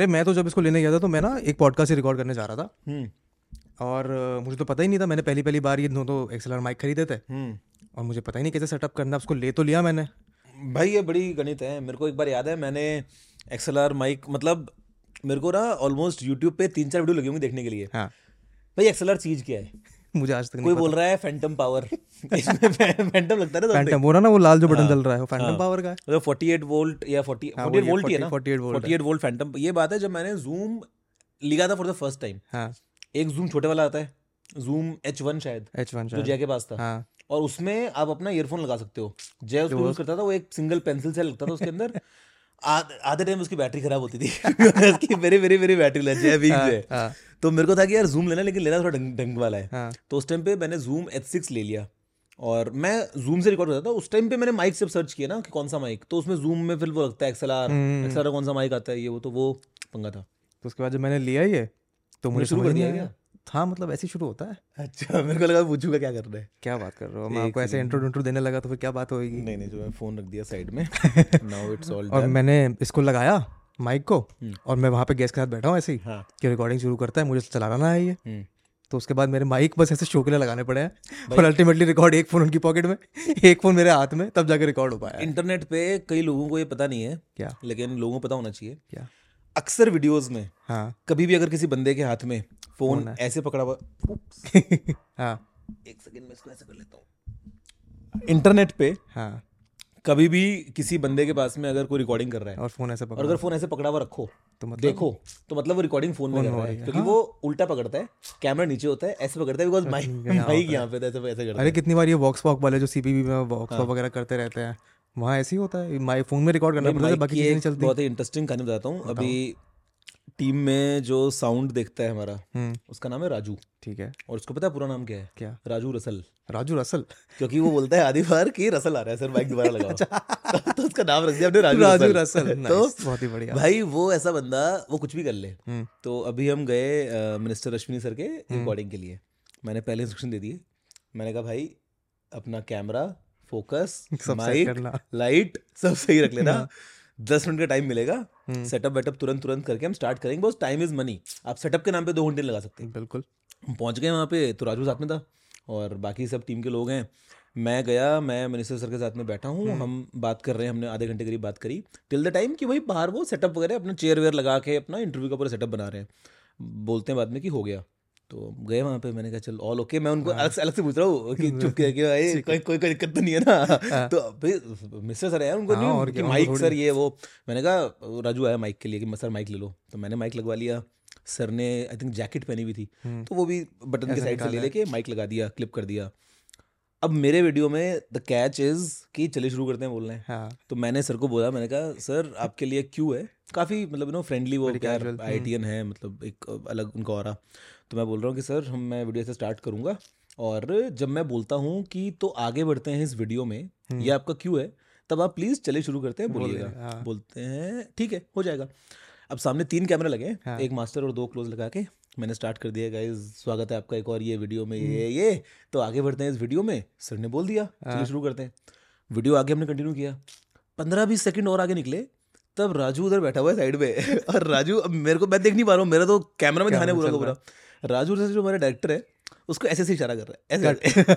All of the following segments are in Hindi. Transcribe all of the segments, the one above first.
अरे मैं तो जब इसको लेने गया था तो मैं ना एक पॉडकास्ट रिकॉर्ड करने जा रहा था। हम्म। और मुझे तो पता ही नहीं था मैंने पहली पहली बार ये दोनों तो एक्सएलआर माइक खरीदे थे। हम्म। और मुझे पता ही नहीं कैसे सेटअप करना उसको ले तो लिया मैंने। भाई ये बड़ी गणित है मेरे को एक बार याद है मैंने एक्सएलआर माइक मतलब मेरे को ना ऑलमोस्ट यूट्यूब पे तीन चार वीडियो लगी होंगी देखने के लिए। हाँ। भाई एक्सएलआर चीज़ क्या है? मुझे आज तक कोई बोल रहा है फैंटम पावर इसमें फैंटम लगता है ना फैंटम वो ना वो लाल जो बटन चल रहा है वो फैंटम पावर का है। मतलब 48 वोल्ट या 40 हाँ, 48 वोल्ट ही है ना? 48 वोल्ट 48 वोल्ट फैंटम ये बात है जब मैंने जूम लिया था फॉर द फ़र्स्ट टाइम हाँ। एक जूम छोटे वाला आता है। जूम H1 शायद। एच वन जो जय के पास था। हाँ। और उसमें आप अपना ईयरफोन लगा सकते हो। जय उसको यूज़ करता था वो एक सिंगल पेंसिल से लगता था उसके अंदर। आध- टाइम उसकी बैटरी खराब होती थी। उसकी मेरी मेरी मेरी बैटरी लग जय वीक है हाँ। तो मेरे को था कि यार जूम लेना लेकिन लेना थोड़ा ढंग वाला है। हाँ। तो उस टाइम पे मैंने जूम एच सिक्स ले लिया। और मैं जूम से रिकॉर्ड करता था। उस टाइम पे मैंने माइक से सर्च किया ना कि कौन सा माइक तो उसमें जूम में फिर वो लगता है एक्सएलआर हम्म। एक्सएलआर कौन सा माइक आता है ये वो तो वो पंगा था। तो उसके बाद जब मैंने लिया ये तो मुझे शुरू कर दिया आया। हाँ मतलब ऐसे ही शुरू होता है? अच्छा मेरे को लगा पूछूँगा क्या कर रहे हैं। क्या बात कर रहे हो? मैं आपको ऐसे इंट्रो इंट्रो देने लगा तो फिर क्या बात होगी नहीं नहीं जो मैं फ़ोन रख दिया साइड में। नाउ इट्स ऑल और मैंने इसको लगाया माइक को और मैं वहाँ पे गेस्ट के साथ बैठा हूँ ऐसे ही हम्म। हाँ। कि रिकॉर्डिंग शुरू करता है मुझे चलाना ना है ये। हम्म। तो उसके बाद मेरे माइक बस ऐसे शो के लिए लगाने पड़े हैं। और अल्टीमेटली रिकॉर्ड एक फ़ोन उनकी पॉकेट में एक फ़ोन मेरे हाथ में तब जाके रिकॉर्ड हो पाया। इंटरनेट पे कई लोगों को ये पता नहीं है क्या? लेकिन लोगों को पता होना चाहिए। क्या? अक्सर वीडियोस में हाँ। कभी भी अगर किसी बंदे के हाथ में फ़ोन ऐसे पकड़ा हुआ हाँ। एक सेकंड में इसको ऐसे कर लेता हूँ। इंटरनेट पे हाँ। कभी भी किसी बंदे के पास में अगर कोई रिकॉर्डिंग कर रहा है और फ़ोन ऐसे और अगर फ़ोन ऐसे पकड़ा हुआ रखो तो मतलब देखो तो मतलब वो रिकॉर्डिंग फ़ोन में कर रहा है। क्योंकि वो उल्टा पकड़ता है कैमरा नीचे होता है ऐसे पकड़ता है बिकॉज़ माइक माइक यहाँ पे ऐसे ऐसे करता अरे कितनी बार ये वॉक्स वॉक वाले जो सीपीबी में वॉक्स वॉक वगैरह करते रहते हैं वहाँ ऐसे ही होता है। माई फ़ोन में रिकॉर्ड करना पड़ता है बाकी चीज़ें चलती। बहुत ही इंटरेस्टिंग कहानी बताता हूँ। अभी टीम में जो साउंड देखता है हमारा हम्म। उसका नाम है राजू। ठीक है। और उसको पता है पूरा नाम क्या है? क्या? राजू रसल। राजू रसल? क्योंकि वो बोलता है आधी बार कि रसल आ रहा है सर माइक दोबारा लगाओ। तो उसका नाम रख दिया हमने राजू राजू रसल। रसल। तो बहुत ही बढ़िया। भाई वो ऐसा बंदा वो कुछ भी कर ले। हम्म। तो अभी हम गए मिनिस्टर अश्विनी सर के रिकॉर्डिंग के लिए। मैंने पहले इंस्ट्रक्शन दे दिए। मैंने कहा भाई अपना कैमरा फोकस माइक लाइट सब सही रख लेना। दस मिनट का टाइम मिलेगा। हम्म। सेटअप वेटअप तुरंत तुरंत करके हम स्टार्ट करेंगे। बस टाइम इज़ मनी आप सेटअप के नाम पे दो घंटे लगा सकते। हैं बिल्कुल। हम पहुँच गए वहाँ पे तो राजू साथ में था। और बाकी सब टीम के लोग हैं। मैं गया मैं मिनिस्टर सर के साथ में बैठा हूँ। हम्म। हम बात कर रहे हैं हमने आधे घंटे करीब बात करी। टिल द टाइम कि भाई बाहर वो सेटअप वगैरह अपना चेयर वेयर लगा के अपना इंटरव्यू का पूरा सेटअप बना रहे हैं। बोलते हैं बाद में कि हो गया। तो गए वहाँ पे मैंने कहा चल ऑल ओके मैं उनको अलग से अलग से पूछ रहा हूँ कि चुप किया कि भाई कोई कोई कोई दिक्कत तो नहीं है ना? तो भाई मिस्टर सर है उनको हाँ, नहीं और कि माइक सर ये वो मैंने कहा राजू आया माइक के लिए कि सर माइक ले लो. तो मैंने माइक लगवा लिया। सर ने आई थिंक जैकेट पहनी हुई थी। हम्म। तो वो भी बटन की साइड से ले लेके माइक लगा दिया क्लिप कर दिया। अब मेरे वीडियो में द कैच इज़ कि चलिए शुरू करते हैं बोलने। हाँ। तो मैंने सर को बोला मैंने कहा सर आपके लिए क्यों है? काफ़ी मतलब यू नो फ्रेंडली वो आई एन है मतलब एक अलग उनका और तो मैं बोल रहा हूँ कि सर हम मैं वीडियो से स्टार्ट करूँगा। और जब मैं बोलता हूँ कि तो आगे बढ़ते हैं इस वीडियो में ये आपका क्यों है तब आप प्लीज़ चलिए शुरू करते हैं बोलिएगा। हाँ। बोलते हैं ठीक है हो जाएगा। अब सामने तीन कैमरे लगे हैं, हाँ। एक मास्टर और दो क्लोज लगा के। मैंने स्टार्ट कर दिया गाइज़ स्वागत है आपका एक और ये वीडियो में ये ये। तो आगे बढ़ते हैं इस वीडियो में सर ने बोल दिया हाँ। चलिए शुरू करते हैं। वीडियो आगे हमने कंटिन्यू किया। पंद्रह बीस सेकंड और आगे निकले तब राजू उधर बैठा हुआ है साइड में। और राजू अब मेरे को मैं देख नहीं पा रहा हूँ मेरा तो कैमरा में ध्यान है पूरा का पूरा राजू जैसे जो हमारा डायरेक्टर है उसको ऐसे से इशारा कर रहा है ऐसे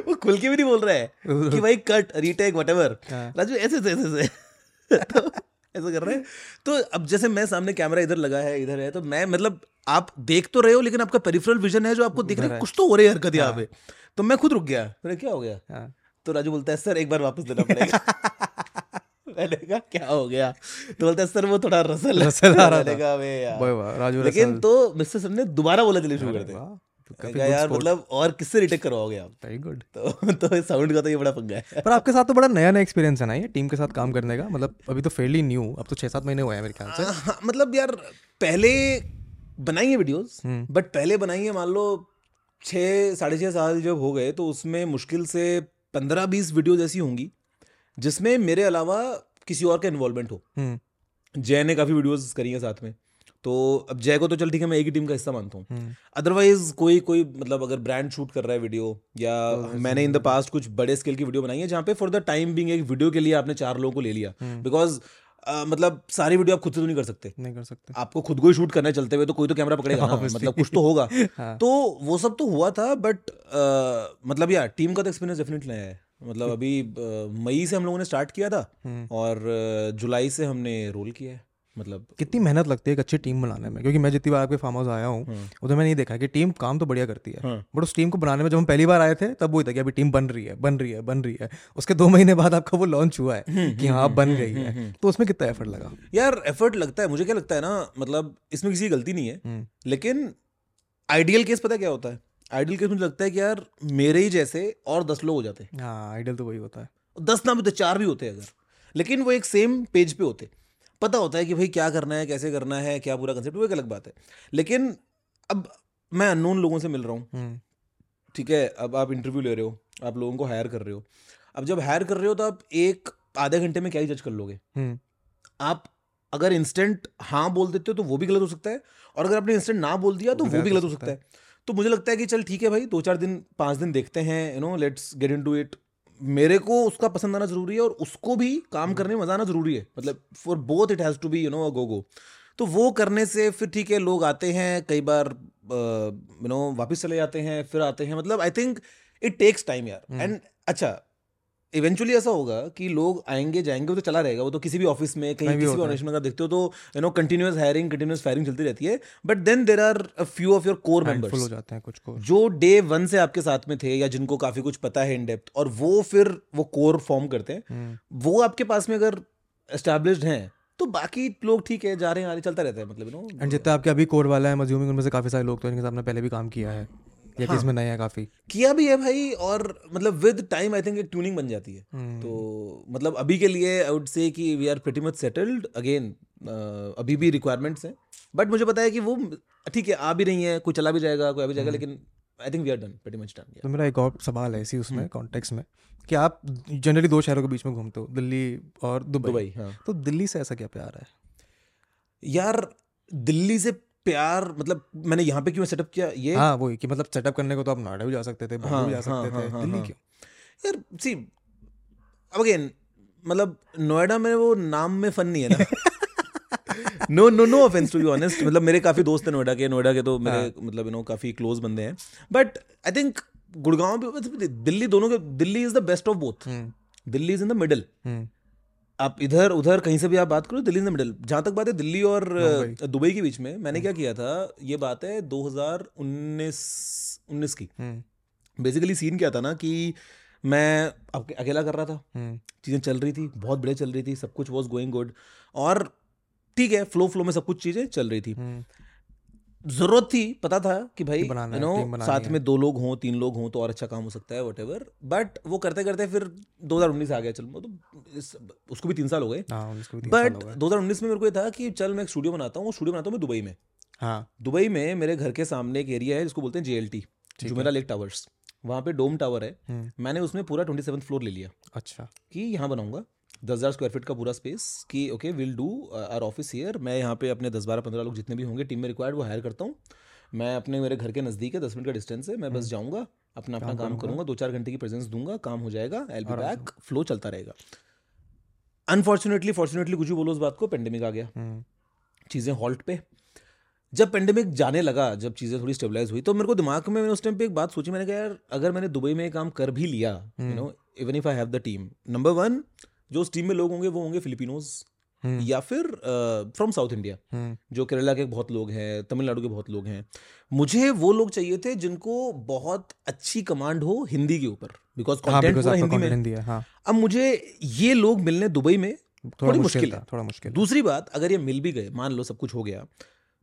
वो खुल के भी नहीं बोल रहा है कि भाई कट रीटेक वट हाँ। राजू ऐसे ऐसे ऐसे ऐसे तो ऐसा कर रहे हैं. तो अब जैसे मैं सामने कैमरा इधर लगा है इधर है तो मैं मतलब आप देख तो रहे हो लेकिन आपका पेरिफेरल विजन है जो आपको दिख रहा है कुछ तो हो रही है हरकत यहाँ पे. तो मैं खुद रुक गया. मैंने क्या हो गया? हाँ. तो राजू बोलता है सर एक बार वापस देना पड़ेगा. मैंने कहा क्या हो गया? तो बोलता सर वो थोड़ा रसल रसल आ रहा था। कहा, "अबे यार। वाह वाह राजू लेकिन तो मिस्टर सर ने दोबारा बोला चलिए शुरू हैं वाह तो यार मतलब और किससे रिटेक करवाओगे आप? वेरी गुड तो तो साउंड का तो ये बड़ा पंगा है। पर आपके साथ तो बड़ा नया नया एक्सपीरियंस है ना ये टीम के साथ काम करने का? मतलब अभी तो फेयरली न्यू अब तो छः सात महीने हुए हैं मेरे ख्याल से। हाँ, मतलब यार पहले बनाई है वीडियोस। बट पहले बनाई है मान लो छः साढ़े छः साल जब हो गए तो उसमें मुश्किल से पंद्रह बीस वीडियोज़ ऐसी होंगी। जिसमें मेरे अलावा किसी और का इन्वॉल्वमेंट हो। हम्म। जय ने काफ़ी वीडियोस करी हैं साथ में। तो अब जय को तो चल ठीक है मैं एक ही टीम का हिस्सा मानता हूँ। हम्म। अदरवाइज़ कोई कोई मतलब अगर ब्रांड शूट कर रहा है वीडियो या तो मैंने इन द पास्ट कुछ बड़े स्केल की वीडियो बनाई है जहाँ पे फॉर द टाइम बिंग एक वीडियो के लिए आपने चार लोगों को ले लिया। बिकॉज़ अ, मतलब सारी वीडियो आप खुद से तो नहीं कर सकते। नहीं कर सकते। आपको खुद को ही शूट करना है चलते हुए तो कोई तो कैमरा पकड़ेगा। हाँ. मतलब कुछ तो होगा। हाँ। तो वो सब तो हुआ था बट मतलब यार टीम का तो एक्सपीरियंस डेफिनेटली है। मतलब अभी मई से हम लोगों ने स्टार्ट किया था हम्म। और जुलाई से हमने रोल किया है। मतलब कितनी मेहनत लगती है एक अच्छी टीम बनाने में? क्योंकि मैं जितनी बार आपके फार्म हाउस आया हूँ हाँ। उधर मैंने ये देखा कि टीम काम तो बढ़िया करती है हाँ। बट उस टीम को बनाने में जब हम पहली बार आए थे तब वही था कि अभी टीम बन रही है बन रही है बन रही है। उसके दो महीने बाद आपका वो लॉन्च हुआ है कि हाँ बन गई है। तो उसमें कितना एफर्ट लगा? यार एफर्ट लगता है। मुझे क्या लगता है ना मतलब इसमें किसी की गलती नहीं है। हम्म, लेकिन आइडियल केस पता क्या होता है? आइडियल केस मुझे लगता है कि यार मेरे ही जैसे और दस लोग हो जाते। हैं हाँ आइडियल तो वही होता है। दस ना भी तो चार भी होते हैं अगर। लेकिन वो एक सेम पेज पे होते। पता होता है कि भाई क्या करना है कैसे करना है क्या पूरा कंसेप्ट वो एक अलग बात है। लेकिन अब मैं अननोन लोगों से मिल रहा हूँ। हम्म, ठीक है अब आप इंटरव्यू ले रहे हो आप लोगों को हायर कर रहे हो। अब जब हायर कर रहे हो तो आप एक आधे घंटे में क्या ही जज कर लोगे? हम्म, आप अगर इंस्टेंट हाँ बोल देते हो तो वो भी गलत हो सकता है और अगर आपने इंस्टेंट ना बोल दिया तो वो भी गलत हो सकता है। तो मुझे लगता है कि चल ठीक है भाई दो चार दिन पाँच दिन देखते हैं you know let's get into it मेरे को उसका पसंद आना ज़रूरी है और उसको भी काम करने में मज़ा आना ज़रूरी है। मतलब for both it has to be you know a go go तो वो करने से फिर ठीक है लोग आते हैं कई बार यू नो वापस चले जाते हैं फिर आते हैं। मतलब I think it takes time यार। एंड अच्छा इवेंचुअली ऐसा होगा कि लोग आएँगे जाएँगे वो तो चला रहेगा वो तो किसी भी ऑफ़िस में कहीं किसी भी ऑर्गेनाइजेशन में अगर देखते हो तो you know continuous hiring continuous firing चलती रहती है। But then there are a few of your core full हो जाते हैं कुछ को जो डे वन से आपके साथ में थे या जिनको काफ़ी कुछ पता है इन डेप्थ और वो फिर वो कोर फॉर्म करते हैं। हम्म, वो आपके पास में अगर एस्टेब्लिश्ड हैं तो बाकी लोग ठीक है जा रहे हैं आ रहे चलता रहता है मतलब यू नो एंड जितना आपके अभी कोर वाला है मज्यूमिंग उनमें से काफ़ी सारे लोग तो इनके साथ पहले भी काम किया है। या कि इसमें नए हैं काफ़ी? किया भी है भाई और मतलब विद टाइम आई थिंक एक ट्यूनिंग बन जाती है। हम्म, तो मतलब अभी के लिए आई वुड से कि we are pretty much settled again अभी भी रिक्वायरमेंट्स हैं। बट मुझे पता है कि वो ठीक है आ भी रही है कोई चला भी जाएगा कोई आ भी जाएगा लेकिन I think we are done pretty much done तो मेरा एक और सवाल है इसी हम्म। उसमें कॉन्टेक्स्ट में कि आप जनरली दो शहरों के बीच में घूमते हो दिल्ली और दुबई। दुबई हाँ। तो दिल्ली से ऐसा क्या प्यार है? यार दिल्ली से प्यार मतलब मैंने यहाँ पे क्यों सेटअप किया? ये हाँ वही कि मतलब सेटअप करने को तो आप नोएडा भी जा सकते थे हाँ, भी जा हाँ, सकते हाँ, थे हाँ, दिल्ली हाँ। क्यों? यार सी अब अगेन मतलब नोएडा में वो नाम में फन नहीं है ना। No no no offence to be honest मतलब मेरे काफ़ी दोस्त हैं नोएडा के नोएडा के तो मेरे हाँ. मतलब यू नो काफ़ी क्लोज बंदे हैं। बट आई थिंक गुड़गांव भी मतलब दिल्ली दोनों के Delhi is the best of both Delhi is in the middle आप इधर उधर कहीं से भी आप बात करो दिल्ली इन द मिडल जहाँ तक बात है दिल्ली और दुबई के बीच में मैंने क्या किया था ये बात है 2019 19 की। हम्म, बेसिकली सीन क्या था ना कि मैं अके- अकेला कर रहा था। हम्म, चीज़ें चल रही थी बहुत बढ़िया चल रही थी सब कुछ वॉज़ गोइंग गुड और ठीक है फ्लो फ्लो में सब कुछ चीज़ें चल रही थी। हम्म, ज़रूरत थी पता था कि भाई बनाना यू नो साथ। में दो लोग हों तीन लोग हों तो और अच्छा काम हो सकता है वट बट वो करते करते फिर 2019 आ गया चल तो इस, उसको भी तीन साल हो गए। बट हो गए। 2019 में मेरे को ये था कि चल मैं एक स्टूडियो बनाता हूँ वो स्टूडियो बनाता हूँ मैं दुबई में। हाँ। दुबई में मेरे घर के सामने एक एरिया है जिसको बोलते हैं जेएलटी जुमेरा लेक टावर्स वहाँ पे डोम टावर है। हम्म, मैंने उसमें पूरा ट्वेंटी फ्लोर ले लिया। अच्छा। कि यहाँ बनाऊँगा। दस हज़ार स्क्वायर फीट का पूरा स्पेस कि okay will do our office here मैं यहाँ पे अपने दस बारह पंद्रह लोग जितने भी होंगे टीम में रिक्वायर्ड वो हायर करता हूँ। मैं अपने मेरे घर के नज़दीक है दस मिनट का डिस्टेंस है मैं बस जाऊँगा अपना अपना काम करूँगा। दो चार घंटे की प्रेजेंस दूँगा काम हो जाएगा एल बी बैक फ्लो चलता रहेगा। अनफॉर्चुनेटली फॉर्चुनेटली कुछ बोलो उस बात को पेंडेमिक आ गया। हम्म, चीज़ें हॉल्ट पे। जब पेंडेमिक जाने लगा जब चीज़ें थोड़ी स्टेबलाइज हुई तो मेरे को दिमाग में मैंने उस टाइम पे एक बात सोची मैंने कहा यार अगर मैंने दुबई में काम कर भी लिया you know even if I have the team number one जो उस टीम में लोग होंगे वो होंगे फिलिपिनोज हम्म, या फिर फ्रॉम साउथ इंडिया जो केरला के बहुत लोग हैं तमिलनाडु के बहुत लोग हैं। मुझे वो लोग चाहिए थे जिनको बहुत अच्छी कमांड हो हिंदी के ऊपर बिकॉज़ हाँ कंटेंट बिकॉज़ पूरा हिंदी में हिंदी है हाँ। अब मुझे ये लोग मिलने दुबई में थोड़ी मुश्किल मुश्किल है। थोड़ा मुश्किल दूसरी बात अगर ये मिल भी गए मान लो सब कुछ हो गया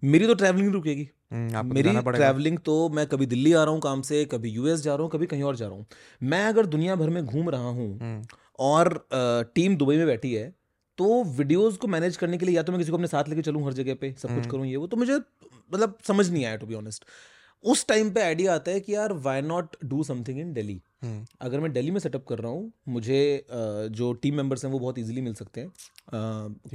मेरी तो ट्रैवलिंग रुकेगी। हम्म, तो मेरी ट्रैवलिंग तो मैं कभी दिल्ली आ रहा हूँ काम से कभी यूएस जा रहा हूँ कभी कहीं और जा रहा हूँ। मैं अगर दुनिया भर में घूम रहा हूँ हम्म, और टीम दुबई में बैठी है तो वीडियोस को मैनेज करने के लिए या तो मैं किसी को अपने साथ लेके चलूँ हर जगह पे सब कुछ करूँ ये वो तो मुझे मतलब समझ नहीं आया टू बी ऑनेस्ट उस टाइम पे आइडिया आता है कि यार why not do something in Delhi hmm, अगर मैं दिल्ली में सेटअप कर रहा हूँ मुझे जो टीम मेंबर्स हैं वो बहुत इजीली मिल सकते हैं।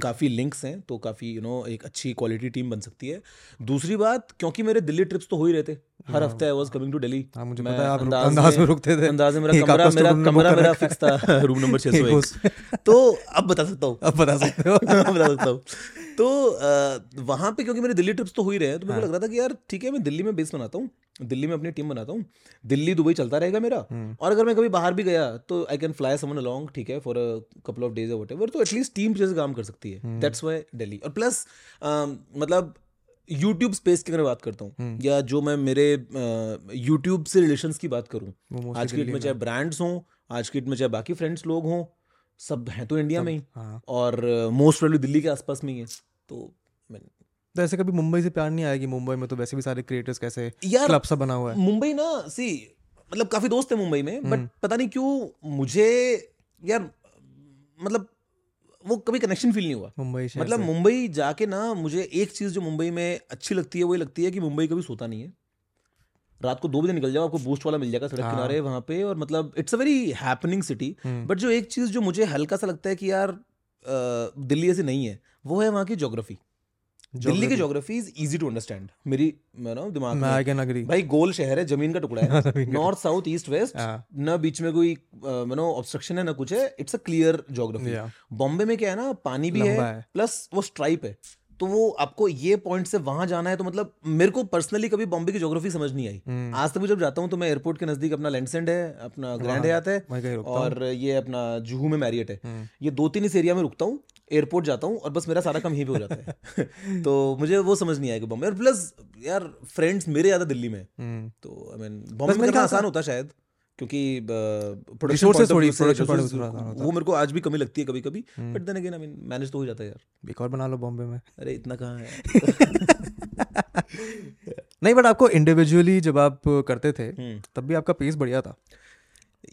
काफ़ी लिंक्स हैं तो काफ़ी यू नो एक अच्छी क्वालिटी टीम बन सकती है। दूसरी बात क्योंकि मेरे दिल्ली ट्रिप्स तो हो ही रहते हर हफ़्ते I was coming to Delhi हाँ मुझे पता है आप अंदाज अंदाज में रुकते थे। अंदाज में मेरा कमरा मेरा कमरा मेरा फिक्स था। रूम नंबर एक 601 तो अब बता सकता हूँ। अब बता सकते हो। अब बता सकता हूँ। तो वहाँ पे क्योंकि मेरे दिल्ली ट्रिप्स तो हो ही रहे हैं तो को हाँ। लग रहा था कि यार ठीक है मैं दिल्ली में बेस बनाता हूँ। दिल्ली में अपनी टीम बनाता हूँ। दिल्ली दुबई चलता रहेगा मेरा। हम्म, और अगर मैं कभी बाहर भी गया तो I can fly someone along ठीक है for a couple of days what तो एटलीस्ट टीम जैसे काम कर सकती है। दैट्स वाई दिल्ली और प्लस मतलब यूट्यूब स्पेस की अगर बात करता हूँ हम्म। या जो मैं मेरे यूट्यूब से रिलेशन की बात करूँ आज की डेट में चाहे ब्रांड्स हों आज की डेट में चाहे बाकी फ्रेंड्स लोग हों सब हैं तो इंडिया में ही। हाँ। और मोस्ट प्रोबेबली दिल्ली के आसपास में ही है। तो तो ऐसे कभी मुंबई से प्यार नहीं आएगी मुंबई में तो वैसे भी सारे क्रिएटर्स कैसे यार क्लब सा बना हुआ है? मुंबई ना सी मतलब काफ़ी दोस्त है मुंबई में बट हम्म। पता नहीं क्यों मुझे यार मतलब वो कभी कनेक्शन फील नहीं हुआ। मुंबई शहर मतलब मुंबई जाके ना मुझे एक चीज़ जो मुंबई में अच्छी लगती है वो ये लगती है कि मुंबई कभी सोता नहीं है। रात को दो बजे निकल जाओ आपको बूस्ट वाला मिल जाएगा सड़क हाँ। किनारे वहाँ पे और मतलब it's a very happening city but जो एक चीज़ जो मुझे हल्का सा लगता है कि यार दिल्ली ऐसी नहीं है वो है वहाँ की ज्योग्राफी दिल्ली की। Geography is easy to understand मेरी मैं ना दिमाग मैं आई कैन अग्री भाई गोल शहर है ज़मीन का टुकड़ा है। नॉर्थ साउथ ईस्ट वेस्ट हाँ। न बीच में कोई नो ऑब्स्ट्रक्शन है ना कुछ है it's a clear geography Bombay में क्या है ना पानी भी है है। प्लस वो स्ट्राइप है। तो वो आपको ये पॉइंट से वहाँ जाना है तो मतलब मेरे को पर्सनली कभी बॉम्बे की ज्योग्राफी समझ नहीं आई। हम्म, आज तक मैं जब जाता हूँ तो मैं एयरपोर्ट के नज़दीक अपना लैंडसेंड है अपना ग्रैंड वहाँ- हयात है हूँ। और ये अपना जुहू में मैरियट है। हम्म, ये दो तीन इस एरिया में रुकता हूँ। एयरपोर्ट जाता हूँ और बस मेरा सारा काम यहीं पे हो जाता है। तो मुझे वो समझ नहीं आएगा बॉम्बे। और प्लस यार फ्रेंड्स मेरे ज़्यादा दिल्ली में हम्म, तो आई मीन बॉम्बे में आसान होता शायद क्योंकि प्रोडक्शन है। वो मेरे को आज भी कमी लगती है कभी कभी। But then again I mean manage तो हो जाता है यार। एक और बना लो बॉम्बे में। अरे इतना कहाँ है? नहीं बट आपको इंडिविजुअली जब आप करते थे हम्म। तब भी आपका पेस बढ़िया था।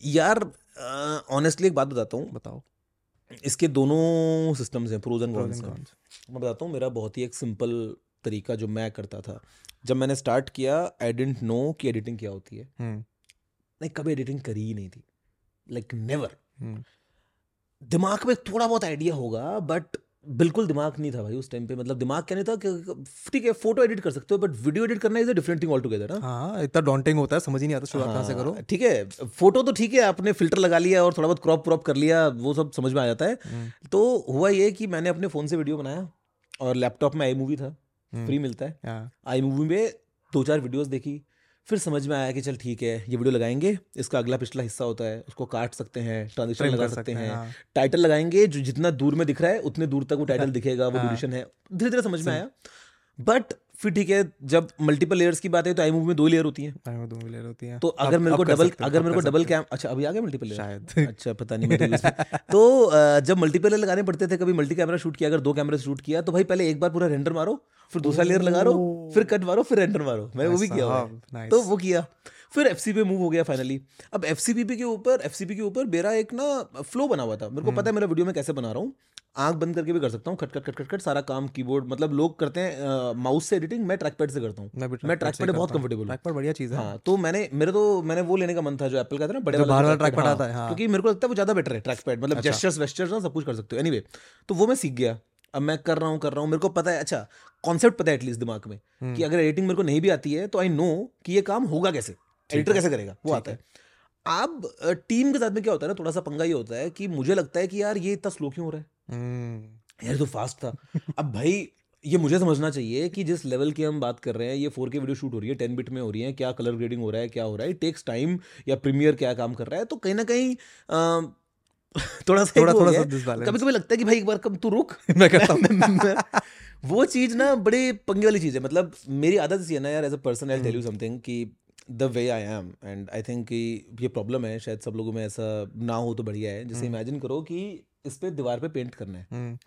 यार ऑनेस्टली एक बात बताता हूँ। बताओ। इसके दोनों सिस्टम्स हैं प्रोज एंड कॉन्स। मैं बताता हूँ मेरा बहुत ही एक सिंपल तरीका जो मैं करता था जब मैंने स्टार्ट किया आई डेंट नो कि एडिटिंग क्या होती है hmm. नहीं कभी एडिटिंग करी ही नहीं थी लाइक नेवर hmm. दिमाग में थोड़ा बहुत आइडिया होगा बट बिल्कुल दिमाग नहीं था भाई उस टाइम पे। मतलब दिमाग क्या नहीं था कि ठीक है फ़ोटो एडिट कर सकते हो बट वीडियो एडिट करना is a different thing altogether हाँ इतना डॉन्टिंग होता है समझ ही नहीं आता शुरुआत कहाँ से करो। हाँ, ठीक है फ़ोटो तो ठीक है आपने फ़िल्टर लगा लिया और थोड़ा बहुत क्रॉप क्रॉप कर लिया वो सब समझ में आ जाता है। हम्म, तो हुआ ये कि मैंने अपने फ़ोन से वीडियो बनाया और लैपटॉप में आई मूवी था हम्म, फ्री मिलता है। हाँ, आई मूवी में दो चार वीडियोज़ देखी फिर समझ में आया कि चल ठीक है ये वीडियो लगाएँगे इसका अगला पिछला हिस्सा होता है उसको काट सकते हैं ट्रांजिशन लगा सकते, सकते हैं हाँ, टाइटल लगाएँगे जो जितना दूर में दिख रहा है उतने दूर तक वो टाइटल दिखेगा वो हाँ। ड्यूरेशन है। धीरे धीरे समझ में आया। बट फिर ठीक है जब मल्टीपल लेयर्स की बात है तो आई मूवी में दो लेयर होती है। में दो मिले होती हैं। तो अगर मेरे को डबल अगर मेरे को डबल कैम अच्छा अभी आ गया मल्टीपल लेयर शायद। अच्छा पता नहीं तो तो जब मल्टीपल लेयर लगाने पड़ते थे कभी मल्टी कैमरा शूट किया अगर दो कैमरा शूट किया तो भाई पहले एक बार पूरा रेंडर मारो फिर दूसरा लेयर लगा लो फिर कट मारो फिर रेंडर मारो। मैं वो भी किया. तो वो किया। फिर एफ़ पे मूव हो गया फाइनली अब एफ़ के ऊपर एफ़ के ऊपर मेरा एक ना फ्लो बना हुआ था। मेरे को पता है मेरा वीडियो में कैसे बना रहा हूँ। आँख बंद करके भी कर सकता हूँ खट खट खट खट खट सारा काम कीबोर्ड मतलब लोग करते हैं माउस से एडिटिंग मैं ट्रैक पैड से करता हूँ। मैं भी मैं trackpad ट्रैक पैड बहुत कंफर्टेबल हूँ। trackpad बढ़िया चीज़ है। हाँ तो मैंने मेरे तो मैंने वो लेने का मन था जो एप्पल का था ना बड़े वाला बाहर वाला trackpad, trackpad आता है, हाँ। क्योंकि मेरे को लगता है वो ज़्यादा बेटर है ट्रैक पैड मतलब। जेस्टर्स वेस्टर्स ना सब कुछ कर सकते हो। एनीवे तो वो मैं सीख गया। अब मैं कर रहा हूँ कर रहा हूँ मेरे को पता है अच्छा कॉन्सेप्ट पता है एटलीस्ट दिमाग में हम्म। कि अगर एडिटिंग मेरे को नहीं भी आती है तो आई नो कि ये काम होगा कैसे एडिटर कैसे करेगा वो आता है। अब टीम के साथ में क्या होता है ना थोड़ा सा पंगा ये होता है कि मुझे लगता है कि यार ये इतना स्लो क्यों हो रहा है? यार तो फास्ट था। अब भाई ये मुझे समझना चाहिए कि जिस लेवल की हम बात कर रहे हैं ये 4K वीडियो शूट हो रही है 10 बिट में हो रही है क्या कलर ग्रेडिंग हो रहा है क्या हो रहा है टेक्स टाइम या प्रीमियर क्या काम कर रहा है तो कहीं ना कहीं थोड़ा सा थोड़ा थोड़ा सा। कभी कभी लगता है कि भाई एक बार कब तू रुक। मैं करता हूँ। वो चीज़ ना बड़े पंगे वाली चीज़ है। मतलब मेरी आदत सी है ना यार as a person I tell you something कि the way I am and I think कि ये प्रॉब्लम है शायद सब लोगों में ऐसा ना हो तो बढ़िया है। जैसे इमेजिन करो कि इस पर दीवार पे पेंट करना है। हम्म,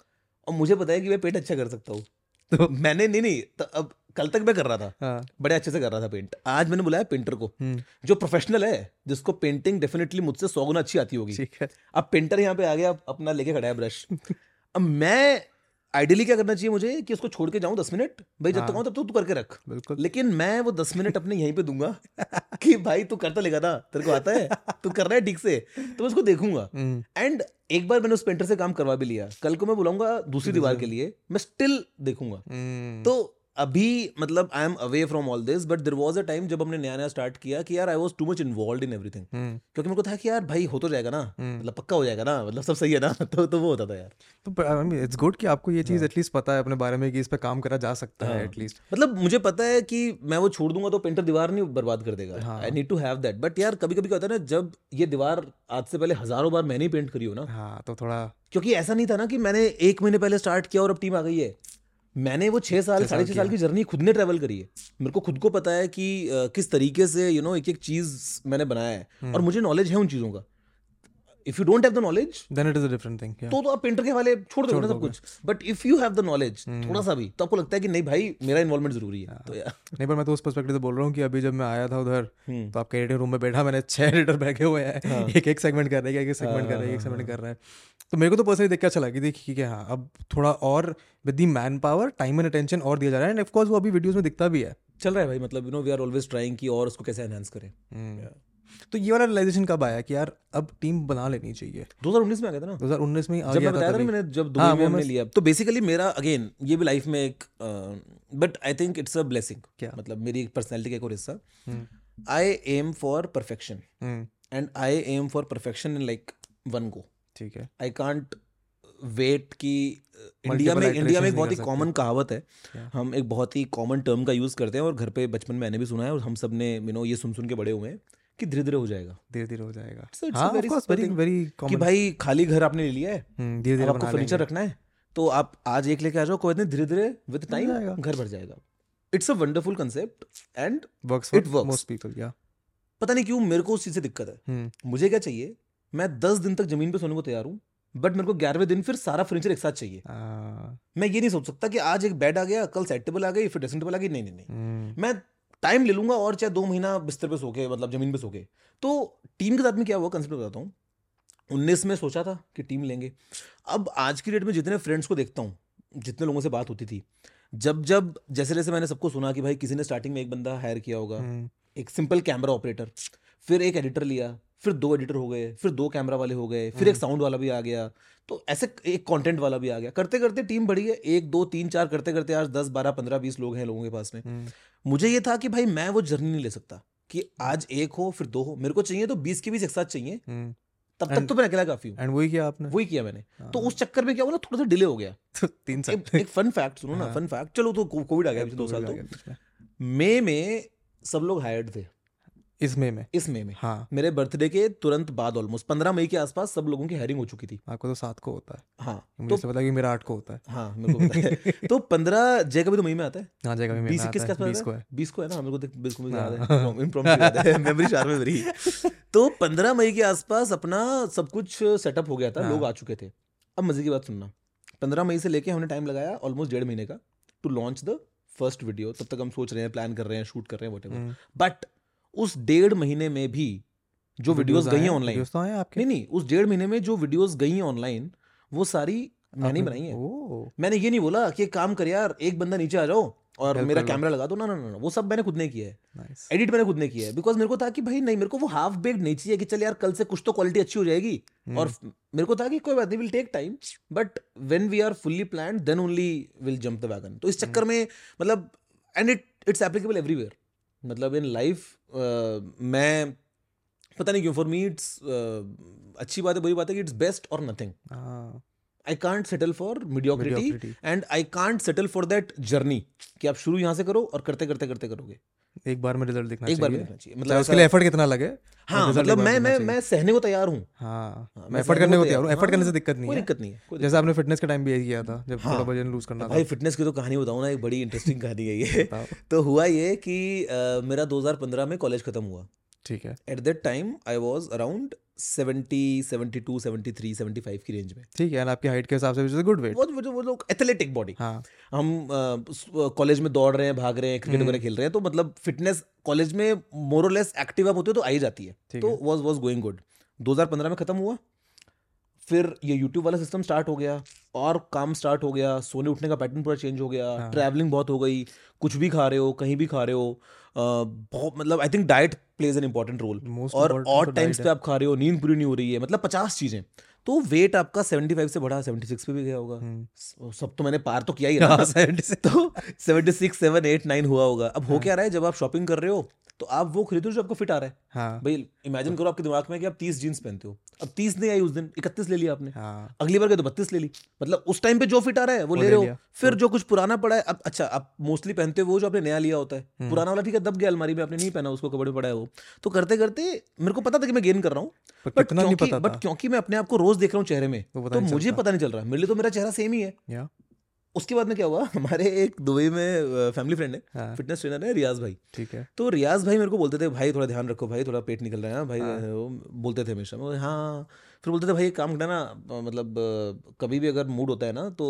और मुझे पता है कि मैं पेंट अच्छा कर सकता हूँ। तो मैंने नहीं नहीं तो अब कल तक मैं कर रहा था। हाँ, बड़े अच्छे से कर रहा था पेंट आज मैंने बुलाया पेंटर को हम्म, जो प्रोफेशनल है जिसको पेंटिंग डेफिनेटली मुझसे सौ गुना अच्छी आती होगी। ठीक है। अब पेंटर यहाँ पे आ गया अपना लेके खड़ा है ब्रश अब मैं आइडियली क्या करना चाहिए मुझे कि उसको छोड़ के जाऊँ दस मिनट? भाई जब तक हाँ। तब तक तू करके रख। बिल्कुल। लेकिन मैं वो दस मिनट अपने यहीं पे दूँगा कि भाई तू करता लेगा ना तेरे को आता है तू कर रहा है ठीक से तो मैं उसको देखूँगा। हम्म, एंड एक बार मैंने उस पेंटर से काम करवा भी लिया। कल को मैं बुलाऊँगा दूसरी दीवार के लिए मैं स्टिल देखूँगा। हम्म, तो अभी मतलब I am away from all this but there was a time जब हमने नया नया स्टार्ट किया कि यार I was too much involve in everything क्योंकि मेरे को था कि यार भाई हो तो जाएगा ना हम्म। मतलब पक्का हो जाएगा ना मतलब सब सही है ना तो तो वो होता था यार। तो आई मीन इट्स गुड कि आपको ये चीज़ एटलीस्ट पता है अपने बारे में कि इस पे काम करा जा सकता है हाँ। एटलीस्ट मतलब मुझे पता है कि मैं वो छोड़ दूँगा तो पेंटर दीवार नहीं बर्बाद कर देगा। हाँ। I need to have that but यार कभी कभी क्या होता है ना जब ये दीवार आज से पहले हज़ारों बार मैंने ही पेंट करी हो ना हाँ तो थोड़ा क्योंकि ऐसा नहीं था ना कि मैंने एक महीने पहले स्टार्ट किया और अब टीम आ गई है। मैंने वो छह साल साढ़े छह साल की जर्नी खुद ने ट्रेवल करी है। मेरे को खुद को पता है कि किस तरीके से यू नो एक एक चीज़ मैंने बनाया है। हम्म। और मुझे नॉलेज है उन चीज़ों का। If you don't have the knowledge then it is a different thing तो तो आप पेंटर के हवाले छोड़ दोगे ना सब कुछ। But if you have the knowledge hmm. थोड़ा सा भी तो आपको लगता है कि नहीं भाई मेरा इन्वॉल्वमेंट ज़रूरी है। तो यार। नहीं पर मैं तो उस पर्सपेक्टिव से बोल रहा हूँ कि अभी जब मैं आया था उधर हम्म। तो आपके एडिटिंग रूम में बैठा मैंने छह एडिटर बैठे हुए हैं। हाँ। एक एक सेगमेंट कर रहे हैं एक एक सेगमेंट कर रहे हैं एक सेगमेंट कर रहे हैं। तो मेरे को तो पर्सनली देख के अच्छा लगी थी कि हाँ अब थोड़ा और with the manpower time and attention और दिया जा रहा है। एंड ऑफकोर्स वो अभी वीडियोस में दिखता भी है। चल रहा है भाई मतलब you know we are always trying की और उसको कैसे एनहांस करें। तो ये वाला रियलाइजेशन कब आया कि यार अब टीम बना लेनी चाहिए? 2019 में आ गया था ना? 2019 में ही आ जब गया मैं बताया था ना मैंने जब दुबई हाँ, में हमने लिया। तो बेसिकली मेरा अगेन ये भी लाइफ में एक but I think it's a blessing क्या? मतलब मेरी पर्सनैलिटी का एक और हिस्सा। I am for perfection and I am for perfection in like one go ठीक है। आई कांट वेट कि इंडिया में इंडिया में एक बहुत ही कॉमन कहावत है। क्या? हम एक बहुत ही कॉमन टर्म का यूज़ करते हैं और घर पे बचपन में मैंने भी सुना है और हम सबने यू नो ये सुन सुन के बड़े हुए हैं। कि धीरे धीरे हो जाएगा। धीरे धीरे हो जाएगा। So हाँ very कि भाई खाली घर आपने ले लिया है धीरे धीरे आपको फर्नीचर रखना है तो आप आज एक लेके आ जाओ कोई धीरे धीरे विद टाइम घर भर जाएगा। It's a wonderful concept and It for most people या पता नहीं क्यों मेरे को उस चीज़ से दिक्कत है। हम्म। मुझे क्या चाहिए? मैं दस दिन तक ज़मीन पे सोने को तैयार हूँ बट मेरे को ग्यारहवें दिन फिर सारा फर्नीचर एक साथ चाहिए। आ, मैं ये नहीं सोच सकता कि आज एक बेड आ गया कल सेट टेबल आ गई फिर ड्रेसिंग टेबल आ गई नहीं नहीं नहीं। हम्म, मैं टाइम ले लूँगा और चाहे दो महीना बिस्तर पे सोके मतलब ज़मीन पे सोके। तो टीम के साथ में क्या हुआ? कंसिडर बताता हूँ। उन्नीस में सोचा था कि टीम लेंगे। अब आज की डेट में जितने फ्रेंड्स को देखता हूँ जितने लोगों से बात होती थी जब जब जैसे जैसे मैंने सबको सुना कि भाई किसी ने स्टार्टिंग में एक बंदा हायर किया होगा हम्म, एक सिंपल कैमरा ऑपरेटर फिर एक एडिटर लिया फिर दो एडिटर हो गए फिर दो कैमरा वाले हो गए फिर एक साउंड वाला भी आ गया। तो ऐसे एक कंटेंट वाला भी आ गया। करते करते टीम बढ़ी है एक दो तीन चार करते करते आज दस बारह पंद्रह बीस लोग हैं लोगों के पास में। हम्म, मुझे ये था कि भाई मैं वो जर्नी नहीं ले सकता कि आज एक हो फिर दो हो। मेरे को चाहिए तो बीस के बीस एक साथ चाहिए। हम्म, तब तक तो मैं अकेला काफ़ी हूँ। एंड वही किया आपने? वही किया मैंने। तो हाँ, उस चक्कर में क्या हुआ ना थोड़ा सा डिले हो गया। तो तीन साल। एक, एक फन फैक्ट सुनो ना हाँ। फन फैक्ट चलो तो कोविड आ गया दो साल तो। मई में सब लोग हायर्ड थे। इस मई में। इस मई में। हाँ। मेरे बर्थडे के तुरंत बाद ऑलमोस्ट पंद्रह मई के आसपास सब लोगों की हायरिंग हो चुकी थी। आपको तो सात को होता है। हाँ मुझे तो पता है कि मेरा आठ को होता है। हाँ मेरे को पता है। तो पंद्रह जय का भी तो मई में आता है? हाँ जगह भी बीस इक्कीस का है बीस को है? बीस को है ना? मेरे को बिल्कुल याद हाँ। है। इम्प्रॉम्प्टू याद है। मेमोरी मेरी तो पंद्रह मई के आसपास अपना सब कुछ सेटअप हो गया था। हाँ। लोग आ चुके थे। अब मज़े की बात सुनना। पंद्रह मई से लेके हमने टाइम लगाया ऑलमोस्ट डेढ़ महीने का to launch the first video तब तक हम सोच रहे हैं प्लान कर रहे हैं शूट कर रहे हैं वट हम्म, बट उस डेढ़ महीने में भी जो वीडियोस गई हैं ऑनलाइन वीडियोस तो हैं आपके? नहीं नहीं उस डेढ़ महीने में जो वीडियोस गई हैं ऑनलाइन वो सारी मैंने बनाई है। मैंने ये नहीं बोला कि एक काम कर यार एक बंदा नीचे आ जाओ और मेरा कैमरा लगा दो। ना ना ना वो सब मैंने खुद ने किया है। एडिट मैंने खुद ने किया है। बिकॉज़ मेरे को था कि भाई नहीं मेरे को वो हाफ़ बेक्ड नहीं चाहिए कि चल यार कल से कुछ तो क्वालिटी अच्छी हो जाएगी। हम्म। और मेरे को था कि कोई बात नहीं will take time but when we are fully plan then only will jump the wagon तो इस हम्म। चक्कर में मतलब and it it's applicable everywhere मतलब इन लाइफ मैं, पता नहीं क्यों फॉर मी इट्स अच्छी बात है, बुरी बात है कि इट्स बेस्ट और nothing I can't settle for mediocrity and I can't settle for that journey कि आप शुरू यहाँ से करो और करते करते करते करोगे। एक बार में रिज़ल्ट दिखना एक बार में दिखना चाहिए। मतलब उसके लिए एफर्ट कितना लगे हाँ मतलब मैं मैं मैं सहने को तैयार हूँ। हाँ हाँ, मैं एफर्ट करने को तैयार हूँ। एफर्ट करने से दिक्कत नहीं है। दिक्कत नहीं है जैसे आपने फिटनेस के टाइम भी यही किया था जब हाँ। थोड़ा वज़न लूज करना भाई फिटनेस की तो कहानी बताऊँ ना एक बड़ी इंटरेस्टिंग कहानी है ये। तो हुआ ये कि मेरा 2015 में कॉलेज खत्म हुआ। ठीक है। At that time I was around 70 72 73 75 की रेंज में। ठीक है आपकी हाइट के हिसाब से गुड वेट वो वो लोग एथलेटिक बॉडी हाँ। हम कॉलेज में दौड़ रहे हैं भाग रहे हैं क्रिकेट हम्म। वगैरह खेल रहे हैं तो मतलब फिटनेस कॉलेज में मोरलेस एक्टिव अप होते हो तो आई जाती है। तो वाज वाज गोइंग गुड 2015 में खत्म हुआ। फिर ये यूट्यूब वाला सिस्टम स्टार्ट हो गया और काम स्टार्ट हो गया। सोने उठने का पैटर्न पूरा चेंज हो गया। हाँ। ट्रैवलिंग बहुत हो गई। कुछ भी खा रहे हो कहीं भी खा रहे हो बहुत मतलब I think diet plays an important role और और तो टाइम्स पे आप खा रहे हो नींद पूरी नहीं हो रही है मतलब पचास चीज़ें। तो वेट आपका 75 से बढ़ा 76 पे भी गया होगा। हम्म। सब तो मैंने पार तो किया ही रहा 76 तो 76 7 8 9 हुआ होगा। अब हो हाँ। क्या रहा है जब आप शॉपिंग कर रहे हो तो आप वो खरीदो जो आपको फिट आ रहा है। हाँ। भाई इमेजिन करो आपके दिमाग में कि आप 30 जीन्स पहनते हो। अब 30 नहीं आई उस दिन 31 ले लिया आपने। हाँ। अगली बार के तो बत्तीस ले ली। मतलब उस टाइम पे जो फिट आ रहा है वो वो ले रहे हो। फिर जो कुछ पुराना पड़ा है अब अच्छा आप मोस्टली पहनते हो वो जो आपने नया लिया होता है। हम्म। पुराना वाला ठीक है दब गया अलमारी में आपने नहीं पहना उसको कपड़े पड़ा है वो। तो करते करते मेरे को पता था कि मैं गेन कर रहा हूँ। बट क्योंकि बट क्योंकि मैं अपने आप को रोज देख रहा हूँ चेहरे में तो मुझे पता नहीं चल रहा। मेरे लिए तो मेरा चेहरा सेम ही है। उसके बाद में क्या हुआ? हमारे एक दुबई में फैमिली फ्रेंड है हाँ। फिटनेस ट्रेनर है रियाज भाई। ठीक है। तो रियाज भाई मेरे को बोलते थे भाई थोड़ा ध्यान रखो भाई थोड़ा पेट निकल रहा है भाई हाँ। वो बोलते थे हमेशा। मैं हाँ फिर बोलते थे भाई एक काम करना ना मतलब कभी भी अगर मूड होता है ना तो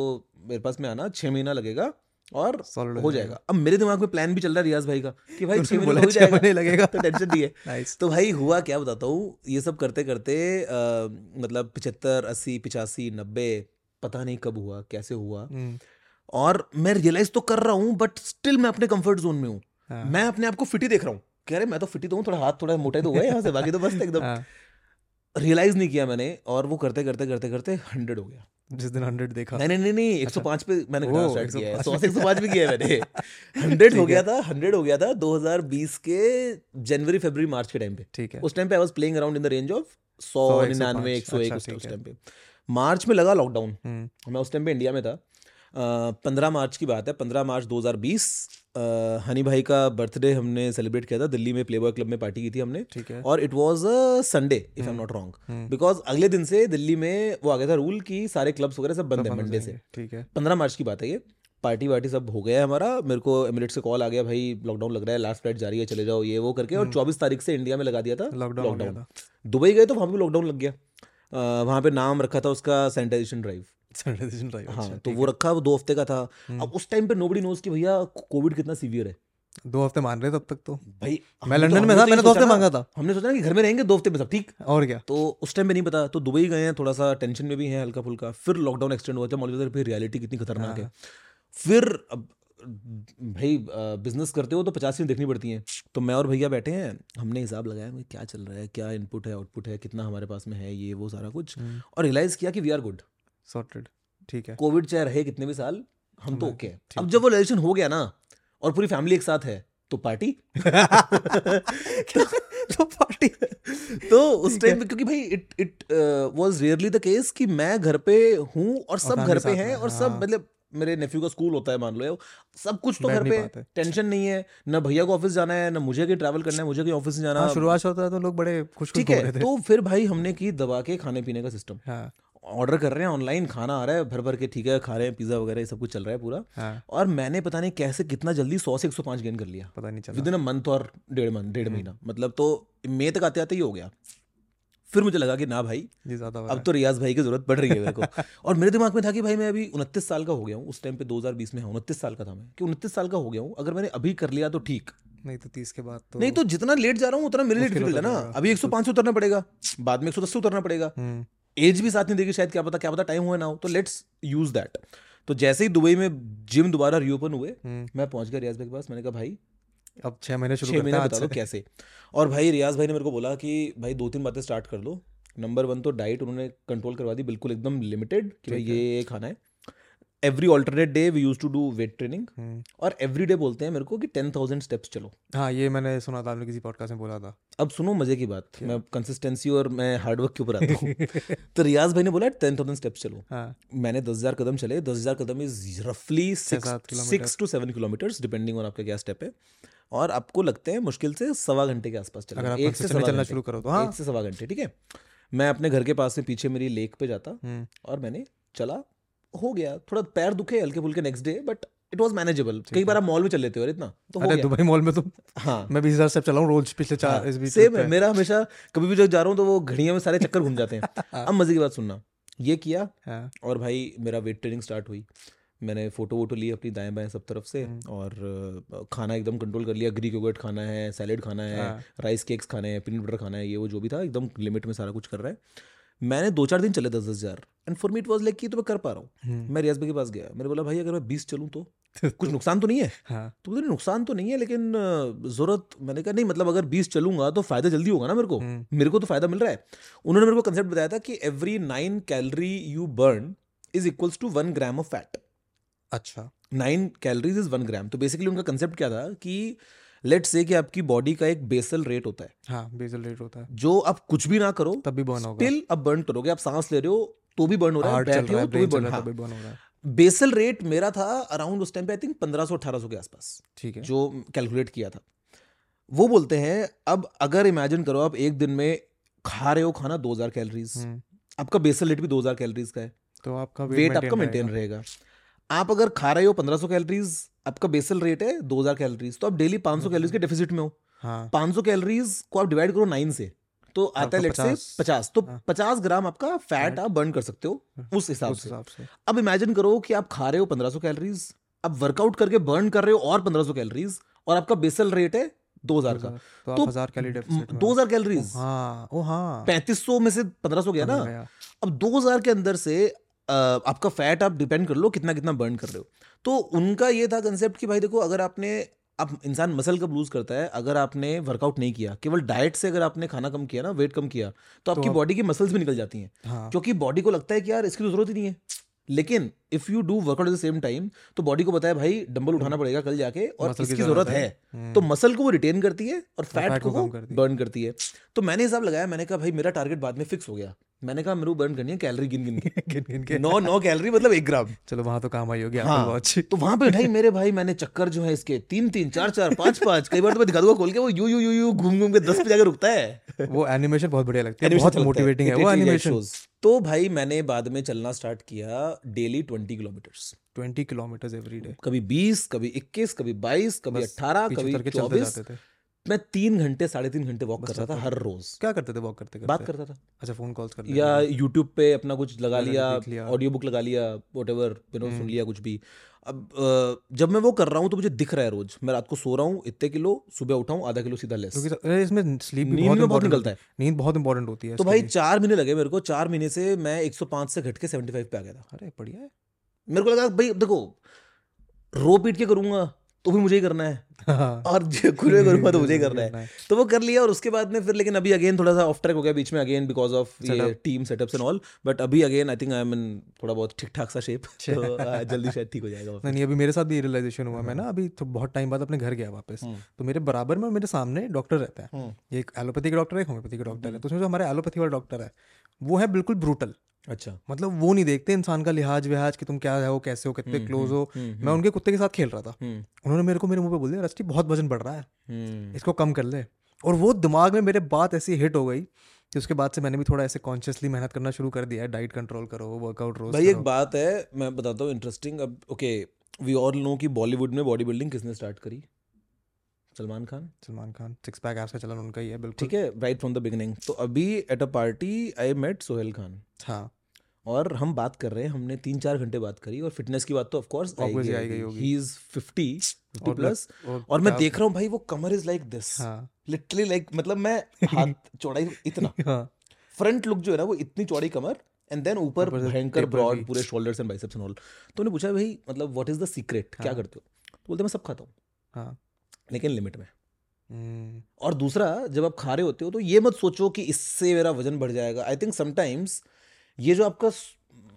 मेरे पास में आना छः महीना लगेगा और हो जाएगा। अब मेरे दिमाग में प्लान भी चल रहा है रियाज भाई का कि भाई छः उन्होंने महीने हो छह जाएगा लगेगा। तो टेंशन नहीं है। तो भाई हुआ क्या बताता हूँ ये सब करते करते मतलब पिछहत्तर अस्सी पिचासी नब्बे पता नहीं कब हुआ कैसे हुआ। हम्म, और मैं रियलाइज़ तो कर रहा हूँ बट स्टिल मैं अपने कंफर्ट जोन में हूँ। हाँ, मैं अपने आप को फिट ही देख रहा हूँ। कह रहे मैं तो फिटी ही तो हूँ थोड़ा हाथ थोड़ा मोटा तो हुआ यहाँ से बाकी तो बस एकदम। हाँ, रियलाइज़ नहीं किया मैंने और वो करते करते करते करते हंड्रेड हो गया। जिस दिन हंड्रेड देखा। नहीं नहीं नहीं एक सौ पाँच पे मैंने स्टार्ट किया है 105 सौ से एक सौ पाँच भी किया है मैंने। हंड्रेड हो गया था हंड्रेड हो गया था 2020 के जनवरी फरवरी मार्च के टाइम पे। ठीक है। उस टाइम पे I was playing around in the range of सौ निन्यानवे एक सौ एक अच्छा, उस टाइम पे। मार्च में लगा लॉकडाउन हम्म, मैं उस टाइम पे इंडिया में था। पंद्रह मार्च की बात है पंद्रह मार्च 2020 अ, हनी भाई का बर्थडे हमने सेलिब्रेट किया था दिल्ली में प्लेबॉय क्लब में पार्टी की थी हमने ठीक है। और it was Sunday if I am not wrong hmm, because अगले दिन से दिल्ली में वो आ गया था रूल कि सारे क्लब्स वगैरह सब बंद है मंडे से। ठीक है। पंद्रह मार्च की बात है ये पार्टी वार्टी सब हो गया है हमारा मेरे को एमिरेट्स से कॉल आ गया भाई लॉकडाउन लग रहा है लास्ट फ़्लाइट जारी है चले जाओ ये वो करके और चौबीस तारीख से इंडिया में लगा दिया था लॉकडाउन दुबई गए तो वहाँ भी लॉकडाउन लग गया। वहाँ पे नाम रखा था उसका सैनिटाइजेशन ड्राइव हाँ अच्छा, तो वो रखा वो दो हफ़्ते का था। हम्म। अब उस टाइम पे नोबडी नोज़ कि भैया कोविड कितना सीवियर है। दो हफ़्ते मान रहे तब तक तो। भाई मैं हमने तो- में था तो मैंने दो हफ़्ते मांगा था। हमने सोचा ना कि घर में रहेंगे दो हफ़्ते में सब ठीक? और क्या? तो उस टाइम पे नहीं पता तो दुबई गए हैं थोड़ा सा टेंशन में भी है हल्का फुल्का फिर लॉकडाउन एक्सटेंड हुआ था मौलवी फिर रियलिटी कितनी खतरनाक है। हाँ। फिर अब भाई बिज़नेस करते हो तो पचास चीज़ें देखनी पड़ती हैं। तो मैं और भैया बैठे हैं हमने हिसाब लगाया क्या चल रहा है? क्या इनपुट है आउटपुट है? कितना हमारे पास में है ये वो सारा कुछ? हम्म, और रियलाइज़ किया कि वी आर गुड सॉर्टेड ठीक है। कोविड चाहे रहे कितने भी साल हम तो ओके हैं। अब जब वो रिलेशन हो गया ना और पूरी फैमिली एक साथ है तो पार्टी? तो तो पार्टी। तो उस टाइम पे क्योंकि भाई it it was really the case कि मैं घर पे हूँ और सब घर पे हैं और सब हाँ। मतलब मेरे नेफ्यू का स्कूल होता है मान लो सब कुछ तो घर पे। टेंशन नहीं है। ना भैया को ऑफ़िस जाना है ना मुझे कहीं ट्रैवल करना है मुझे कहीं ऑफ़िस जाना। हाँ शुरुआत होता है तो लोग बड़े खुश खुश ठीक है तो फिर भाई हमने की दबा के खाने पीने का सिस्टम हाँ। ऑर्डर कर रहे हैं ऑनलाइन खाना आ रहा है भर भर के ठीक है खा रहे हैं पिज्जा वगैरह ये सब कुछ चल रहा है पूरा। हाँ। और मैंने पता नहीं कैसे कितना जल्दी सौ से एक सौ पाँच गेन कर लिया। पता नहीं चला। विद इन अ मंथ और डेढ़ मंथ हम्म। डेढ़ महीना। मतलब तो मई तक आते आते ही हो गया। फिर मुझे लगा कि ना भाई ज़्यादा अब तो रियाज भाई की ज़रूरत पड़ रही है मेरे को। और मेरे दिमाग में था कि भाई मैं अभी उनतीस साल का हो गया हूँ उस टाइम पे 2020 में हूँ उनतीस साल का था मैं कि उनतीस साल का हो गया हूँ अगर मैंने अभी कर लिया तो ठीक। नहीं तो तीस के बाद तो नहीं तो जितना लेट जा रहा हूँ उतना मेरे लिए डिफ़िकल्ट है ना। अभी एक सौ पाँच उतरना पड़ेगा बाद में एक सौ दस से उतरना पड़ेगा। हम्म, एज भी साथ नहीं देगी शायद क्या पता क्या पता टाइम हुआ ना हो। तो लेट्स यूज़ दैट तो जैसे ही दुबई में जिम दोबारा रीओपन हुए हम्म, मैं पहुँच गया रियाज भाई के पास। मैंने कहा भाई अब छह महीने शुरू छह महीने बता दो कैसे? और भाई रियाज भाई ने मेरे को बोला कि भाई दो तीन बातें स्टार्ट कर लो। नंबर वन तो डाइट उन्होंने कंट्रोल करवा दी बिल्कुल एकदम लिमिटेड कि भाई ये खाना है। Every alternate day we use to do weight training और एवरी डे बोलते हैं मेरे को कि टेन थाउज़ेंड स्टेप्स चलो। हाँ ये मैंने सुना था आपने किसी पॉडकास्ट में बोला था। अब सुनो मज़े की बात। मैं कंसिस्टेंसी और मैं हार्डवर्क के ऊपर आता हूँ। तो रियाज भाई ने बोला टेन थाउज़ेंड स्टेप्स चलो। हाँ। मैंने दस हज़ार कदम चले। दस हज़ार कदम इज़ रफली। Six to seven kilometres depending on आपका क्या स्टेप है। और आपको लगते हैं मुश्किल से सवा घंटे के आसपास चले एक से सवा चलना शुरू करो तो हाँ। एक से सवा घंटे ठीक है? मैं अपने घर के पास में पीछे मेरी लेक पे जाता हम्म, और मैंने चला हो गया थोड़ा पैर दुखे हल्के फुल्के next day but it was manageable कई बार आप मॉल में चल लेते हो इतना तो अरे दुबई मॉल में तो हाँ। मैं बीस हज़ार स्टेप चला हूँ रोज पिछले चार हाँ, सेम है मेरा हमेशा कभी भी जब जा रहा हूँ तो वो घड़ियों में सारे चक्कर घूम जाते हैं। अब मज़े की बात सुनना ये किया हाँ। और भाई मेरा वेट ट्रेनिंग स्टार्ट हुई। मैंने फ़ोटो वोटो ली अपनी दाएँ बाएँ सब तरफ़ से हम्म। और खाना एकदम कंट्रोल कर लिया। ग्रीक योगर्ट खाना है सैलेड खाना है हाँ। राइस केक्स खाने हैं पीनट बटर खाना है ये वो जो भी था एकदम लिमिट में सारा कुछ कर रहा है। मैंने दो चार दिन चले दस दस हज़ार। And for me it was like कि तो मैं कर पा रहा हूँ। हम्म, मैं रियाज भाई के पास गया। मैंने बोला भाई अगर मैं बीस चलूँ तो? कुछ नुकसान तो नहीं है? हाँ। तो बोले नुकसान तो नहीं है लेकिन ज़रूरत मैंने कहा नहीं मतलब अगर बीस चलूँगा तो फ़ायदा जल्दी होगा ना मेरे को। हम्म, मेरे को तो फ़ायदा मिल रहा है उन्होंने मेरे को कंसेप्ट बताया था कि every nine calorie you burn is equals to one gram of fat अच्छा। Nine calories is one gram तो बेसिकली उनका कंसेप्ट क्या था कि लेट्स से कि आपकी बॉडी का एक बेसल रेट होता है। हाँ बेसल रेट होता है। जो आप कुछ भी ना करो तब भी बर्न होगा। स्टिल आप बर्न करोगे। आप सांस ले रहे हो तो भी बर्न हो रहा है। बैठे हो तो भी बर्न है हाँ। रहा है। बेसल रेट मेरा था अराउंड उस टाइम पे आई थिंक पंद्रह सौ अठारह सौ के आसपास। ठीक है। जो कैलकुलेट किया था। वो बोलते हैं अब अगर इमेजिन करो आप एक दिन में खा रहे हो खाना 2000 कैलोरीज हम्म, आपका बेसल रेट भी 2000 कैलोरीज का है। तो आपका वेट आपका मेंटेन रहेगा। आप अगर खा रहे हो 1500 कैलोरीज आपका बेसल रेट है 2000 कैलोरीज तो आप डेली 500 कैलोरीज के डेफिसिट में हो। हाँ। 500 कैलोरीज को आप डिवाइड करो 9 से तो आता है लेट से 50 50 तो हाँ। 50 ग्राम आपका फैट आप बर्न कर सकते हो उस हिसाब से। से। अब इमेजिन करो कि आप खा रहे हो 1500 कैलोरीज आप वर्कआउट करके बर्न कर रहे हो और 1500 कैलोरीज और आपका बेसल रेट है 2000 का। तो तो हज़ार कैलोरी डेफिसिट में हो। 2000 कैलोरीज हाँ हाँ। 3500 में से 1500 गया ना। अब 2000 के अंदर से आपका फैट आप डिपेंड कर लो कितना कितना बर्न कर रहे हो। तो उनका ये था कंसेप्ट कि भाई देखो अगर आपने अब इंसान मसल कब लूज करता है अगर आपने वर्कआउट नहीं किया केवल डाइट से अगर आपने खाना कम किया ना वेट कम किया तो आपकी तो बॉडी की मसल्स भी निकल जाती हैं। हाँ। क्योंकि बॉडी को लगता है कि यार इसकी तो ज़रूरत ही नहीं है। लेकिन if you do workout at the same time तो बॉडी को है भाई डंबल उठाना पड़ेगा कल जाके और इसकी ज़रूरत है। है। हम्म, तो मसल को वो रिटेन करती है और फैट को। बर्न करती है। तो मैंने हिसाब लगाया मैंने कहा भाई मेरा टारगेट बाद में फिक्स हो गया। मैंने कहा मेरे को बर्न करनी है कैलोरी गिन गिन गिन। गिन के नौ नौ कैलोरी मतलब एक ग्राम चलो वहाँ तो काम आई होगी हाँ। वॉच तो वहाँ पे ढाई मेरे भाई मैंने चक्कर जो है इसके तीन तीन चार चार पाँच पाँच कई बार तो मैं दिखा दूँगा खोल के वो यू यू यू यू घूम घूम के दस पे जाकर रुकता है। वो एनिमेशन बहुत बढ़िया लगती है बहुत मोटिवेटिंग है। वो एनिमेशन तो भाई मैंने बाद में चलना स्टार्ट किया daily twenty kilometres 20 kilometre every day कभी बीस कभी इक्कीस कभी बाईस कभी अट्ठारह कभी चौबीस। मैं तीन घंटे साढ़े तीन घंटे वॉक बस कर रहा था हर रोज। क्या करते थे? वॉक करते करते? बात करता था। अच्छा फ़ोन कॉल्स कर या यूट्यूब पे अपना कुछ लगा लिया ऑडियो बुक लगा लिया वट एवर यू नो सुन हम्म। लिया कुछ भी। अब जब मैं वो कर रहा हूँ तो मुझे दिख रहा है रोज। मैं रात को सो रहा हूँ इतने किलो सुबह उठाऊँ आधा किलो सीधा लेस क्योंकि इसमें स्लीप भी नींद बहुत में बहुत निकलता है। नींद बहुत इंपॉर्टेंट होती है तो भाई चार महीने लगे मेरे को चार महीने से मैं 105 से घट के 75 पे आ गया था। अरे बढ़िया है। मेरे को लगा भाई देखो रो पीट के करूँगा? तो भी मुझे ही करना है। हाँ। और जो खुले करूँगा तो मुझे ही करना है। तो वो कर लिया और उसके बाद में फिर लेकिन अभी अगेन थोड़ा सा ऑफ़ ट्रैक हो गया बीच में अगेन बिकॉज़ ऑफ़ ये team setups and all but अभी again I think I am in थोड़ा बहुत ठीक ठाक सा शेप तो जल्दी शायद ठीक हो जाएगा नहीं अभी मेरे साथ भी रियलाइजेशन हुआ। मैं ना अभी तो बहुत टाइम बाद अपने घर गया वापस। हम्म। तो मेरे बराबर में मेरे सामने डॉक्टर रहता है। हम्म। एक एलोपैथी का डॉक्टर है एक होम्योपैथी का डॉक्टर है। तो उसमें जो हमारे एलोपैथी वाला डॉक्टर है वो है बिल्कुल ब्रूटल अच्छा। मतलब वो नहीं देखते इंसान का लिहाज विहाज कि तुम क्या हो कैसे हो कितने हम्म, क्लोज हो। हम्म, मैं उनके कुत्ते के साथ खेल रहा था। हम्म, उन्होंने मेरे को मेरे मुँह पे बोल दिया रस्टी बहुत वज़न बढ़ रहा है। हम्म। इसको कम कर ले। और वो दिमाग में मेरे बात ऐसी हिट हो गई कि उसके बाद से मैंने भी थोड़ा ऐसे कॉन्शियसली मेहनत करना शुरू कर दिया है। डाइट कंट्रोल करो वर्कआउट रोज भाई एक बात है मैं बताता हूँ इंटरेस्टिंग अब ओके वी ऑल नो कि बॉलीवुड में बॉडी बिल्डिंग किसने स्टार्ट करी? Salman Khan? Salman Khan. Six pack abs का चलन उनका ही है बिल्कुल। ठीक है राइट फ्रॉम द बिगिनिंग तो अभी at a party I met Sohail Khan हाँ। और हम बात कर रहे हैं हमने तीन चार घंटे बात करी और फिटनेस की बात तो ऑफ़ कोर्स Obviously आई गई होगी। ही इज़ 50 50 और प्लस और मैं देख रहा हूँ भाई वो कमर इज़ लाइक दिस हाँ। लिटरली लाइक मतलब मैं हाथ चौड़ाई इतना। हाँ। फ्रंट लुक जो है ना वो इतनी चौड़ी कमर एंड देन ऊपर ऊपर भयंकर ब्रॉड पूरे shoulders and biceps and all तो उन्हें पूछा भाई मतलब व्हाट इज़ द सीक्रेट क्या हाँ। करते हो? तो बोलते मैं सब खाता हूँ। हाँ। लेकिन लिमिट में। हम्म, और दूसरा जब आप खा रहे होते हो तो ये मत सोचो कि इससे मेरा वज़न बढ़ जाएगा। आई थिंक समटाइम्स ये जो आपका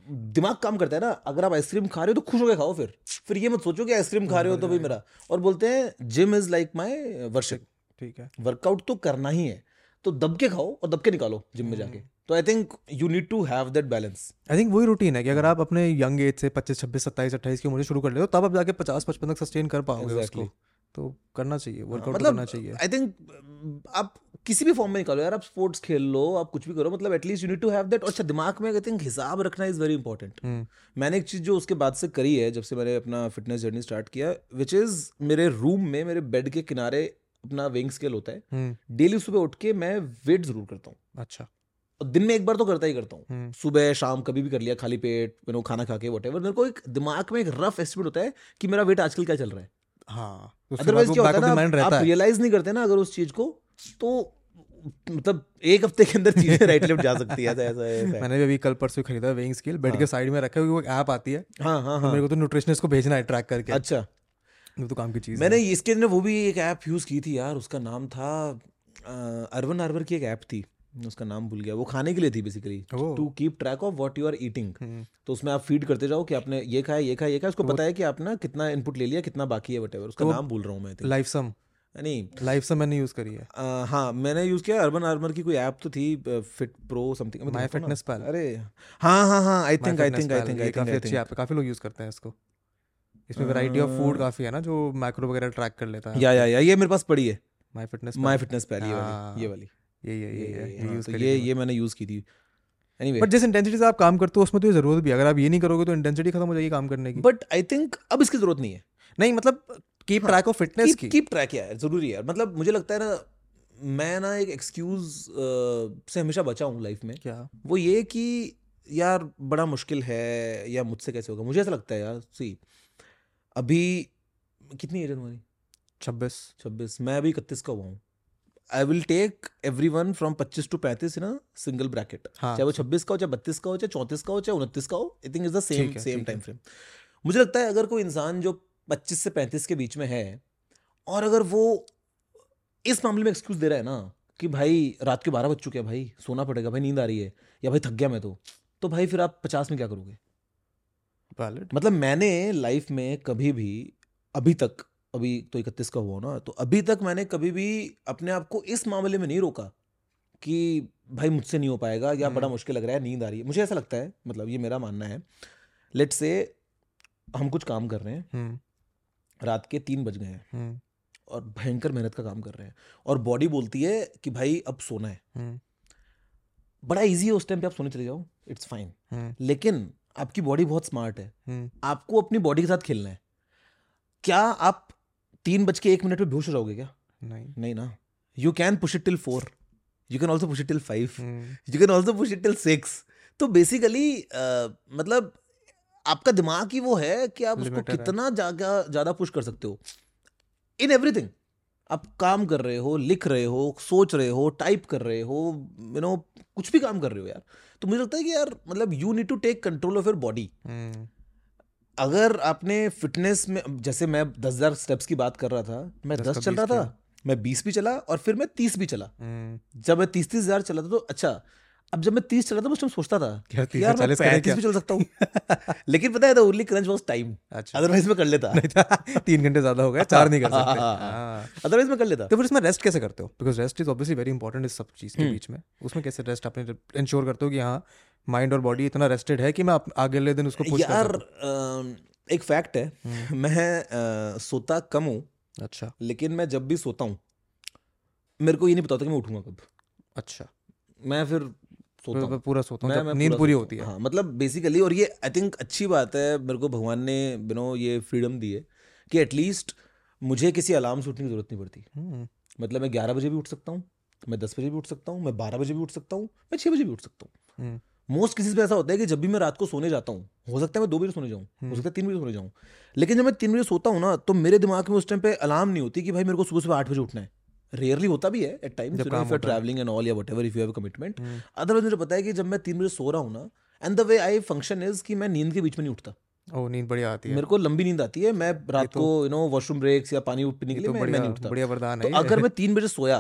दिमाग काम करता है ना अगर आप आइसक्रीम खा रहे हो तो खुश होकर खाओ फिर। फिर ये मत सोचो कि आइसक्रीम खा रहे हो तो भाई मेरा। और बोलते हैं gym is like my worship ठीक है। वर्कआउट तो करना ही है। तो दब के खाओ और दब के निकालो जिम में जाके। तो I think you need to have that balance I think वही रूटीन है कि अगर आप अपने यंग एज से पच्चीस छब्बीस सत्ताईस अट्ठाईस की उम्र से शुरू कर ले तो तब आप जाके पचास पचपन तक सस्टेन कर पाओगे Exactly. उसको तो करना चाहिए वर्कआउट मतलब करना चाहिए। आई थिंक आप किसी भी फॉर्म में निकालो यार आप स्पोर्ट्स खेल लो आप कुछ भी करो मतलब at least you need to have that अच्छा दिमाग में आई थिंक हिसाब रखना इज़ वेरी इंपॉर्टेंट हम्म, मैंने एक चीज़ जो उसके बाद से करी है जब से मैंने अपना फिटनेस जर्नी स्टार्ट किया विच इज़ मेरे रूम में मेरे बेड के किनारे अपना वेइंग स्केल होता है। हम्म, डेली सुबह उठ के मैं वेट ज़रूर करता हूँ। अच्छा। और दिन में एक बार तो करता ही करता हूँ। हम्म, सुबह शाम कभी भी कर लिया खाली पेट नो खाना खा के वट मेरे को एक दिमाग में एक रफ एस्टिमेट होता है कि मेरा वेट आजकल क्या चल रहा है। हाँ। अदरवाइज़ वो क्या होता है ना आप रियलाइज़ नहीं करते ना अगर उस चीज़ को तो मतलब एक हफ़्ते के अंदर चीज़ें राइट लेफ़्ट जा सकती है ऐसा ऐसा है मैंने भी अभी कल परसों खरीदा वेइंग स्केल बेड के साइड में रखा है वो एक ऐप आती है हाँ हाँ तो हाँ। मेरे को तो न्यूट्रिशनिस्ट को भेजना है ट्रैक करके। अच्छा। तो काम की चीज़ मैंने इसके अंदर वो भी एक ऐप यूज़ की थी यार उसका नाम था अर्बन आर्बर की एक ऐप थी। उसका नाम भूल गया। वो खाने के लिए थी basically to keep track of what you are eating तो उसमें आप फ़ीड करते जाओ कि आपने ये खाया ये खाया ये खाया। उसको पता है कि आपने कितना इनपुट ले लिया कितना बाकी है वटेवर उसका नाम भूल रहा हूँ मैं लाइफ सम नहीं। लाइफ सम मैंने यूज़ करी है। आ, हाँ मैंने यूज़ किया। अर्बन आर्मर की कोई ऐप तो थी fit pro something My Fitness Pal। अरे हाँ हाँ हाँ I think I think I think I काफ़ी अच्छी ऐप है। काफ़ी लोग यूज़ करते हैं इसको। इसमें वैरायटी ऑफ़ फ़ूड काफ़ी है ना जो मैक्रो वगैरह ट्रैक कर लेता है। या या या ये मेरे पास पड़ी है। My fitness my fitness pal ये हाँ, वाली ये वाली। ये ये ये ये ये हाँ, यूज़ तो ये ये मैंने यूज़ की थी। एनीवे बट जिस इंटेंसिटी से आप काम करते हो उसमें तो ये ज़रूरत भी अगर आप ये नहीं करोगे तो इंटेंसिटी खत्म हो जाएगी काम करने की। बट आई थिंक अब इसकी ज़रूरत नहीं है। नहीं मतलब कीप ट्रैक ऑफ़ फिटनेस की। कीप ट्रैक यार ज़रूरी है मतलब मुझे लगता है ना मैं ना एक एक्सक्यूज से हमेशा बचा हूँ लाइफ में। क्या? वो ये कि यार बड़ा मुश्किल है या मुझसे कैसे होगा? मुझे ऐसा लगता है यार सी अभी कितनी एज है तुम्हारी? छब्बीस। छब्बीस। मैं अभी इकतीस का हुआ हूँ। I will take every one from पच्चीस टू पैंतीस इन सिंगल ब्रैकेट चाहे वो छब्बीस का हो चाहे बत्तीस का हो चाहे चौंतीस का हो चाहे उनतीस का हो I think is the same same time frame मुझे लगता है अगर कोई इंसान जो पच्चीस से पैंतीस के बीच में है और अगर वो इस मामले में एक्सक्यूज दे रहा है ना कि भाई रात के बारह बज चुके हैं भाई सोना पड़ेगा भाई नींद आ रही है या भाई थक गया मैं तो तो भाई फिर आप पचास में क्या करोगे? मतलब मैंने लाइफ में कभी भी अभी तक अभी तो इकतीस का हुआ ना तो अभी तक मैंने कभी भी अपने आप को इस मामले में नहीं रोका कि भाई मुझसे नहीं हो पाएगा या बड़ा हम्म। मुश्किल लग रहा है नींद आ रही है। मुझे ऐसा लगता है मतलब ये मेरा मानना है लेट से हम कुछ काम कर रहे हैं। हम्म। रात के तीन बज गए हैं। हम्म। और भयंकर मेहनत का काम कर रहे हैं। और बॉडी बोलती है कि भाई अब सोना है। बड़ा इजी है उस टाइम पे आप सोने चले जाओ इट्स फाइन लेकिन आपकी बॉडी बहुत स्मार्ट है। आपको अपनी बॉडी के साथ खेलना है। क्या आप तीन बज के एक मिनट में बेहोश हो जाओगे क्या? नहीं। नहीं ना। You can push it till four you can also push it till five you can also push it till six तो बेसिकली मतलब आपका दिमाग ही वो है कि आप उसको कितना ज़्यादा ज़्यादा पुश कर सकते हो। इन एवरीथिंग आप काम कर रहे हो लिख रहे हो सोच रहे हो टाइप कर रहे हो यू नो कुछ भी काम कर रहे हो यार। तो मुझे लगता है कि यार मतलब you need to take control of your body अगर आपने फिटनेस में जैसे मैं दस हज़ार स्टेप्स की बात कर रहा था मैं दस दस चल रहा था मैं बीस भी चला और फिर मैं तीस भी चला। हम्म। जब मैं तीस तीस हज़ार चला था तो अच्छा अब जब मैं तीस चला था उस टाइम सोचता था क्या कि 30 यार मैं पैंतीस भी चल सकता हूँ। लेकिन पता है the only crunch was time otherwise मैं कर लेता। तीन घंटे ज़्यादा हो गए चार नहीं कर सकते। हाँ। हाँ। अदरवाइज़ मैं कर लेता। तो फिर इसमें रेस्ट कैसे करते हो? Because rest is obviously very important इस सब चीज़ के हम्म। बीच में। उसमें कैसे रेस्ट आपने इंश्योर करते हो कि हाँ माइंड और बॉडी इतना रेस्टेड है कि मैं अगले दिन उसको पुश यार एक फैक्ट है हम्म। मैं अ, सोता कम हूँ अच्छा। लेकिन मैं जब भी सोता हूँ मेरे को ये नहीं पता होता कि मैं उठूँगा कब। अच्छा। मैं फिर सोता हूँ। पूरा सोता हूँ नींद पूरी होती है। हाँ। मतलब बेसिकली और ये आई थिंक अच्छी बात है मेरे को भगवान ने यू नो ये फ्रीडम दी है कि एटलीस्ट मुझे किसी अलार्म से उठने की ज़रूरत नहीं पड़ती। हम्म, मतलब मैं ग्यारह बजे भी उठ सकता हूँ मैं दस बजे भी उठ सकता हूँ मैं बारह बजे भी उठ सकता हूँ मैं छः बजे भी उठ सकता हूँ। हम्म, मोस्ट केसेस में ऐसा होता है कि जब भी मैं रात को सोने जाता हूँ हो सकता है मैं दो बजे सोने जाऊँ हो हम्म। सकता है तीन बजे सोने जाऊँ लेकिन जब मैं तीन बजे सोता हूँ ना तो मेरे दिमाग में उस टाइम पे अलार्म नहीं होती कि भाई मेरे को सुबह सुबह आठ बजे उठना है। रेयरली होता भी है एट है। ट्रैवलिंग एंड ऑल या whatever if you have commitment otherwise मुझे पता है कि जब मैं तीन बजे सो रहा हूँ ना and the way I function is कि मैं नींद के बीच में नहीं उठता। ओ नींद बढ़िया आती है। मेरे को लंबी नींद आती है मैं रात तो- को यू नो वॉशरूम ब्रेक्स या पानी पीने के लिए तो मैं मैं नहीं उठता। बढ़िया वरदान तो है। अगर मैं तीन बजे सोया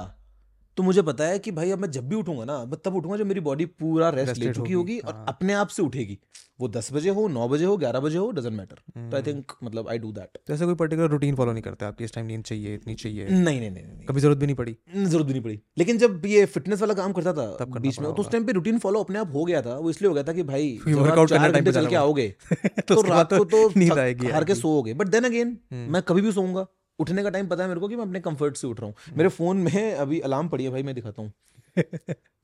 तो मुझे पता है कि भाई अब मैं जब भी उठूँगा ना मैं तब उठूँगा जब मेरी बॉडी पूरा रेस्ट ले चुकी होगी, होगी और हाँ। अपने आप से उठेगी। वो दस बजे हो नौ बजे हो ग्यारह बजे हो डजेंट मैटर तो आई हम्म, थिंक मतलब आई डू दैट तो ऐसा कोई पर्टिकुलर रूटीन फॉलो नहीं करते आप कि इस टाइम नींद चाहिए इतनी चाहिए? नहीं नहीं नहीं नहीं कभी ज़रूरत भी नहीं पड़ी? ज़रूरत भी नहीं पड़ी। लेकिन जब ये फिटनेस वाला काम करता था तब बीच में तो उस टाइम पे रूटीन फॉलो अपने आप हो गया था। वो इसलिए हो गया था कि भाई करने पे चल के आओगे तो तो रात को तो नींद आएगी हार के। सोओगे। But then again hmm. मैं कभी भी सोऊँगा। उठने का टाइम पता है मेरे को कि मैं अपने कंफर्ट से उठ रहा हूँ। मेरे फ़ोन में अभी अलार्म पड़ी है भाई मैं दिखाता हूँ।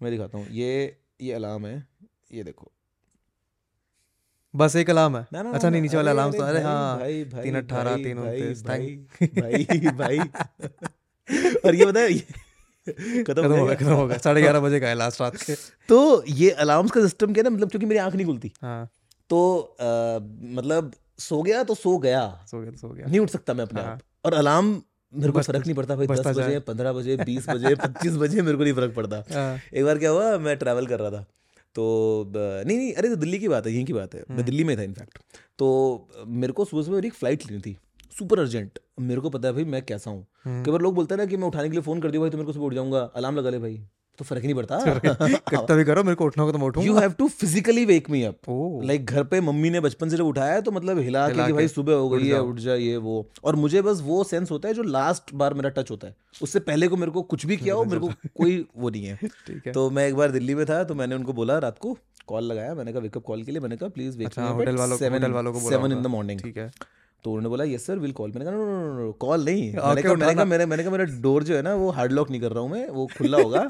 मैं दिखाता हूँ। ये ये अलार्म है। ये देखो। बस एक अलार्म है? ना ना अच्छा नहीं नीचे वाला अलार्म तो अरे हाँ। तीन अट्ठारह, तीन भाई, उनतीस, भाई और ये बताए खत्म हो हो गया। खत्म हो गया। साढ़े ग्यारह बजे का है लास्ट रात के। तो ये अलार्म्स का सिस्टम क्या ना मतलब क्योंकि मेरी आँख नहीं खुलती। हाँ। तो मतलब सो गया तो सो गया। सो गया तो सो गया। नहीं उठ सकता मैं अपने हाँ। आप। और अलार्म मेरे को फ़र्क नहीं पड़ता भाई दस बजे पंद्रह बजे बीस बजे पच्चीस बजे मेरे को नहीं फ़र्क पड़ता। हाँ, एक बार क्या हुआ मैं ट्रैवल कर रहा था। तो नहीं नहीं अरे तो दिल्ली की बात है यहीं की बात है। हम्म। मैं दिल्ली में था इनफैक्ट तो मेरे को सुबह सुबह मेरी एक फ़्लाइट लेनी थी। सुपर अर्जेंट मेरे को पता है भाई मैं कैसा हूँ। हम्म। कई बार लोग बोलते हैं ना कि मैं उठाने के लिए फ़ोन कर दिया भाई तो मेरे को सुबह उठ जाऊँगा। अलार्म लगा ले भाई। तो फ़र्क नहीं पड़ता। कितना भी करो मेरे को उठना होगा तो मैं you have to physically wake me up like घर पे मम्मी ने बचपन से जब उठाया है तो मतलब हिला के हिला कि भाई सुबह हो गई है उठ जा ये वो। और मुझे बस वो सेंस होता है जो लास्ट बार मेरा टच होता है। उससे पहले को मेरे को कुछ भी किया हो मेरे को कोई वो नहीं है। ठीक है। तो मैं एक बार दिल्ली में था तो मैंने उनको बोला रात को कॉल लगाया। मैंने कहा वेकअप कॉल के लिए? मैंने कहा प्लीज़ वेक होटल वालों को को सेवन इन द मॉर्निंग ठीक है। तो उन्होंने बोला यस सर विल कॉल मैंने कहा नो नो नो कॉल नहीं. मैंने कहा मैंने कहा मेरे मैंने कहा मेरा डोर जो है ना वो हार्ड लॉक नहीं कर रहा हूँ मैं वो खुला होगा.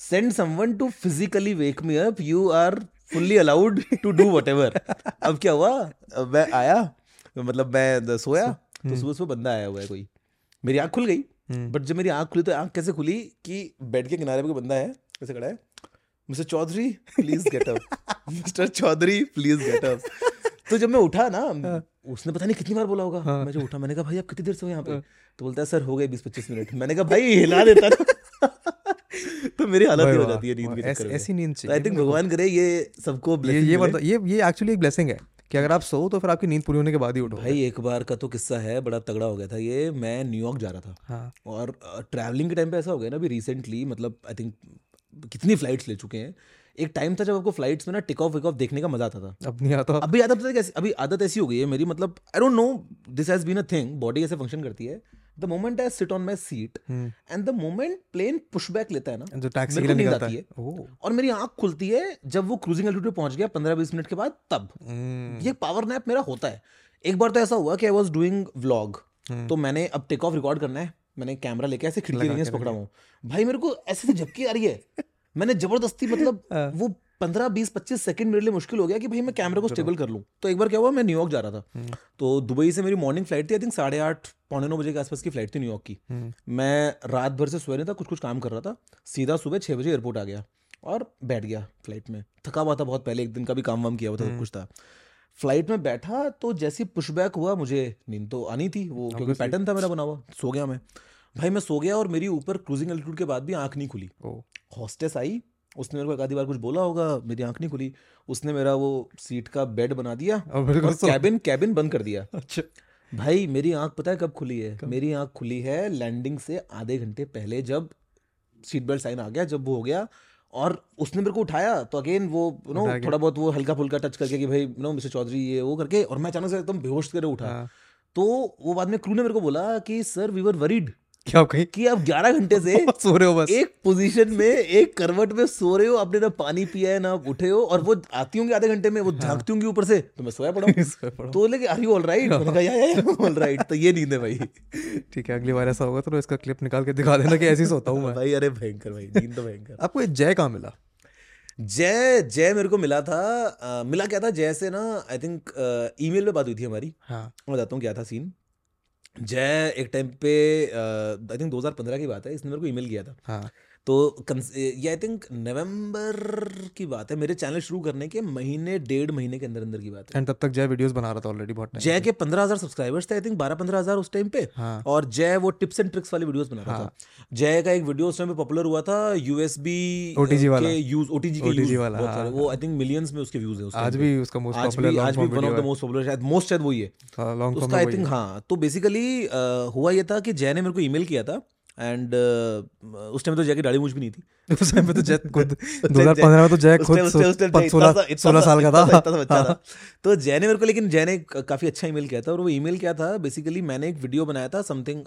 Send someone to physically wake me up you are fully allowed to do what अब क्या हुआ? अब मैं आया मतलब मैं सोया तो सुबह सुबह बंदा आया हुआ है कोई। मेरी आँख खुल गई हम्म। बट जब मेरी आँख खुली तो आँख कैसे खुली कि बेड के किनारे पे कोई बंदा है कैसे खड़ा है mister Chaudhary please get up mister Chaudhary please get up तो जब मैं उठा ना उसने पता नहीं कितनी बार बोला होगा। मैं जो उठा मैंने कहा भाई आप कितनी देर से हो यहाँ पे? तो बोलता है सर हो गए बीस पच्चीस मिनट। मैंने कहा भाई हिला देता तो मेरी हालत ही हो जाती है नींद ऐसी- ऐसी नींद आई थिंक भगवान करे ये सबको ये ये मतलब ये ये एक्चुअली एक ब्लेसिंग है कि अगर आप सो तो फिर आपकी नींद पूरी होने के बाद ही उठो। भाई एक बार का तो किस्सा है बड़ा तगड़ा हो गया था ये। मैं न्यूयॉर्क जा रहा था। हाँ। और ट्रैवलिंग के टाइम पे ऐसा हो गया ना अभी रिसेंटली मतलब आई थिंक कितनी फ्लाइट्स ले चुके हैं। एक टाइम था जब आपको फ्लाइट्स में ना टिक ऑफ़ विक ऑफ़ देखने का मज़ा आता था। अब नहीं आता। अभी आदत कैसी अभी आदत ऐसी हो गई है मेरी मतलब I don't know this has been a thing body ऐसे फ़ंक्शन करती है। The moment I sit on my seat and the moment plane pushback लेता है ना जो टैक्सी के लिए आती है। ओह। और मेरी आँख खुलती है जब वो क्रूजिंग एल्टीट्यूड पहुँच गया पंद्रह बीस मिनट के बाद तब। हम्म, ये पावर नैप मेरा होता है। एक बार तो ऐसा हुआ कि आई वॉज़ डूइंग व्लॉग। तो मैंने अब टेक ऑफ़ रिकॉर्ड करना है। मैंने कैमरा लेके ऐसे खिड़की पकड़ा हूँ। भाई मेरे को ऐसे से झपकी आ रही है। मैंने ज़बरदस्ती मतलब हाँ। वो पंद्रह बीस पच्चीस सेकंड मेरे लिए मुश्किल हो गया कि भाई मैं कैमरे को स्टेबल कर लूँ। तो एक बार क्या हुआ मैं न्यूयॉर्क जा रहा था। हम्म। तो दुबई से मेरी मॉर्निंग फ़्लाइट थी आई थिंक साढ़े आठ पौने नौ बजे के आसपास की फ़्लाइट थी न्यूयॉर्क की। हम्म, मैं रात भर से सोया नहीं था कुछ कुछ काम कर रहा था। सीधा सुबह छः बजे एयरपोर्ट आ गया और बैठ गया फ़्लाइट में। थका हुआ था बहुत पहले एक दिन का भी काम वाम किया हुआ था सब कुछ था। फ़्लाइट में बैठा तो जैसी पुशबैक हुआ मुझे नींद तो आनी थी वो क्योंकि पैटर्न था मेरा बना हुआ सो गया मैं। भाई मैं सो गया और मेरी ऊपर क्रूजिंग एल्टीट्यूड के बाद भी आँख नहीं खुली। हॉस्टेस आई उसने मेरे को एक आधी बार कुछ बोला होगा मेरी आँख नहीं खुली। उसने मेरा वो सीट का बेड बना दिया और कैबिन कैबिन बंद कर दिया। अच्छा। भाई मेरी आँख पता है कब खुली है? मेरी आँख खुली है लैंडिंग से आधे घंटे पहले जब सीट बेल्ट साइन आ गया जब वो हो गया और उसने मेरे को उठाया तो अगेन वो यू नो थोड़ा बहुत वो हल्का फुल्का टच करके कि भाई नो मिस्टर चौधरी ये वो करके और मैं अचानक से एकदम बेहोश करे उठा। हाँ, तो वो बाद में क्रू ने मेरे को बोला कि सर वी वर वरीड क्या कहीं कि आप 11 घंटे से सो रहे हो बस। एक पोजीशन में एक करवट में सो रहे हो आपने ना पानी पिया है ना आप उठे हो और वो आती होंगी आधे घंटे में वो झांकती होंगी ऊपर से तो मैं सोया पड़ा हूँ। तो लेके आर यू ऑल राइट मैंने कहा ऑल राइट तो ये नींद है भाई। ठीक है अगली बार ऐसा होगा तो इसका क्लिप निकाल के दिखा देना कि ऐसे ही सोता हूँ मैं। भाई अरे भयंकर भाई नींद तो भयंकर। आपको जय कहाँ मिला? जय जय मेरे को मिला था अ, मिला क्या था? जय से ना आई थिंक ईमेल पे बात हुई थी हमारी। हाँ। मैं बताता हूँ क्या था सीन जय, एक टाइम पे आई थिंक 2015 की बात है, इसने मेरे को ईमेल किया था। हाँ। तो ये आई थिंक नवंबर की बात है। मेरे चैनल शुरू करने के महीने डेढ़ महीने के अंदर अंदर की बात है। एंड तब तक जय वीडियोस बना रहा था ऑलरेडी बहुत जय के पंद्रह हज़ार सब्सक्राइबर्स थे आई थिंक बारह पंद्रह हज़ार उस टाइम पे। हाँ। और जय वो टिप्स एंड ट्रिक्स वाली वीडियोस बना रहा हाँ. था जय का एक वीडियो उस टाइम पे पॉपुलर हुआ था यूएसबी OTG वाला। यूज़ ओटीजी के यूज़ वाला, हाँ, वो आई थिंक मिलियंस में उसके व्यूज़ है आज भी उसका मोस्ट पॉपुलर आज भी one of the most popular शायद मोस्ट शायद वही है उसका आई थिंक हाँ। तो बेसिकली हुआ ये था कि जय ने मेरे को ईमेल किया था। एंड uh, उस टाइम तो जय की दाढ़ी मूछ भी नहीं थी। उस टाइम पे तो जय खुद 2015 में तो जय खुद time- उस time- उस time पच- जय सोलह इतना सा- इतना सोलह सा- साल का था। बच्चा था तो जय ने मेरे को लेकिन जय ने काफ़ी अच्छा ईमेल किया था और वो ईमेल क्या था? बेसिकली मैंने एक वीडियो बनाया था something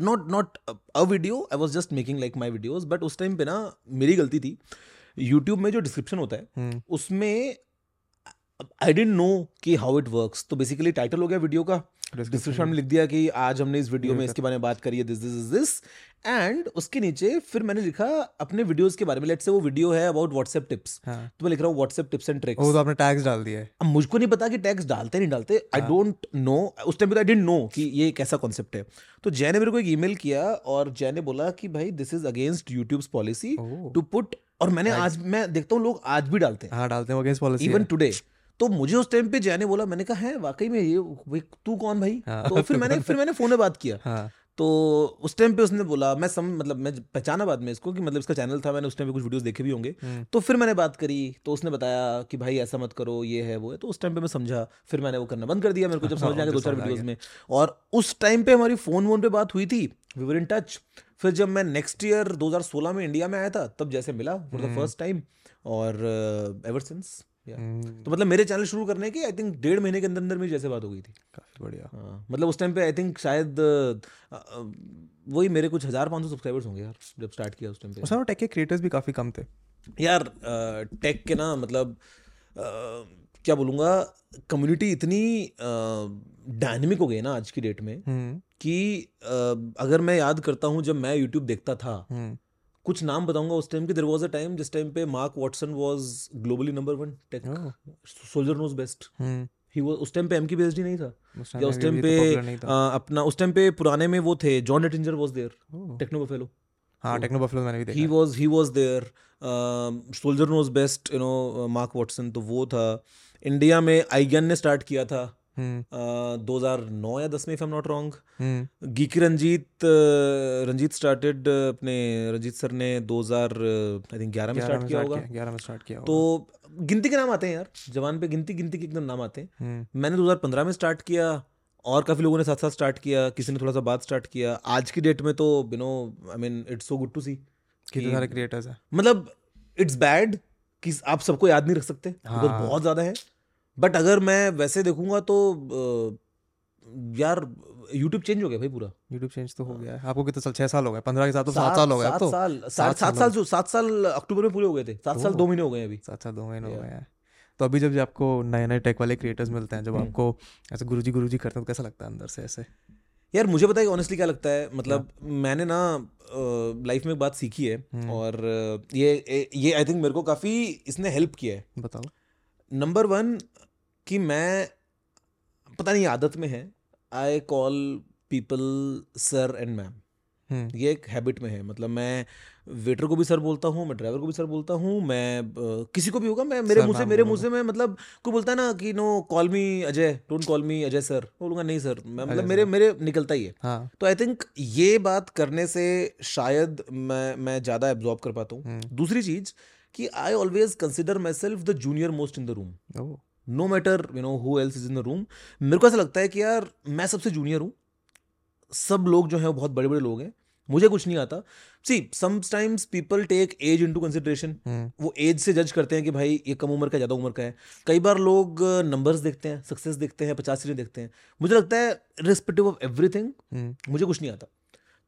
not not a video I was just making like my videos but उस टाइम पे ना मेरी गलती थी। यूट्यूब में जो डिस्क्रिप्शन होता है हम्म, उसमें आई डेंट नो कि हाउ इट वर्क्स तो बेसिकली टाइटल हो गया वीडियो का। डिस्क्रिप्शन में लिख दिया कि आज हमने इस वीडियो में इसके बारे में बात करी है this this is this and उसके नीचे फिर मैंने लिखा अपने वीडियोस के बारे में। लेट्स से वो वीडियो है अबाउट व्हाट्सएप टिप्स हाँ। तो मैं लिख रहा हूँ व्हाट्सएप टिप्स एंड ट्रिक्स वो तो आपने टैग्स डाल दिया है अब मुझको नहीं पता कि टैक्स डालते नहीं डालते। आई। डोंट नो उस टाइम आई डेंट नो कि ये एक ऐसा कॉन्सेप्ट है। तो जय ने मेरे को एक ईमेल किया और जय ने बोला कि भाई this is against YouTube's policy to put और मैंने आज मैं देखता हूँ लोग आज भी डालते हैं। हाँ डालते हैं अगेंस्ट पॉलिसी इवन टुडे तो मुझे उस टाइम पे जय ने बोला मैंने कहा है वाकई में ये तू कौन भाई? हाँ, तो फिर मैंने फिर मैंने फ़ोन में बात किया। हाँ। तो उस टाइम पे उसने बोला मैं सम मतलब मैं पहचाना बाद में इसको कि मतलब इसका चैनल था मैंने उस टाइम पे कुछ वीडियोस देखे भी होंगे। हम्म, तो फिर मैंने बात करी तो उसने बताया कि भाई ऐसा मत करो ये है वो है। तो उस टाइम पे मैं समझा फिर मैंने वो करना बंद कर दिया मेरे को जब समझ में आ गया दो चार वीडियोस में। और उस टाइम पे हमारी फ़ोन वोन पे बात हुई थी वी वर इन टच फिर जब मैं नेक्स्ट ईयर 2016 में इंडिया में आया था तब जैसे मिला फॉर द फ़र्स्ट टाइम और एवर सिंस तो मतलब मेरे चैनल शुरू करने के आई थिंक डेढ़ महीने के अंदर अंदर मेरी जैसे बात हो गई थी। काफ़ी बढ़िया। हाँ, मतलब उस टाइम पे आई थिंक शायद वही मेरे कुछ हज़ार पाँच सौ सब्सक्राइबर्स होंगे यार जब स्टार्ट किया उस टाइम पे। उस टेक के क्रिएटर्स भी काफ़ी कम थे। यार टेक के ना मतलब क्या बोलूँगा कम्युनिटी इतनी डायनेमिक हो गई ना आज की डेट में हम्म, कि अगर मैं याद करता हूँ जब मैं यूट्यूब देखता था हम्म, कुछ नाम बताऊँगा उस टाइम के। देर वॉज़ अ टाइम जिस टाइम पे Mark Watson was globally number one tech soldier knows best ही वो उस टाइम पे एम की नहीं था। उस या उस टाइम पे अ, अपना उस टाइम पे पुराने में वो थे John Nettinger was there techno buffalo हाँ टेक्नो बफलो मैंने भी देखा ही। Was he was there soldier knows best you know Mark Watson तो वो था। इंडिया में आईगन ने स्टार्ट किया था। हम्म, uh, 2009 या 10 में if am not wrong hmm, geeky Ranjit Ranjit started अपने रंजीत सर ने 2000 आई थिंक 11 में स्टार्ट किया होगा। 11 में स्टार्ट किया तो गिनती के नाम आते हैं यार जवान पे गिनती गिनती के एकदम नाम आते हैं। मैंने दो हज़ार पंद्रह में स्टार्ट किया और काफ़ी लोगों ने साथ साथ स्टार्ट किया किसी ने थोड़ा सा बाद स्टार्ट किया। आज की डेट में तो you know I mean it's so good to see कितने सारे क्रिएटर्स हैं। मतलब इट्स बैड कि आप सबको याद नहीं रख सकते हाँ। बहुत ज़्यादा है। बट अगर मैं वैसे देखूँगा तो यार यूट्यूब चेंज हो गया भाई पूरा। यूट्यूब चेंज तो हो गया है। आपको कितने साल छह साल हो गए? पंद्रह के साथ तो सात साल हो गए। सात तो साल सात साल जो सात साल अक्टूबर में पूरे हो गए थे। सात साल दो महीने हो गए अभी। सात साल दो महीने हो. गए हैं। तो अभी जब जब आपको नए नए टेक वाले क्रिएटर्स मिलते हैं जब हम्म। आपको ऐसे गुरुजी गुरुजी करते हैं तो कैसा लगता है अंदर से ऐसे? यार मुझे बताइए ऑनेस्टली क्या लगता है? मतलब मैंने ना लाइफ में एक बात सीखी है हम्म। और ये ये आई थिंक मेरे को काफ़ी इसने हेल्प किया है। बताओ। नंबर वन कि मैं पता नहीं आदत में है। I call people sir and ma'am ये एक हैबिट में है। मतलब मैं वेटर को भी सर बोलता हूँ मैं ड्राइवर को भी सर बोलता हूँ मैं अ, किसी को भी होगा मैं मेरे मुँह से मेरे। मुँह से मैं मतलब कोई बोलता है ना कि no call me Ajay don't call me Ajay sir बोलूँगा नहीं सर मैं मतलब मेरे मेरे निकलता ही है। हाँ। तो आई थिंक ये बात करने से शायद मैं मैं ज़्यादा एब्जॉर्ब कर पाता हूँ। हम्म। दूसरी चीज़ कि I always consider myself the junior most in the room no matter you know who else is in the room मेरे को ऐसा लगता है कि यार मैं सबसे जूनियर हूँ। सब लोग जो हैं वो बहुत बड़े बड़े लोग हैं। मुझे कुछ नहीं आता। See sometimes people take age into consideration hmm वो एज से जज करते हैं कि भाई ये कम उम्र का ज़्यादा उम्र का है। कई बार लोग नंबर्स देखते हैं सक्सेस देखते हैं पचास सीटें देखते हैं। मुझे लगता है रिस्पेक्टिव ऑफ़ एवरीथिंग मुझे कुछ नहीं आता।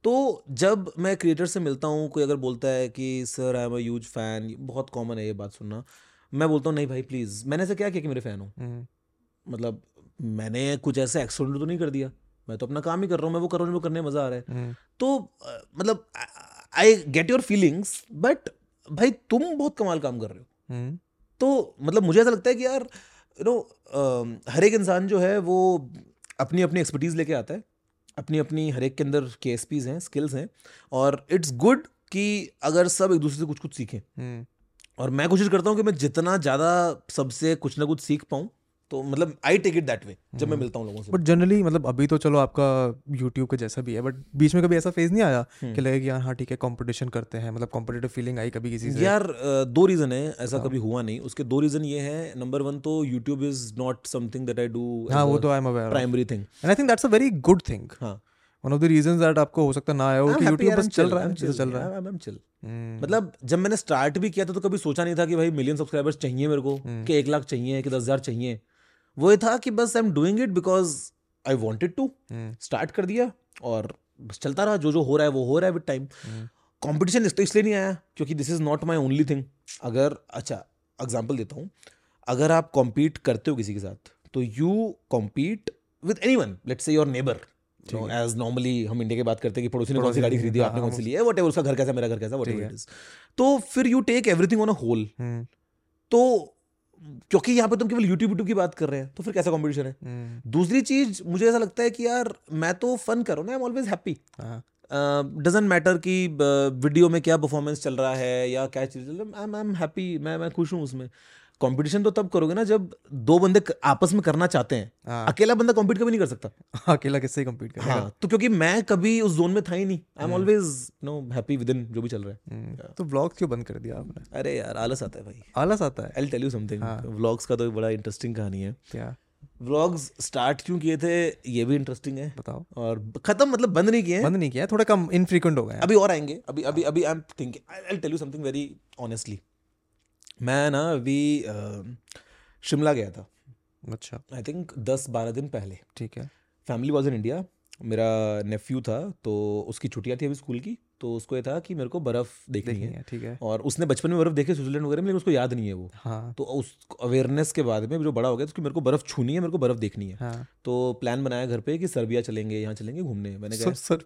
तो जब मैं क्रिएटर से मिलता हूँ कोई अगर बोलता है कि sir I am a huge fan बहुत कॉमन है ये बात सुनना। मैं बोलता हूँ नहीं भाई प्लीज़ मैंने ऐसा क्या किया कि मेरे फ़ैन हो? हम्म। मतलब मैंने कुछ ऐसा एक्सीडेंट तो नहीं कर दिया। मैं तो अपना काम ही कर रहा हूँ मैं वो कर रहा हूँ करने मज़ा आ रहा है। हम्म। तो मतलब I get your feelings but भाई तुम बहुत कमाल काम कर रहे हो। हम्म। तो मतलब मुझे ऐसा लगता है कि यार यू नो हर एक इंसान जो है वो अपनी अपनी एक्सपर्टीज़ लेके आता है। अपनी अपनी हर एक के अंदर के एस पीज हैं स्किल्स हैं और इट्स गुड कि अगर सब एक दूसरे से कुछ कुछ सीखें। हम्म। और मैं कोशिश करता हूँ कि मैं जितना ज़्यादा सबसे कुछ ना कुछ सीख पाऊँ तो मतलब I take it that way जब मैं मिलता हूँ लोगों से। बट जनरली मतलब अभी तो चलो आपका यूट्यूब के जैसा भी है बट बीच में कभी ऐसा फ़ेज़ नहीं आया कि लगे कि यार हाँ ठीक है कंपटीशन करते हैं मतलब कॉम्पिटेटिव फीलिंग आई कभी किसी से? यार दो रीज़न है ऐसा कभी हुआ नहीं। उसके दो रीज़न ये है नंबर वन तो YouTube is not something that I do हाँ वो तो I am aware primary thing and I think that's a very good thing हाँ। One of the reasons that आपको हो सकता ना आया हो कि यूट्यूब बस चल रहा है चल रहा है। है चिल हम्म, मतलब जब मैंने स्टार्ट भी किया था तो कभी सोचा नहीं था कि भाई मिलियन सब्सक्राइबर्स चाहिए मेरे को हम्म। कि एक लाख चाहिए कि दस हज़ार चाहिए। वो ये था कि बस I am doing it because I wanted to start कर दिया और बस चलता रहा जो जो हो रहा है वो हो रहा है विद टाइम हम्म, कंपटीशन तो इसलिए नहीं आया क्योंकि this is not my only thing अगर अच्छा एग्ज़ाम्पल देता हूँ. अगर आप कॉम्पीट करते हो किसी के साथ तो you compete with anyone let say your neighbour as normally हम इंडिया की बात करते हैं कि पड़ोसी ने कौन सी गाड़ी खरीदी हाँ, आपने कौन सी हाँ, ली है वट एवर उसका घर कैसा मेरा घर कैसा वट है। इट इज़ तो फिर you take everything on a whole तो क्योंकि यहाँ पे तुम केवल यूट्यूब यूट्यूब की बात कर रहे हैं तो फिर कैसा कॉम्पिटिशन है? हम्म, दूसरी चीज़ मुझे ऐसा लगता है कि यार मैं तो फन करो ना I am always happy doesn't matter कि वीडियो में क्या परफॉर्मेंस चल रहा है या क्या चीज़ चल रहा है आई एम हैप्पी मैं मैं खुश हूँ उसमें। कंपटीशन तो तब करोगे ना जब दो बंदे आपस में करना चाहते हैं। हाँ। अकेला बंदा कॉम्पीट कभी नहीं कर सकता। अकेला किससे कम्पीट करेगा? हाँ तो क्योंकि मैं कभी उस जोन में था ही नहीं। I am always no happy within जो भी चल रहा है। हम्म, तो व्लॉग क्यों बंद कर दिया आपने? अरे यार आलस आता है भाई। आलस आता है? आई टेल यू समथिंग हाँ। व्लॉग्स का तो बड़ा इंटरेस्टिंग कहानी है। क्या? व्लॉग्स स्टार्ट क्यों किए थे ये भी इंटरेस्टिंग है। बताओ। और खत्म मतलब बंद नहीं किए बंद नहीं किया थोड़ा कम इनफ्रीक्वेंट हो गए अभी और आएँगे। अभी अभी अभी I am thinking I tell you something very honestly मैं ना अभी शिमला गया था। अच्छा। आई थिंक दस बारह दिन पहले। ठीक है। फैमिली वॉज़ इन इंडिया मेरा नेफ्यू था तो उसकी छुट्टियाँ थी अभी स्कूल की तो उसको ये था कि मेरे को बर्फ़ देखनी है। ठीक है। और उसने बचपन में बर्फ़ देखे स्विट्जरलैंड वगैरह में लेकिन उसको याद नहीं है वो। हाँ। तो उस अवेयरनेस के बाद में जो बड़ा हो गया तो उसकी मेरे को बर्फ़ छूनी है मेरे को बर्फ़ देखनी है। हाँ। तो प्लान बनाया घर पे कि सर्बिया चलेंगे यहाँ चलेंगे घूमने। मैंने कहा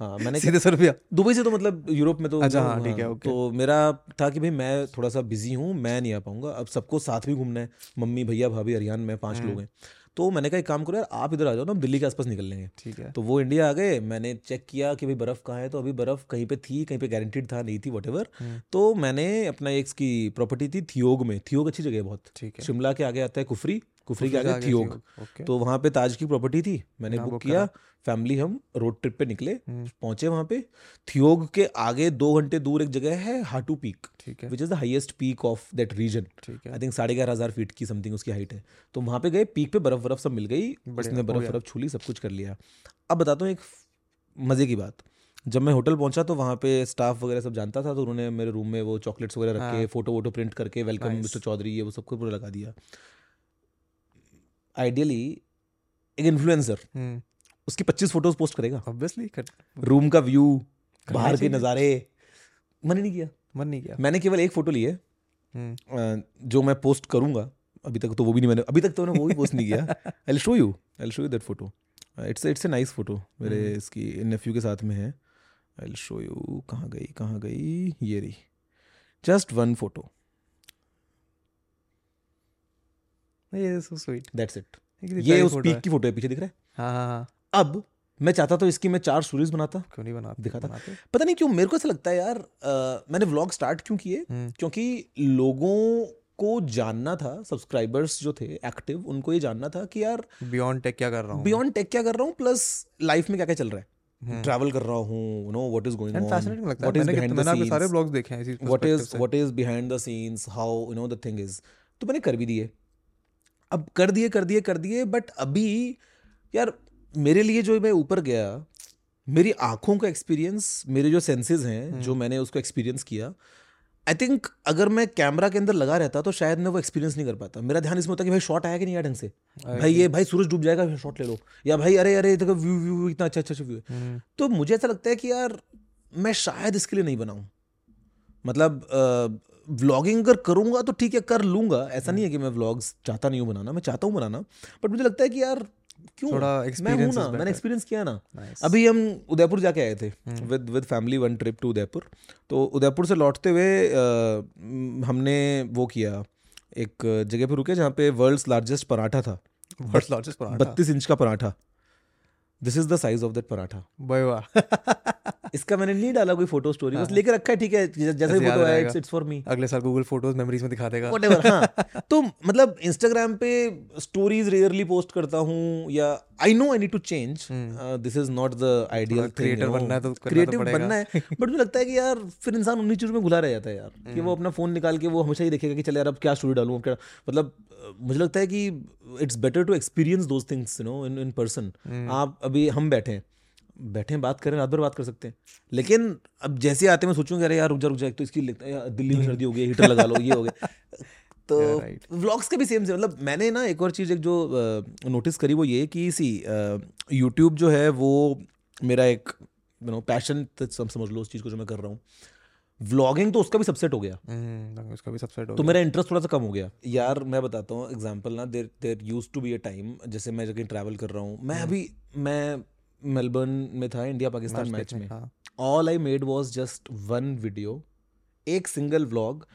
हाँ मैंने सीधे सर भैया दुबई से तो मतलब यूरोप में तो अच्छा, हाँ, ठीक है, ओके। तो मेरा था कि भाई मैं थोड़ा सा बिज़ी हूँ मैं नहीं आ पाऊँगा अब सबको साथ भी घूमना है मम्मी भैया भाभी अरियान में पाँच हम्म। लोग हैं। तो मैंने कहा एक काम करो यार आप इधर आ जाओ ना हम दिल्ली के आसपास निकल लेंगे। ठीक है। तो वो इंडिया आ गए मैंने चेक किया कि भाई बर्फ़ कहाँ है तो अभी बर्फ़ कहीं पे थी कहीं पे गारंटीड था नहीं थी वट हम्म, तो मैंने अपना एक की प्रॉपर्टी थी थियोग में थियोग अच्छी जगह है बहुत। ठीक है। शिमला के आगे आता है कुफरी कुफरी के आगे थियोग। तो वहाँ पे ताज की प्रॉपर्टी थी। मैंने हाँ, बुक किया फैमिली हम रोड ट्रिप पे निकले हम्म, पहुँचे वहाँ पे। थियोग के आगे दो घंटे दूर एक जगह है Hatu peak which is the highest peak of that region I think साढ़े ग्यारह हज़ार फीट की समथिंग उसकी हाइट है। तो वहाँ पे गए पीक पे बर्फ़ बर्फ़ सब मिल गई उसने बर्फ़ बर्फ़ छू ली सब कुछ कर लिया। अब बताता हूँ एक मज़े की बात। जब मैं होटल पहुँचा तो वहाँ पे स्टाफ वगैरह सब जानता था तो उन्होंने मेरे रूम में वो चॉकलेट्स वगैरह रखे हाँ। फ़ोटो वोटो प्रिंट करके वेलकम मिस्टर चौधरी ये वो सब कुछ पूरा लगा दिया। आइडियली एक इन्फ्लुएंसर हम्म। उसकी 25 फ़ोटोज़ पोस्ट करेगा। ऑब्वियसली कर रूम का व्यू बाहर के नज़ारे मन नहीं किया। मन नहीं किया। मैंने केवल एक फ़ोटो ली है हम्म, जो मैं पोस्ट करूँगा अभी तक तो वो भी नहीं मैंने अभी तक तो मैंने वो भी पोस्ट नहीं किया। I show you I show you that photo it's it's a nice photo मेरे हम्म। इसकी नेफ्यू के साथ में है। आई शो यू कहाँ गई कहाँ गई ये रही। जस्ट वन फ़ोटो ये सो स्वीट दैट्स इट ये उस पीक की फ़ोटो है पीछे दिख रहा है? हाँ हाँ हाँ। अब मैं चाहता तो इसकी मैं चार स्टोरीज बनाता। क्यों नहीं बनाते? दिखाता। बनाते। पता नहीं क्यों मेरे को ऐसा लगता है यार अ, मैंने व्लॉग स्टार्ट क्यों किए? हम्म, क्योंकि लोगों को जानना था सब्सक्राइबर्स जो थे एक्टिव उनको ये जानना था कि यार बियॉन्ड टेक क्या कर रहा हूँ? बियॉन्ड टेक क्या कर रहा हूँ प्लस लाइफ में क्या क्या चल रहा है? हम्म। ट्रैवल कर रहा हूँ you know what is going on fascinating लगता है। मैंने कितने- आपके सारे ब्लॉग्स देखे हैं इसी what is what is behind the scenes how you know the thing is तो मैंने कर भी दिए। अब कर दिए कर दिए कर दिए बट अभी यार मेरे लिए जो मैं ऊपर गया मेरी आँखों का एक्सपीरियंस मेरे जो सेंसेस हैं जो मैंने उसको एक्सपीरियंस किया आई थिंक अगर मैं कैमरा के अंदर लगा रहता तो शायद मैं वो एक्सपीरियंस नहीं कर पाता। मेरा ध्यान इसमें होता कि भाई शॉट आया कि नहीं आया ढंग से? भाई ये भाई सूरज डूब जाएगा शॉट ले लो। या भाई अरे अरे देखो व्यू व्यू इतना अच्छा अच्छा व्यू है। हम्म, तो मुझे ऐसा लगता है कि यार मैं शायद इसके लिए नहीं बनाऊँ मतलब व्लॉगिंग अगर करूँगा तो ठीक है कर लूँगा। ऐसा नहीं है कि मैं व्लॉग्स चाहता नहीं हूँ बनाना मैं चाहता हूँ बनाना। बट मुझे लगता है कि यार क्यों? थोड़ा मैं हूँ ना मैंने एक्सपीरियंस किया ना। Nice. अभी हम उदयपुर जाके आए थे। With with family one trip to Udaipur. तो उदयपुर से लौटते हुए हमने वो किया एक जगह पे रुके जहाँ पे वर्ल्ड्स लार्जेस्ट पराठा था। World's largest paratha? बत्तीस इंच का paratha. This is the size of that paratha. भाई वाह। इसका मैंने नहीं डाला कोई फ़ोटो स्टोरी बस हाँ। लेके रखा है ठीक है जैसे ही फ़ोटो आया इट्स फॉर मी अगले साल गूगल फ़ोटोज़ मेमोरीज में दिखा देगा। व्हाटएवर हाँ। तो मतलब इंस्टाग्राम पे स्टोरीज रेयरली पोस्ट करता हूँ या I know I need to change this is not the ideal creator बनना है तो करना तो क्रिएटिव बनना है। बट मुझे लगता है कि यार फिर इंसान उन्हीं चीज़ों में घुला रह जाता है यार कि हम्म। वो अपना फ़ोन निकाल के वो हमेशा ही देखेगा कि चल यार अब क्या स्टोरी डालूं क्या मतलब मुझे लगता है कि it's better to experience those things you know in in person हम्म। आप अभी हम बैठे हैं बैठे हैं बात करें रात भर बात कर सकते हैं। लेकिन अब जैसे आते मैं सोचूँगा अरे यार रुक जा रुक जा एक तो इसकी दिल्ली में सर्दी हो गई हीटर लगा लो ये हो गया। तो व्लॉग्स के भी सेम से मतलब मैंने ना एक और चीज़ एक जो नोटिस करी वो ये कि सी यूट्यूब जो है वो मेरा एक यू नो पैशन समझ लो उस चीज़ को जो मैं कर रहा हूँ। व्लॉगिंग तो उसका भी सबसेट हो गया। हम्म, उसका भी सबसेट हो तो। मेरा इंटरेस्ट थोड़ा सा कम हो गया। यार मैं बताता हूँ एग्जांपल ना there there used to be a time जैसे मैं जगह ट्रैवल कर रहा हूँ मैं अभी मैं मेलबर्न में था इंडिया पाकिस्तान मैच में all I made was just one video एक सिंगल व्लॉग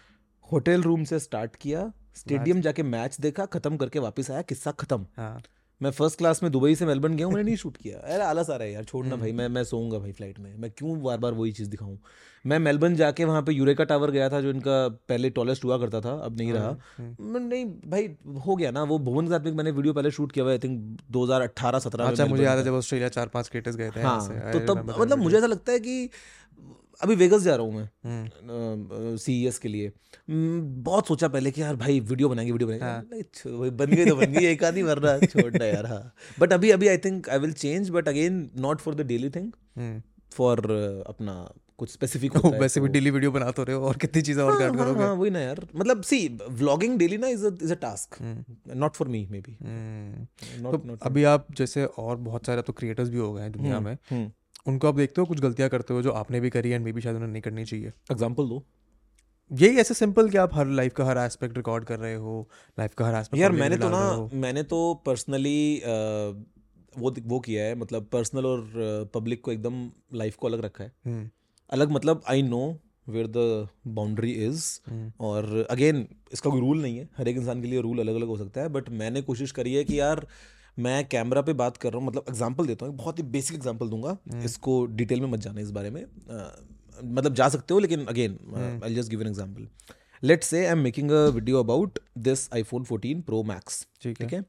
होटल रूम से स्टार्ट किया स्टेडियम जाके मैच देखा खत्म करके वापस आया किस्सा खत्म। हाँ। मैं फ़र्स्ट क्लास में दुबई से मेलबर्न गया हूँ मैंने नहीं शूट किया। अरे आलस आ रहा है यार छोड़ना भाई मैं मैं सोऊँगा भाई फ़्लाइट में। मैं क्यों बार बार वही चीज़ दिखाऊँ? मैं मेलबर्न जाके वहाँ पे यूरेका टावर गया था जो इनका पहले टॉलेस्ट हुआ करता था अब नहीं रहा। मैं नहीं भाई हो गया ना वो भुवन के साथ में मैंने वीडियो पहले शूट किया हुआ आई थिंक 2018 17 अच्छा मुझे याद है जब ऑस्ट्रेलिया चार पाँच केटेस गए थे हाँ तो तब मतलब मुझे ऐसा लगता है कि अभी वेगस जा रहा हूँ मैं सी एस के लिए। बहुत सोचा पहले कि यार भाई वीडियो बनाएँगे वीडियो बनाएँगे। हाँ। बन गई तो बन गई एक मर रहा छोड़ना यार हाँ। बट अभी अभी I think I will change but again not for the daily thing for अपना कुछ स्पेसिफिक होता है वैसे भी डेली वीडियो बना तो रहे हो और कितनी चीज़ें और काट हाँ, करोगे? हाँ वही ना यार। मतलब सी व्लॉगिंग डेली ना is is a task not for me maybe अभी आप जैसे और बहुत सारे तो क्रिएटर्स भी हो गए हैं दुनिया हम्म, में। हम्म। उनको आप देखते हो कुछ गलतियाँ करते हो जो आपने भी करी एंड मे भी शायद उन्हें नहीं करनी चाहिए। एग्ज़ाम्पल दो। यही ऐसे सिंपल कि आप हर लाइफ का हर एस्पेक्ट रिकॉर्ड कर रहे हो लाइफ का हर एस्पेक्ट यार मैंने तो ना मैंने तो पर्सनली वो वो किया है मतलब पर्सनल और पब्लिक को एकदम लाइफ को अलग रखा है। हम्म। अलग मतलब I know where the boundary is और अगेन इसका कोई रूल नहीं है। हर एक इंसान के लिए रूल अलग अलग हो सकता है बट मैंने कोशिश करी है कि यार मैं कैमरा पे बात कर रहा हूँ मतलब एग्ज़ाम्पल देता हूँ बहुत ही बेसिक एग्ज़ाम्पल दूँगा। हम्म। इसको डिटेल में मत जाना इस बारे में। मतलब जा सकते हो लेकिन again I just give an example let's say I am making a video about this iPhone 14 pro max ठीक है।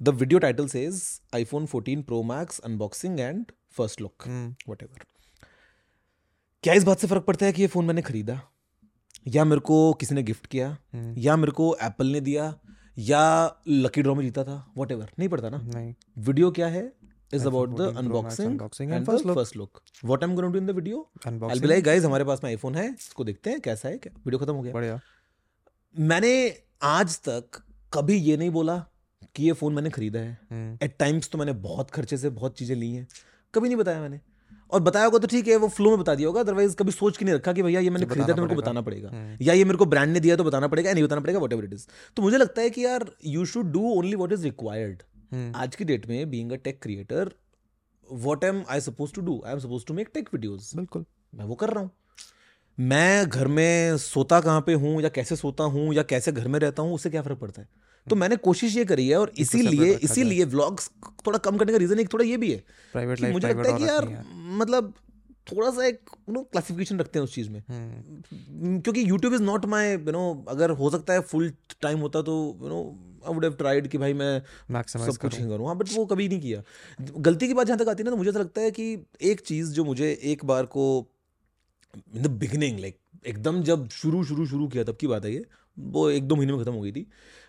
The video title says iPhone 14 pro max unboxing and first look whatever क्या इस बात से फ़र्क पड़ता है कि ये फ़ोन मैंने खरीदा? या मेरे को किसी ने गिफ्ट किया? हम्म। या मेरे को एप्पल ने दिया? या लकी ड्रॉ में जीता था वट नहीं पड़ता ना नहीं वीडियो क्या है is about the unboxing, unboxing and, and first, look. first look. What I'm going to do in the video? Unboxing. I'll be like, guys, हमारे पास में आईफोन है इसको देखते हैं कैसा है क्या वीडियो खत्म हो गया बढ़िया मैंने आज तक कभी ये नहीं बोला कि ये फ़ोन मैंने खरीदा है एट हम्म। टाइम्स तो मैंने बहुत खर्चे से बहुत चीज़ें ली हैं कभी नहीं बताया मैंने और बताया होगा तो ठीक है वो फ्लो में बता दिया होगा अदरवाइज़ कभी सोच के नहीं रखा कि भैया ये मैंने खरीदा तो मेरे को बताना पड़ेगा। हम्म। या ये मेरे को ब्रांड ने दिया तो बताना पड़ेगा या नहीं बताना पड़ेगा वट एवर इट इज़ तो मुझे लगता है कि यार you should do only what is required आज की डेट में being a tech creator what am I suppose to do I am suppose to make tech videos बिल्कुल। मैं वो कर रहा हूँ। मैं घर में सोता कहाँ पे हूँ या कैसे सोता हूँ या कैसे घर में रहता हूँ उससे क्या फ़र्क पड़ता है? तो मैंने कोशिश ये करी है और इसीलिए इसीलिए व्लॉग्स थोड़ा कम करने का रीजन एक थोड़ा ये भी है प्राइवेट मुझे लगता है कि यार मतलब थोड़ा सा एक नो क्लासिफिकेशन रखते हैं उस चीज़ में। हम्म। क्योंकि YouTube is not my you know अगर हो सकता है फुल टाइम होता तो you know I would have tried कि भाई मैं सब कुछ ही करूँ। हाँ बट वो कभी नहीं किया। गलती की बात जहाँ तक आती है ना तो मुझे ऐसा लगता है कि एक चीज़ जो मुझे एक बार को इन द बिगनिंग लाइक एकदम जब शुरू शुरू शुरू किया तब की बात है ये। वो एक दो महीने में ख़त्म हो गई थी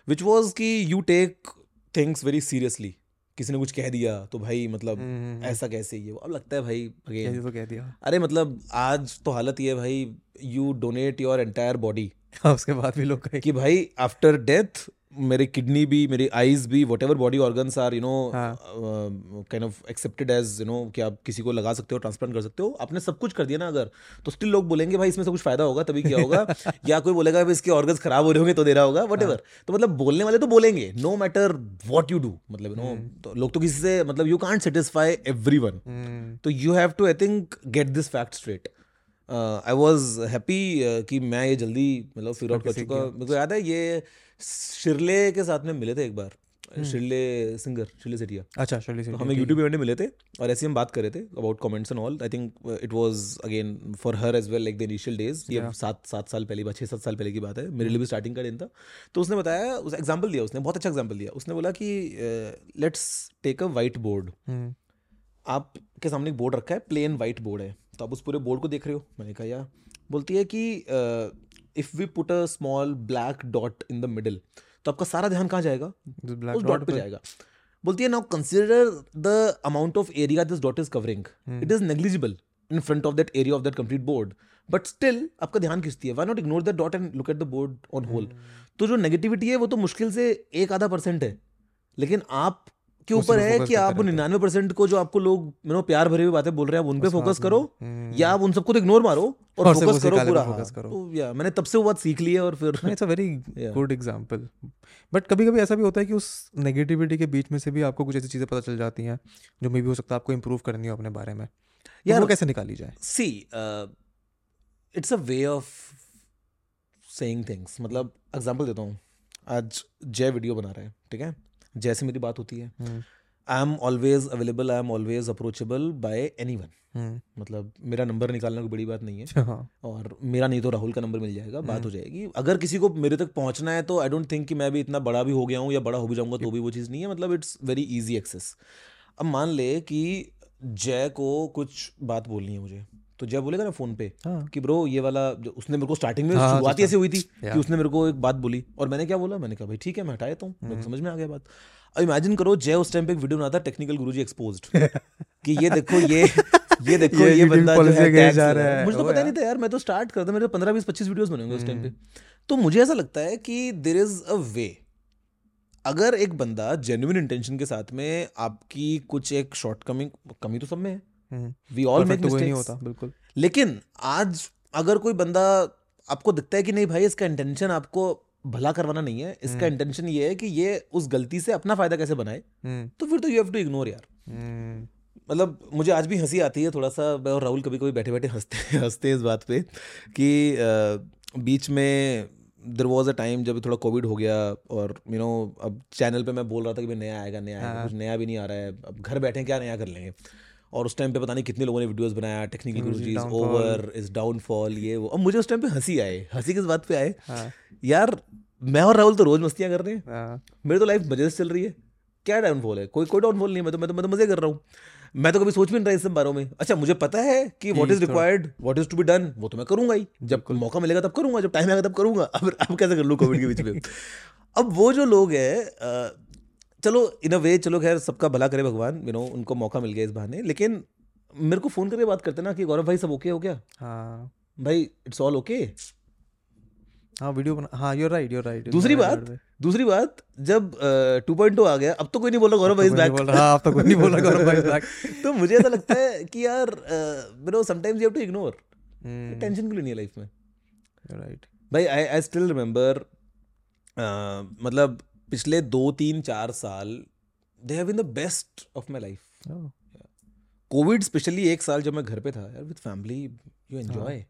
विच वॉज़ कि you take things very seriously किसी ने कुछ कह दिया तो भाई मतलब हम्म, हम्म, हम्म। ऐसा कैसे ये अब लगता है भाई अगेन तो कह दिया। अरे मतलब आज तो हालत ये है भाई you donate your entire body उसके बाद भी लोग कि भाई आफ्टर डेथ मेरी किडनी भी मेरी आईज भी whatever body organs are you know kind of accepted as you know कि आप किसी को लगा सकते हो ट्रांसप्लांट कर सकते हो। आपने सब कुछ कर दिया ना अगर तो स्टिल लोग बोलेंगे भाई इसमें से कुछ फ़ायदा होगा तभी क्या होगा। या कोई बोलेगा भाई इसके ऑर्गन्स खराब हो रहे होंगे तो दे रहा होगा वट एवर हाँ। तो मतलब बोलने वाले तो बोलेंगे no matter what you do मतलब यू नो हम्म। तो लोग तो किसी से मतलब you can't satisfy everyone तो you have to I think get this fact straight I was happy कि मैं ये जल्दी मतलब फिर आउट कर चुका मेरे को याद है ये शिरले के साथ में मिले थे एक बार हम्म। शिरले सिंगर शिरले सेठिया अच्छा शिरले तो हमें यूट्यूब इवेंट में मिले थे और ऐसे हम बात कर रहे थे about comments and all I think it was again for her as well like the initial days ये सात सात साल पहले छः सात साल पहले की बात है। मेरे लिए भी स्टार्टिंग का दिन था। तो उसने बताया उस एग्ज़ाम्पल दिया उसने बहुत अच्छा एग्ज़ाम्पल दिया। उसने बोला कि let's take a white board आपके सामने एक बोर्ड रखा है प्लेन वाइट बोर्ड है। तो आप उस पूरे बोर्ड को देख रहे हो। मैंने कहा यार बोलती है कि if we put a small black dot in the middle तो आपका सारा ध्यान कहाँ जाएगा? उस डॉट पे जाएगा। बोलती है now consider the amount of area this dot is covering it is negligible in front of that area of that complete board but still आपका ध्यान खिंचती है। Why not ignore that dot and look at the board on whole तो जो नेगेटिविटी है वो तो मुश्किल से एक आधा परसेंट है। लेकिन आप के ऊपर है कि आप निन्यानवे परसेंट को जो आपको लोग नो प्यार भरी हुई बातें बोल रहे हैं आप उन पे फोकस करो। हम्म। या आप उन सबको तो इग्नोर मारो और फोकस करो पूरा। फोकस करो। तो या मैंने तब से वो बात सीख ली है और फिर it's a very good example but कभी कभी ऐसा भी होता है कि उस नेगेटिविटी के बीच में से भी आपको कुछ ऐसी चीज़ें पता चल जाती हैं जो मे भी हो सकता है आपको इम्प्रूव करनी हो अपने बारे में। तो यार वो कैसे निकाली जाए? See it's a way of saying things मतलब एग्जांपल देता हूँ। आज जय वीडियो बना रहे हैं ठीक है? जैसे मेरी बात होती है। हम्म, I am always available I am always approachable by any hmm, मतलब मेरा नंबर निकालना कोई बड़ी बात नहीं है। हाँ। और मेरा नहीं तो राहुल का नंबर मिल जाएगा बात हम्म। हो जाएगी। अगर किसी को मेरे तक पहुँचना है तो आई डोंट थिंक कि मैं भी इतना बड़ा भी हो गया हूँ या बड़ा हो भी जाऊँगा तो भी वो चीज़ नहीं है। मतलब इट्स वेरी इजी एक्सेस अब मान ले कि जय को कुछ बात बोलनी है मुझे। तो जय बोलेगा ना फ़ोन पे हाँ। कि ब्रो ये वाला जो उसने मेरे को स्टार्टिंग में हाँ, शुरुआत। ऐसे हुई थी कि उसने मेरे को एक बात बोली और मैंने क्या बोला? मैंने कहा भाई ठीक है मैं हटा देता हूँ। मेरे हम्म। को समझ में आ गया बात। अब इमेजिन करो जय उस टाइम पे एक वीडियो बनाता टेक्निकल गुरुजी एक्सपोज्ड कि ये देखो ये ये देखो ये ये, बंदा जो है जा रहा है। मुझे तो पता नहीं था यार मैं तो स्टार्ट करता मेरे पंद्रह बीस पच्चीस वीडियोस बनेंगे उस टाइम पे। हम्म। तो मुझे ऐसा लगता है कि देर इज़ अ वे अगर एक बंदा जेन्युइन इंटेंशन के साथ में आपकी कुछ एक शॉर्ट कमिंग कमी तो सब में है। वी ऑल मेक तो कोई नहीं होता बिल्कुल। लेकिन आज अगर कोई बंदा आपको दिखता है कि नहीं भाई इसका इंटेंशन आपको भला करवाना नहीं है इसका हम्म। इंटेंशन ये है कि ये उस गलती से अपना फ़ायदा कैसे बनाए हम्म, तो फिर तो यू हैव टू इग्नोर यार। हम्म, मतलब मुझे आज भी हँसी आती है थोड़ा सा मैं और राहुल कभी कभी बैठे बैठे हँसते हँसते इस बात पे कि बीच में देर वॉज़ अ टाइम जब थोड़ा कोविड हो गया और यू नो अब चैनल पे मैं बोल रहा था कि भाई नया आएगा नया आएगा हाँ। कुछ नया भी नहीं आ रहा है अब घर बैठे क्या नया कर लेंगे? और उस टाइम पे पता नहीं कितने लोगों ने वीडियोस बनाया टेक्निकल गुरुजीज ओवर इज़ डाउनफॉल ये वो। अब मुझे उस टाइम पे हँसी आए। हँसी किस बात पे आए? हाँ। यार मैं और राहुल तो रोज मस्तियाँ कर रहे हैं। हाँ। मेरी तो लाइफ मज़े से चल रही है। क्या डाउनफॉल है? कोई कोई डाउनफॉल नहीं है। मैं तो मैं तो मैं तो मज़े कर रहा हूँ। मैं तो कभी सोच भी नहीं रहा इस सब बारों में। अच्छा मुझे पता है कि what is required what is to be done वो तो मैं करूँगा ही। जब मौका मिलेगा तब करूँगा जब टाइम आएगा तब करूँगा। अब अब कैसे कर लूँ कोविड के बीच में? अब वो जो लोग हैं चलो इन अ वे चलो खैर सबका भला करे भगवान यू नो उनको मौका मिल गया इस बहाने लेकिन मेरे को फ़ोन करके बात करते ना कि गौरव भाई सब ओके हो क्या? हाँ। भाई इट्स ऑल ओके हाँ वीडियो बना हाँ यूर राइट यूर राइट दूसरी बात दूसरी बात जब टू पॉइंट आ गया अब तो कोई नहीं बोल गौरव भाई बैक बोल रहा हाँ आप तो कोई नहीं बोल गौरव भाई बैक तो मुझे ऐसा लगता है कि यार you know sometimes you have to ignore tension क्यों नहीं है लाइफ में? राइट भाई आई आई स्टिल रिमेंबर मतलब पिछले दो तीन चार साल they have been the best of my life Covid especially एक साल जब मैं घर पे था यार with family you enjoy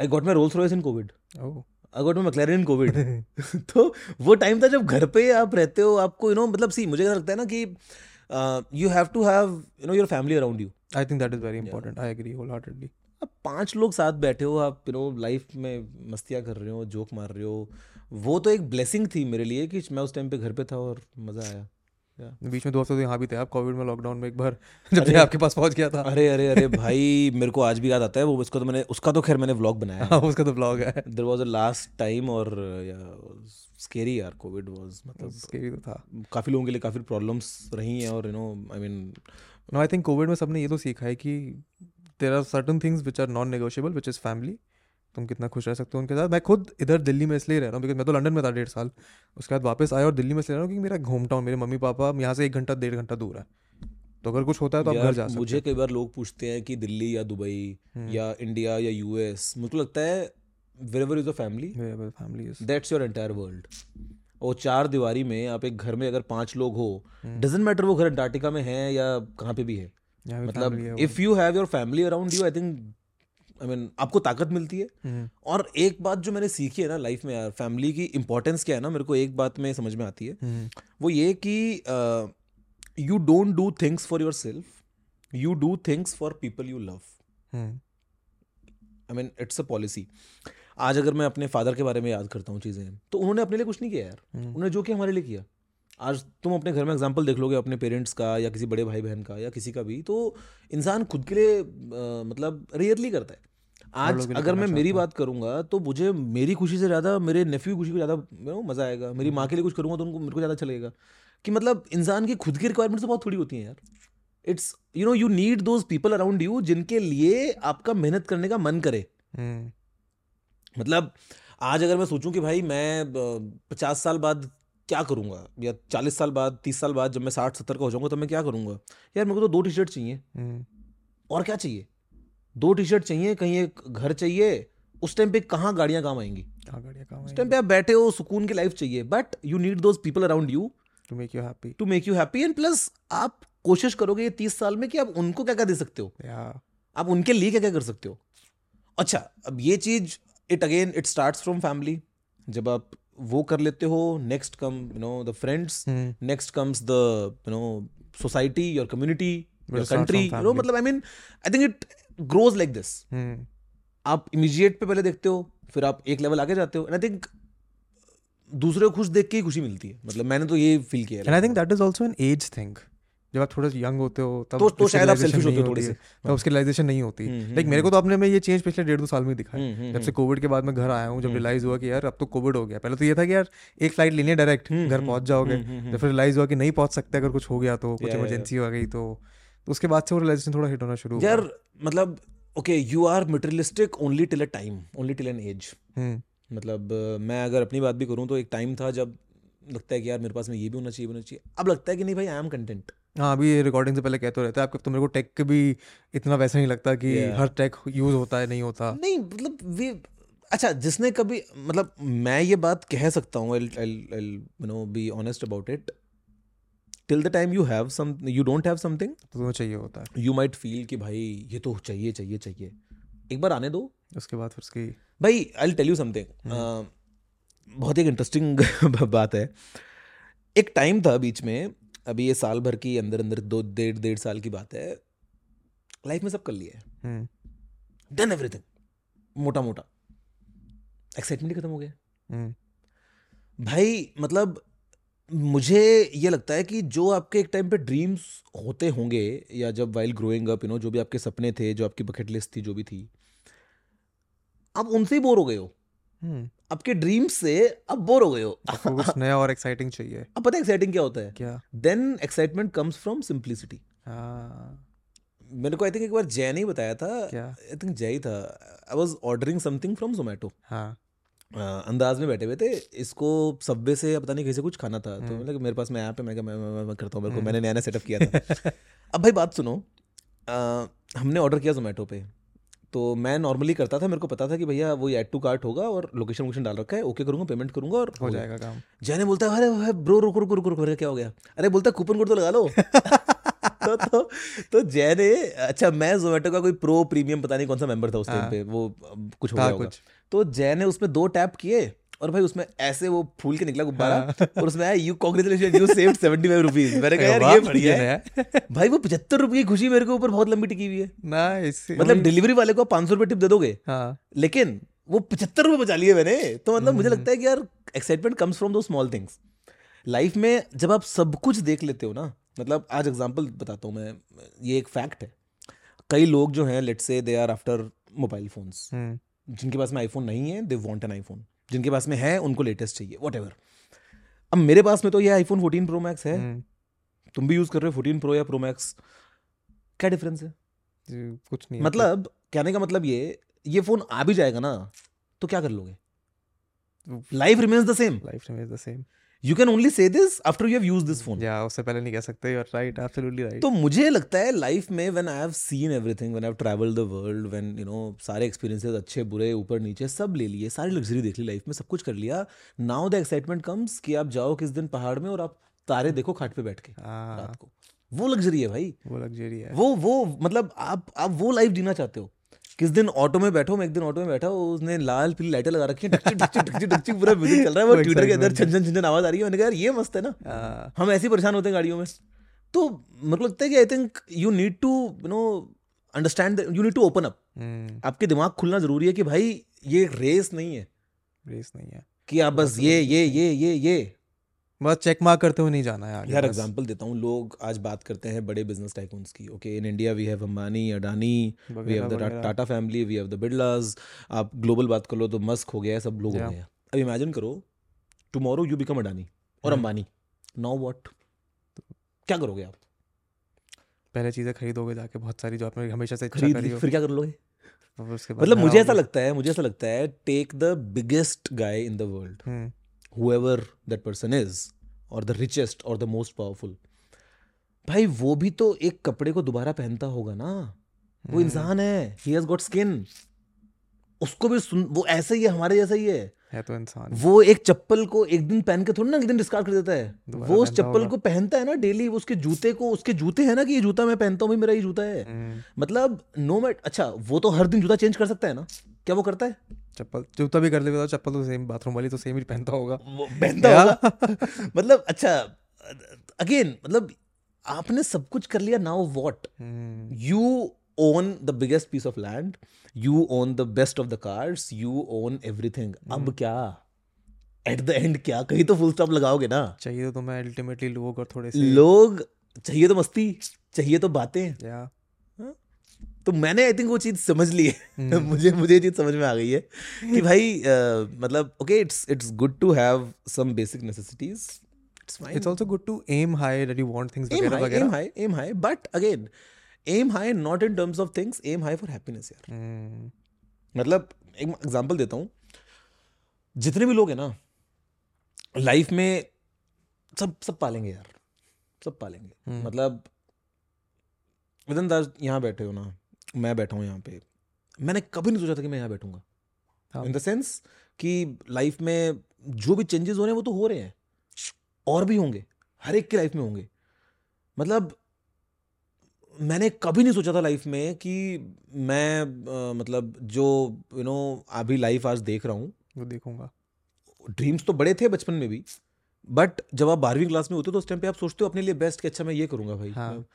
I got my Rolls Royce in Covid I got my McLaren in Covid तो वो टाइम था जब घर पे आप रहते हो आपको यू you नो know, मतलब सी मुझे लगता है ना कि you have to have you know your family around you I think that is very important. I agree wholeheartedly. अब पाँच लोग साथ बैठे हो आप यू नो लाइफ में मस्तियाँ कर रहे हो जोक मार रहे हो वो तो एक ब्लेसिंग थी मेरे लिए कि मैं उस टाइम पे घर पे था और मज़ा आया. बीच में दो हफ़्ते तो यहाँ भी थे आप कोविड में लॉकडाउन में एक बार जब आपके पास पहुँच गया था। अरे अरे अरे भाई मेरे को आज भी याद आता है वो उसका तो मैंने उसका तो खैर मैंने व्लॉग बनाया हाँ। उसका तो ब्लॉग है। There was a last time और स्केरी यार कोविड वॉज़ मतलब स्केरी तो था। काफ़ी लोगों के लिए काफ़ी प्रॉब्लम्स रही हैं और you know I mean no I think Covid में सबने ये तो सीखा है कि there are certain things which are non negotiable which is family तुम कितना खुश रह सकते हो उनके साथ। मैं खुद इधर दिल्ली में इसलिए रह रहा हूँ बिकॉज़ मैं तो लंदन में था डेढ़ साल। उसके बाद वापस आया और दिल्ली में इसलिए रह रहा हूँ क्योंकि मेरा होम टाउन मेरे मम्मी पापा यहाँ से एक घंटा डेढ़ घंटा दूर है। तो अगर कुछ होता है तो आप घर जा सकते मुझे कई बार लोग पूछते हैं कि दिल्ली या दुबई हम्म। या इंडिया या यूएस मुझे लगता है wherever is a family family is that's your entire world और चार दीवारी में आप एक घर में अगर पाँच लोग हो हम्म। डजेंट मैटर वो घर अंटार्कटिका में है या कहाँ पे भी है। मतलब। If you have your family around you I think I mean आपको ताकत मिलती है। हम्म, और एक बात जो मैंने सीखी है ना लाइफ में यार फैमिली की इंपॉर्टेंस क्या है ना मेरे को एक बात में समझ में आती है। हम्म, वो ये कि you don't do things for yourself you do things for people you love hmm, I mean it's a policy आज अगर मैं अपने फादर के बारे में याद करता हूँ चीज़ें तो उन्होंने अपने लिए कुछ नहीं किया यार। हम्म, उन्होंने जो किया हमारे लिए किया। आज तुम अपने घर में एग्ज़ाम्पल देख लोगे अपने पेरेंट्स का या किसी बड़े भाई बहन का या किसी का भी तो इंसान खुद के लिए अ, मतलब रेयरली करता है। आज अगर मैं मेरी बात करूँगा तो मुझे मेरी खुशी से ज़्यादा मेरे नेफ्यू की खुशी को ज़्यादा मज़ा आएगा। मेरी माँ के लिए कुछ करूँगा तो उनको मेरे को ज़्यादा अच्छा लगेगा। कि मतलब इंसान की खुद की रिक्वायरमेंट्स तो बहुत थोड़ी होती हैं यार। It's you know you need those people around you जिनके लिए आपका मेहनत करने का मन करे। हम्म, मतलब आज अगर मैं सोचूं कि भाई मैं पचास साल बाद क्या करूँगा? या चालीस साल बाद तीस साल बाद जब मैं साठ सत्तर का हो जाऊँगा तब मैं क्या करूँगा? यार मेरे को तो दो टी शर्ट चाहिए। हम्म, और क्या चाहिए? दो टी शर्ट चाहिए कहीं एक घर चाहिए उस टाइम पे कहाँ गाड़ियाँ काम आएँगी? गाड़ियाँ काम उस टाइम पे आप बैठे हो सुकून की लाइफ चाहिए but you need those people around you to make you happy to make you happy and plus आप कोशिश करोगे ये तीस साल में कि आप उनको क्या क्या दे सकते हो? या। आप उनके लिए क्या क्या कर सकते हो? अच्छा अब ये चीज़ it again it start from family जब आप वो कर लेते हो next come you know the friends next comes the you know society your community your country you know मतलब I mean I think it grows like this आप इमीजिएट पे पहले देखते हो फिर आप एक लेवल आगे जाते हो एंड आई थिंक दूसरे को खुश देख के ही खुशी मिलती है। मतलब मैंने तो ये फील किया है। And I think that is also an age thing जब आप थोड़ा यंग होते हो तब तो- तो शायद आप selfish होते हो थोड़े से। तब उसकी रियलाइजेशन नहीं होती। हम्म, लाइक मेरे को तो अपने में ये चेंज पिछले डेढ़ दो साल में दिखा है हम्म, हम्म, जब से कोविड के बाद मैं घर आया हूँ जब रियलाइज़ हुआ कि यार अब तो कोविड हो गया। पहले तो ये था कि यार एक फ़्लाइट लेनी है डायरेक्ट हम्म, घर हम्म, पहुँच जाओगे। हम्म, हम्म, जब फिर रियलाइज़ हुआ कि नहीं पहुँच सकते अगर कुछ हो गया तो कुछ इमरजेंसी हो गई तो तो उसके बाद से वो रियलाइजेशन थोड़ा हिट होना शुरू यार मतलब okay you are materialistic only till a time only till an age hmm. मतलब मैं अगर अपनी बात भी करूँ तो एक टाइम था जब लगता है कि यार मेरे पास में ये भी होना चाहिए होना चाहिए। अब लगता है कि नहीं भाई आई एम कंटेंट हाँ अभी रिकॉर्डिंग से पहले कहते रहते हैं आपके तो मेरे को टेक भी इतना वैसा नहीं लगता कि Yeah. हर टेक यूज़ होता है नहीं होता। नहीं मतलब वे अच्छा जिसने कभी मतलब मैं ये बात कह सकता हूँ you know be honest about it till the time you have some you don't have something तो चाहिए होता है। यू माइट फील कि भाई ये तो चाहिए चाहिए चाहिए। एक बार आने दो। उसके बाद फिर उसकी भाई आई टेल यू समथिंग बहुत एक इंटरेस्टिंग बात है। एक टाइम था बीच में अभी ये साल भर की अंदर अंदर दो डेढ़ डेढ़ साल की बात है। लाइफ में सब कर लिया है। डन एवरीथिंग मोटा मोटा। एक्साइटमेंट ही खत्म हो गया। हम्म। भाई मतलब मुझे ये लगता है कि जो आपके एक टाइम पे ड्रीम्स होते होंगे या जब while growing up you know जो भी आपके सपने थे जो आपकी बकेट लिस्ट थी जो भी थी आप उनसे ही बोर हो गए हो। आपके ड्रीम्स से अब बोर हो गए हो। कुछ नया और एक्साइटिंग चाहिए। अब पता है एक्साइटिंग क्या होता है? क्या? Then excitement comes from simplicity मेरे को आई थिंक एक बार जय ने बताया था। आई थिंक जय ही था। I was ordering something from Zomato हाँ। अंदाज में बैठे हुए थे। इसको सब्वे से पता नहीं कैसे कुछ खाना था। तो हम्म। मतलब मेरे पास में ऐप है। मैं मैं, मैं, मैं, करता हूँ। मेरे को हम्म। मैंने नया नया सेटअप किया था। अब भाई बात सुनो। अ, हमने ऑर्डर किया जोमेटो पे। तो मैं नॉर्मली करता था मेरे को पता था कि भैया वो ऐड टू कार्ट होगा और लोकेशन वोकेशन डाल रखा है ओके करूँगा पेमेंट करूँगा और हो जाएगा काम। जैने बोलता है अरे ब्रो रुको रुको रुको रुको क्या हो गया? अरे बोलता है कूपन कोड तो लगा लो। तो तो तो जय ने अच्छा मैं जोमेटो का कोई प्रो प्रीमियम पता नहीं कौन सा मेंबर था उस टाइम हाँ। पे वो कुछ हो गया कुछ। तो जय ने उसमें दो टैप किए और भाई उसमें ऐसे वो फूल के निकला गुब्बारा हाँ। और उसमें आया you congratulation you saved 75 rupees मैंने कहा यार ये बढ़िया है। भाई वो 75 रुपए की खुशी मेरे के ऊपर बहुत लंबी टिकी हुई है। नाइस मतलब डिलीवरी वाले को 500 रुपए टिप दे दोगे। हाँ। लेकिन वो पचहत्तर रुपए बचा लिए मैंने। तो मतलब मुझे हम्म। लगता है कि यार excitement comes from those small things life में जब आप सब कुछ देख लेते हो ना मतलब आज एग्जांपल बताता हूँ मैं। ये एक फैक्ट है। कई लोग जो हैं let's say they are after mobile phones जिनके पास में आईफोन नहीं है दे वांट एन आईफोन जिनके पास में है उनको लेटेस्ट चाहिए वट अब मेरे पास में तो ये आईफोन 14 प्रो मैक्स है। हम्म, तुम भी यूज़ कर रहे हो 14 प्रो या प्रो मैक्स क्या डिफरेंस है? कुछ नहीं मतलब कहने का मतलब ये ये फ़ोन आ भी जाएगा ना तो क्या कर लोगे? Life remains the same life remains the same you can only say this after you have use this phone या उससे पहले नहीं कह सकते you are right absolutely right तो मुझे लगता है लाइफ में when I have seen everything when I have travelled the world when you know सारे एक्सपीरियंसेस अच्छे बुरे ऊपर नीचे सब ले लिए सारी लग्जरी देख ली लाइफ में सब कुछ कर लिया नाउ द एक्साइटमेंट कम्स कि आप जाओ किस दिन पहाड़ में और आप तारे देखो खाट पे बैठ के हाँ। रात को। वो लग्जरी है भाई। वो लग्जरी है। वो वो मतलब आप आप वो लाइफ जीना चाहते हो। किस दिन ऑटो में बैठो मैं एक दिन ऑटो में बैठा हूँ उसने लाल पीली लाइटें लगा रखी हैं पूरा म्यूज़िक चल रहा है वो ट्विटर के अंदर excitement छन छन आवाज़ आ रही है मैंने कहा यार ये मस्त है ना। हाँ, हम ऐसे परेशान होते हैं गाड़ियों में। तो मेरे को लगता है कि I think you need to you know understand you need to open up आपके दिमाग खुलना ज़रूरी है कि भाई ये रेस नहीं है। रेस नहीं है। कि आप बस ये ये ये ये ये। बस चेक मार्क करते हुए नहीं जाना है आगे यार एग्जांपल देता हूँ लोग आज बात करते हैं बड़े बिज़नेस टाइकून्स की okay in India we have Ambani Adani we have the Tata family we have the Birlas आप ग्लोबल बात कर लो तो मस्क हो गया है सब लोग हो. गए अब इमेजिन करो टुमारो यू बिकम अडानी और। अंबानी नाउ वॉट क्या करोगे आप? पहले चीज़ें खरीदोगे जाके बहुत सारी जो आपने हमेशा से इच्छा खरीद फिर क्या कर लोगे? और उसके बाद मतलब मुझे ऐसा लगता है मुझे ऐसा लगता है take the biggest guy in the world hmm. Whoever that person is or the richest or the most powerful. भाई वो भी तो एक कपड़े को दोबारा पहनता होगा ना। वो हम्म, इंसान है। ही हैज़ गॉट स्किन उसको भी सुन वो ऐसा ही है हमारे जैसा ही है। है तो इंसान वो एक चप्पल को एक दिन पहन के थोड़ी ना एक दिन डिस्कार्ड कर देता है। वो उस चप्पल को पहनता है ना डेली उसके जूते को उसके जूते हैं ना कि ये जूता मैं पहनता हूँ मेरा ये जूता है। हम्म, मतलब नो मैट अच्छा वो तो हर दिन जूता चेंज कर सकता है ना। क्या वो करता है? चप्पल जूता भी कर लेगा तो चप्पल तो सेम बाथरूम वाली तो सेम ही पहनता होगा। वो पहनता होगा। मतलब अच्छा अगेन मतलब आपने सब कुछ कर लिया now what hmm, you own the biggest piece of land you own the best of the cars you own everything. अब क्या? एट द एंड क्या? कहीं तो फुल स्टॉप लगाओगे ना। चाहिए तो तुम्हें अल्टीमेटली लोग और थोड़े से लोग चाहिए तो मस्ती चाहिए तो बातें। या। तो मैंने आई थिंक वो चीज़ समझ ली है हम्म। मुझे मुझे ये चीज़ समझ में आ गई है कि भाई मतलब okay it's it's good to have some basic necessities it's fine it's also good to aim high that you want things वगैरह वगैरह high, aim high. But again, aim high not in terms of things, aim high for happiness यार. हम्म, मतलब एक एग्जांपल देता हूँ जितने भी लोग हैं ना लाइफ में सब सब पालेंगे यार सब पालेंगे हम्म। मतलब विदन दास यहाँ बैठे हो ना मैं बैठा हूँ यहाँ पे मैंने कभी नहीं सोचा था कि मैं यहाँ बैठूँगा। इन द सेंस कि लाइफ में जो भी चेंजेस हो रहे हैं वो तो हो रहे हैं। और भी होंगे हर एक की लाइफ में होंगे। मतलब मैंने कभी नहीं सोचा था लाइफ में कि मैं अ, मतलब जो यू नो अभी लाइफ आज देख रहा हूँ वो देखूँगा। ड्रीम्स तो बड़े थे बचपन में भी बट जब आप बारहवीं क्लास में होते हो तो उस टाइम पे आप सोचते हो अपने लिए बेस्ट कि अच्छा मैं ये करूँगा भाई। हाँ।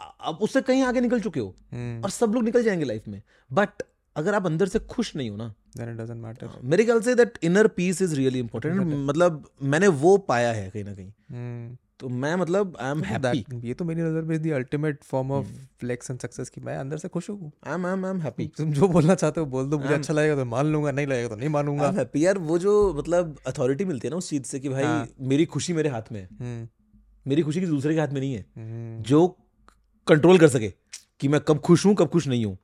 आप उससे कहीं आगे निकल चुके हो हम्म। और सब लोग निकल जाएँगे लाइफ में। बट अगर आप अंदर से खुश नहीं हो ना देन इट डजंट मैटर मेरे ख्याल से that inner peace is really important मतलब मैंने वो पाया है कहीं ना कहीं। हम्म। तो मैं मतलब आई एम हैप्पी ये तो मेरी नज़र में the ultimate form of. Flex and success की मैं अंदर से खुश हूँ। I am I am happy तुम जो बोलना चाहते हो बोल दो मुझे अच्छा लगेगा तो मान लूँगा नहीं लगेगा तो नहीं मानूँगा। हैप्पी यार वो जो मतलब अथॉरिटी मिलती है ना उस चीज़ से कि भाई हाँ। मेरी खुशी मेरे हाथ में है। हम्म। मेरी खुशी किसी दूसरे के हाथ में नहीं है। जो कंट्रोल कर सके कि मैं कब खुश हूँ कब खुश नहीं हूँ।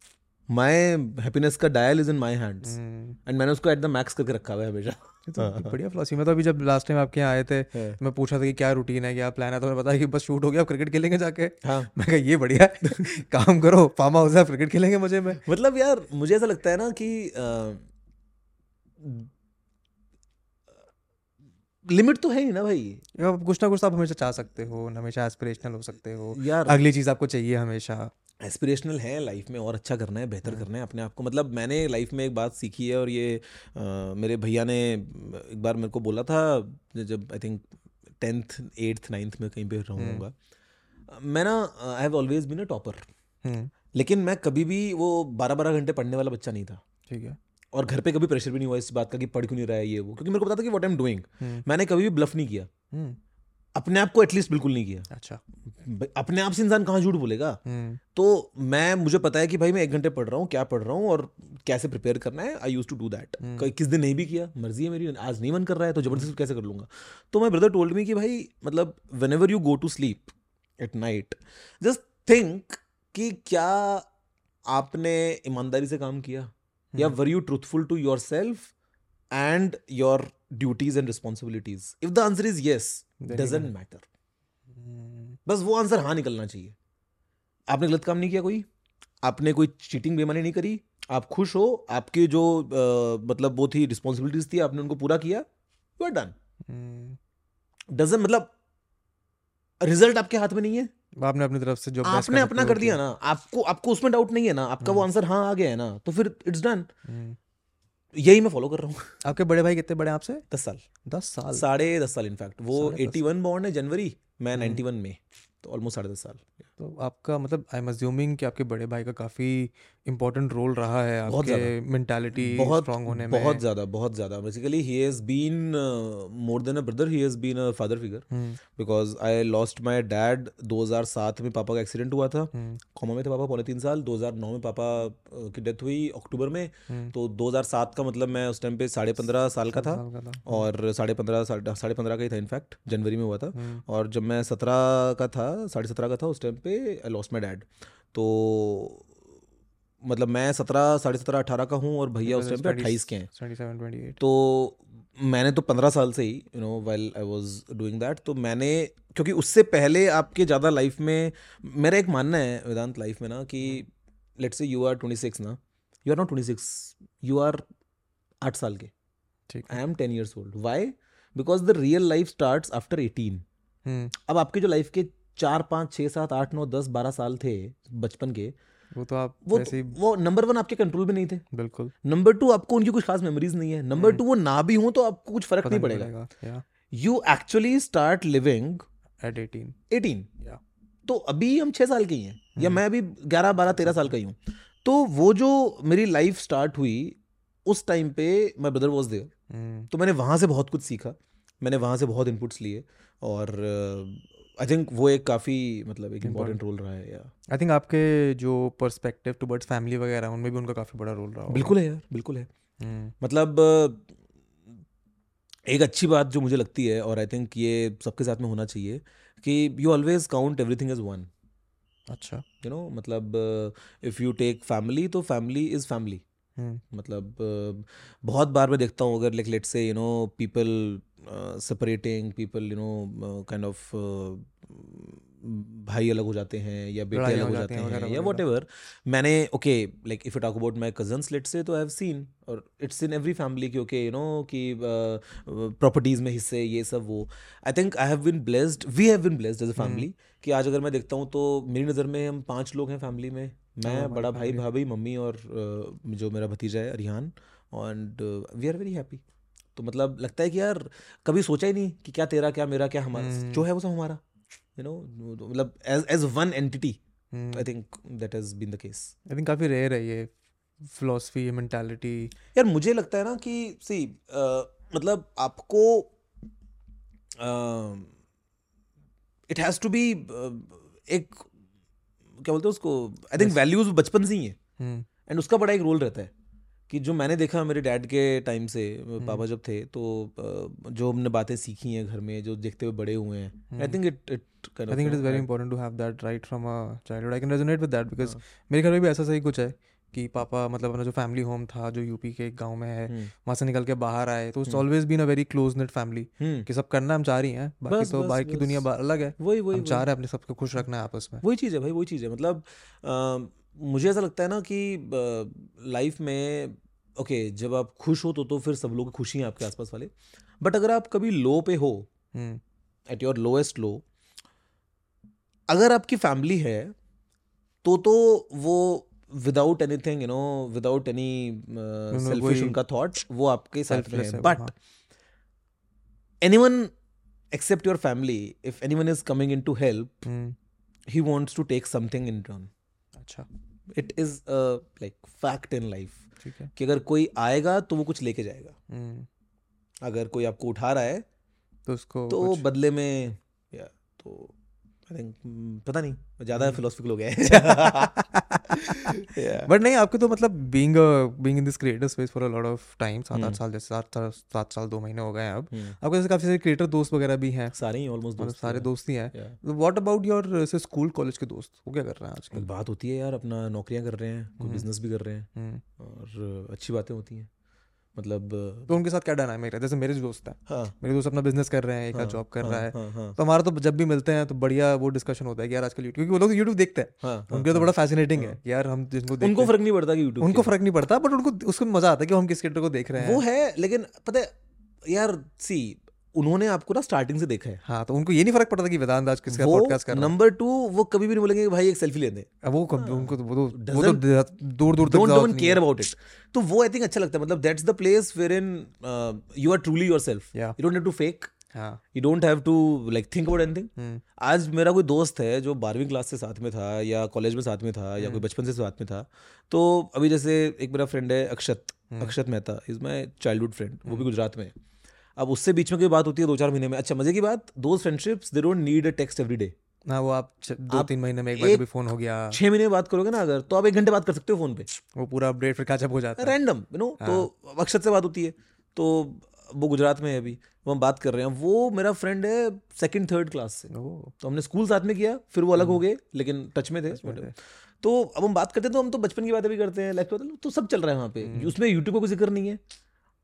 माई हैप्पीनेस का dial is in my hands and मैंने उसको एट द मैक्स करके रखा हुआ है हमेशा। तो हाँ, बढ़िया फिलोसफी मैं तो अभी जब लास्ट टाइम आपके यहाँ आए थे हाँ। मैं पूछा था कि क्या रूटीन है क्या प्लान है तो मैं बताया कि बस शूट हो गया अब क्रिकेट खेलेंगे जाके। हाँ। मैं कहा ये बढ़िया काम करो फार्म हाउस है क्रिकेट खेलेंगे मुझे में। मतलब यार मुझे ऐसा लगता है ना कि लिमिट तो है ही ना भाई। या कुछ ना कुछ तो आप हमेशा चाह सकते हो हमेशा एस्पिरेशनल हो सकते हो। यार अगली चीज़ आपको चाहिए हमेशा। एस्पिरेशनल है लाइफ में और अच्छा करना है बेहतर हाँ। करना है अपने आप को। मतलब मैंने लाइफ में एक बात सीखी है और ये अ, मेरे भैया ने एक बार मेरे को बोला था जब I think tenth eighth ninth में कहीं पे रहूँगा। मैं ना I have always been a topper hmm. लेकिन मैं कभी भी वो बारह बारह घंटे पढ़ने वाला बच्चा नहीं था। ठीक है। और घर पे कभी प्रेशर भी नहीं हुआ इस बात का कि पढ़ क्यों नहीं रहा है ये वो क्योंकि मेरे को पता था कि वॉट आई एम डूइंग मैंने कभी भी ब्लफ नहीं किया। हम्म, अपने आप को एटलीस्ट बिल्कुल नहीं किया। अच्छा। अपने आप से इंसान कहाँ झूठ बोलेगा? हम्म। तो मैं मुझे पता है कि भाई मैं एक घंटे पढ़ रहा हूँ क्या पढ़ रहा हूँ और कैसे प्रिपेयर करना है। I use to do that. किस दिन नहीं भी किया। मर्ज़ी है मेरी आज नहीं मन कर रहा है तो ज़बरदस्ती कैसे कर लूँगा? तो माई ब्रदर टोल्ड मी कि भाई मतलब whenever you go to sleep at night just think कि क्या आपने ईमानदारी से काम किया? या। Were you truthful to yourself and your duties and responsibilities if the answer is yes doesn't matter बस वो आंसर हाँ निकलना चाहिए। आपने गलत काम नहीं किया कोई? आपने कोई चीटिंग बेमानी नहीं करी? आप खुश हो? आपके जो अ, मतलब वो थी रिस्पॉन्सिबिलिटीज थी आपने उनको पूरा किया? यू आर डन डजन मतलब रिज़ल्ट आपके हाथ में नहीं है? आपने अपनी तरफ़ से जो आपने अपना कर दिया ना आपको आपको उसमें डाउट नहीं है ना आपका वो हम्म। आंसर हाँ आ गया है ना तो फिर इट्स डन हम्म, यही मैं फॉलो कर रहा हूँ। आपके बड़े भाई कितने बड़े आपसे? दस साल। दस साल? साढ़े दस साल इनफैक्ट वो एटी वन बॉर्न है जनवरी मैं नाइनटी नाइन्टी वन में तो ऑलमोस्ट साढ़े दस साल। तो आपका मतलब आई एम अज्यूमिंग कि आपके बड़े भाई का काफ़ी इंपॉर्टेंट रोल रहा है आपके मेंटालिटी स्ट्रांग होने में। बहुत ज़्यादा बहुत ज़्यादा। Basically he has been more than a brother he has been a father figure because I lost my dad 2007 में पापा का एक्सीडेंट हुआ था। हम्म, कोमा में थे पापा पौने तीन साल। 2009 में पापा की डेथ हुई अक्टूबर में। हम्म, तो 2007 का मतलब मैं उस टाइम पे साढ़े पंद्रह साल का था। था। और साढ़े पंद्रह साढ़े पंद्रह का ही था इनफैक्ट जनवरी में हुआ था। और जब मैं सत्रह का था साढ़े सत्रह का था उस टाइम पे आई लॉस्ट माई डैड तो मतलब मैं सत्रह साढ़े सत्रह अठारह का हूँ और भैया उस टाइम पे अट्ठाईस के हैं। तो मैंने तो पंद्रह साल से ही you know well I was doing that तो मैंने क्योंकि उससे पहले आपके ज़्यादा लाइफ में मेरा एक मानना है वेदांत लाइफ में ना कि let's say you are twenty six ना you are not twenty six you are आठ साल के। ठीक। I am ten years old why because the real life start after eighteen अब आपके जो लाइफ के चार पाँच छः सात आठ नौ दस बारह साल थे बचपन के वो तो आप वो वैसे ही वो नंबर वन आपके कंट्रोल में नहीं थे। बिल्कुल। नंबर टू आपको उनकी कुछ खास मेमोरीज नहीं है। नंबर टू वो ना भी हो तो आपको कुछ फ़र्क नहीं पड़ेगा। You actually start living at 18 eighteen तो अभी हम छः साल के ही हैं या मैं अभी ग्यारह बारह तेरह साल का ही हूँ। तो वो जो मेरी लाइफ स्टार्ट हुई उस टाइम पे my brother was there hmm. तो मैंने वहाँ से बहुत कुछ सीखा। मैंने वहाँ से बहुत इनपुट्स लिए और आई थिंक वो एक काफ़ी मतलब एक इंपॉर्टेंट रोल रहा है या आई थिंक आपके जो पर्सपेक्टिव टुवर्ड्स फैमिली वगैरह उनमें भी उनका काफ़ी बड़ा रोल रहा होगा। बिल्कुल है यार बिल्कुल है। हम्म। मतलब एक अच्छी बात जो मुझे लगती है और आई थिंक ये सबके साथ में होना चाहिए कि you always count everything as one अच्छा। यू नो मतलब इफ़ यू टेक फैमिली तो फैमिली इज़ फैमिली मतलब बहुत बार मैं देखता हूँ अगर like let's say you know people separating people you know kind of भाई अलग हो जाते हैं या बेटे अलग हो जाते हैं या वट वगैरह। मैंने okay like if you talk about my cousins let's say तो आई हैव सीन और इट्स इन एवरी फैमिली की ओके यू नो कि प्रॉपर्टीज़ में हिस्से ये सब वो। I think I have been blessed we have been blessed as a family कि आज अगर मैं देखता हूँ तो मेरी नज़र में हम पाँच लोग हैं फैमिली में। मैं बड़ा भाई भाभी मम्मी और जो मेरा भतीजा है Arihan and we are very happy तो मतलब लगता है कि यार कभी सोचा ही नहीं कि क्या तेरा क्या मेरा क्या हमारा। हम्म। जो है वो सब हमारा यू नो मतलब as as one entity I think that has been the case I think काफ़ी रेयर है ये फिलोसफी ये मेंटालिटी यार मुझे लगता है ना कि सी uh, मतलब आपको इट हैज़ टू बी एक क्या बोलते हैं उसको आई थिंक वैल्यूज़ बचपन से ही है। एंड उसका बड़ा एक रोल रहता है। कि जो मैंने देखा मेरे डैड के टाइम से हम्म। पापा जब थे तो जो हमने बातें सीखी हैं घर में जो देखते हुए बड़े हुए हैं I. Think it it I think it is very important to have that right from a childhood. I can resonate with that because हाँ। मेरे घर में भी ऐसा सही कुछ है कि पापा मतलब अपना जो फैमिली होम था जो यूपी के एक गाँव में है हम्म, वहाँ से निकल के बाहर आए तो। Always been a very close knit family कि सब करना हम चाह रही हैं बाकी बस, तो बाकी की दुनिया अलग है वही वही हम चाह रहे हैं अपने सबको खुश रखना है आपस में वही चीज़ है भाई वही चीज़ है मतलब अ, मुझे ऐसा लगता है ना कि लाइफ में ओके जब आप खुश हो तो तो फिर सब लोग खुशी हैं आपके आसपास वाले। बट अगर आप कभी लो पे हो एट योर लोएस्ट लो अगर आपकी फैमिली है तो तो वो without anything you know without any selfish उनका थॉट वो आपके साथ में है। बट हाँ। Anyone except your family if anyone is coming in to help he wants to take something in turn अच्छा। It is like fact in life ठीक है। कि अगर कोई आएगा तो वो कुछ लेके जाएगा। हम्म। अगर कोई आपको उठा रहा है तो उसको तो बदले में या तो आई थिंक पता नहीं ज़्यादा। फिलोसफिकल हो गया है। बट नहीं आपके तो मतलब being being in this creator space for a lot of time सात। आठ साल जैसे सात सात साल दो महीने हो गए हैं अब। आपके जैसे काफ़ी सारे क्रिएटर दोस्त वगैरह भी हैं। सारे ही ऑलमोस्ट मतलब दोस्त सारे दोस्त ही हैं. What about your say school college के दोस्त? वो क्या कर रहे हैं आजकल? बात होती है यार अपना नौकरियाँ कर रहे हैं कोई। बिज़नेस भी कर रहे हैं। और अच्छी बातें होती हैं। मतलब तो उनके साथ क्या डायनामिक है जैसे मेरे जो दोस्त हैं। हाँ। मेरे दोस्त अपना बिज़नेस कर रहे हैं एक हाँ, जॉब कर हाँ, रहा है हाँ। हाँ तो हमारा तो जब भी मिलते हैं तो बढ़िया वो डिस्कशन होता है कि यार आजकल यूट्यूब क्योंकि वो लोग यूट्यूब देखते हैं। हाँ हाँ, उनके तो हाँ। बड़ा फैसिनेटिंग हाँ। है। यार हम जिनको उनको फ़र्क नहीं पड़ता कि यूट्यूब उनको फ़र्क नहीं पड़ता बट उनको उसको मज़ा आता है कि हम किस क्रिएटर को देख रहे हैं वो है। लेकिन पता है यार सी उन्होंने आपको ना स्टार्टिंग से देखा है। हाँ तो उनको ये नहीं फ़र्क पड़ता कि वेदांत आज किसका पॉडकास्ट कर रहा है। नंबर टू वो कभी भी नहीं बोलेंगे कि भाई एक सेल्फी ले दे अब वो कब उनको तो वो तो वो तो दूर दूर तक डोंट केयर अबाउट इट तो वो आई थिंक अच्छा लगता है मतलब that's the place where in you are truly yourself you don't have to fake हाँ। You don't have to like think about anything hmm. आज मेरा कोई दोस्त है जो बारहवीं क्लास से साथ में था या कॉलेज में साथ में था हम्म। या कोई बचपन से साथ में था तो अभी जैसे एक मेरा फ्रेंड है Akshat hmm. Akshat Mehta. Is my childhood friend वो भी गुजरात में है. अब उससे बीच में कोई बात होती है दो चार महीने में। अच्छा मज़े की बात दो friendships they don't need a text every day ना वो आप दो तीन महीने में एक बार कभी फ़ोन हो गया। छह महीने बात करोगे ना अगर तो आप एक घंटे बात कर सकते हो फ़ोन पे। वो पूरा अपडेट फिर कैचअप हो जाता है। रैंडम यू नो तो अक्षत से बात होती है। तो वो गुजरात में है अभी वो हम बात कर रहे हैं। वो मेरा फ्रेंड है सेकंड थर्ड क्लास से। तो हमने स्कूल साथ में किया फिर वो अलग हो गए लेकिन टच में थे। तो अब हम बात करते हैं तो हम तो बचपन की बातें भी करते हैं लाइफ तो सब चल रहा है वहाँ पे। उसमें यूट्यूब का कोई ज़िक्र नहीं है।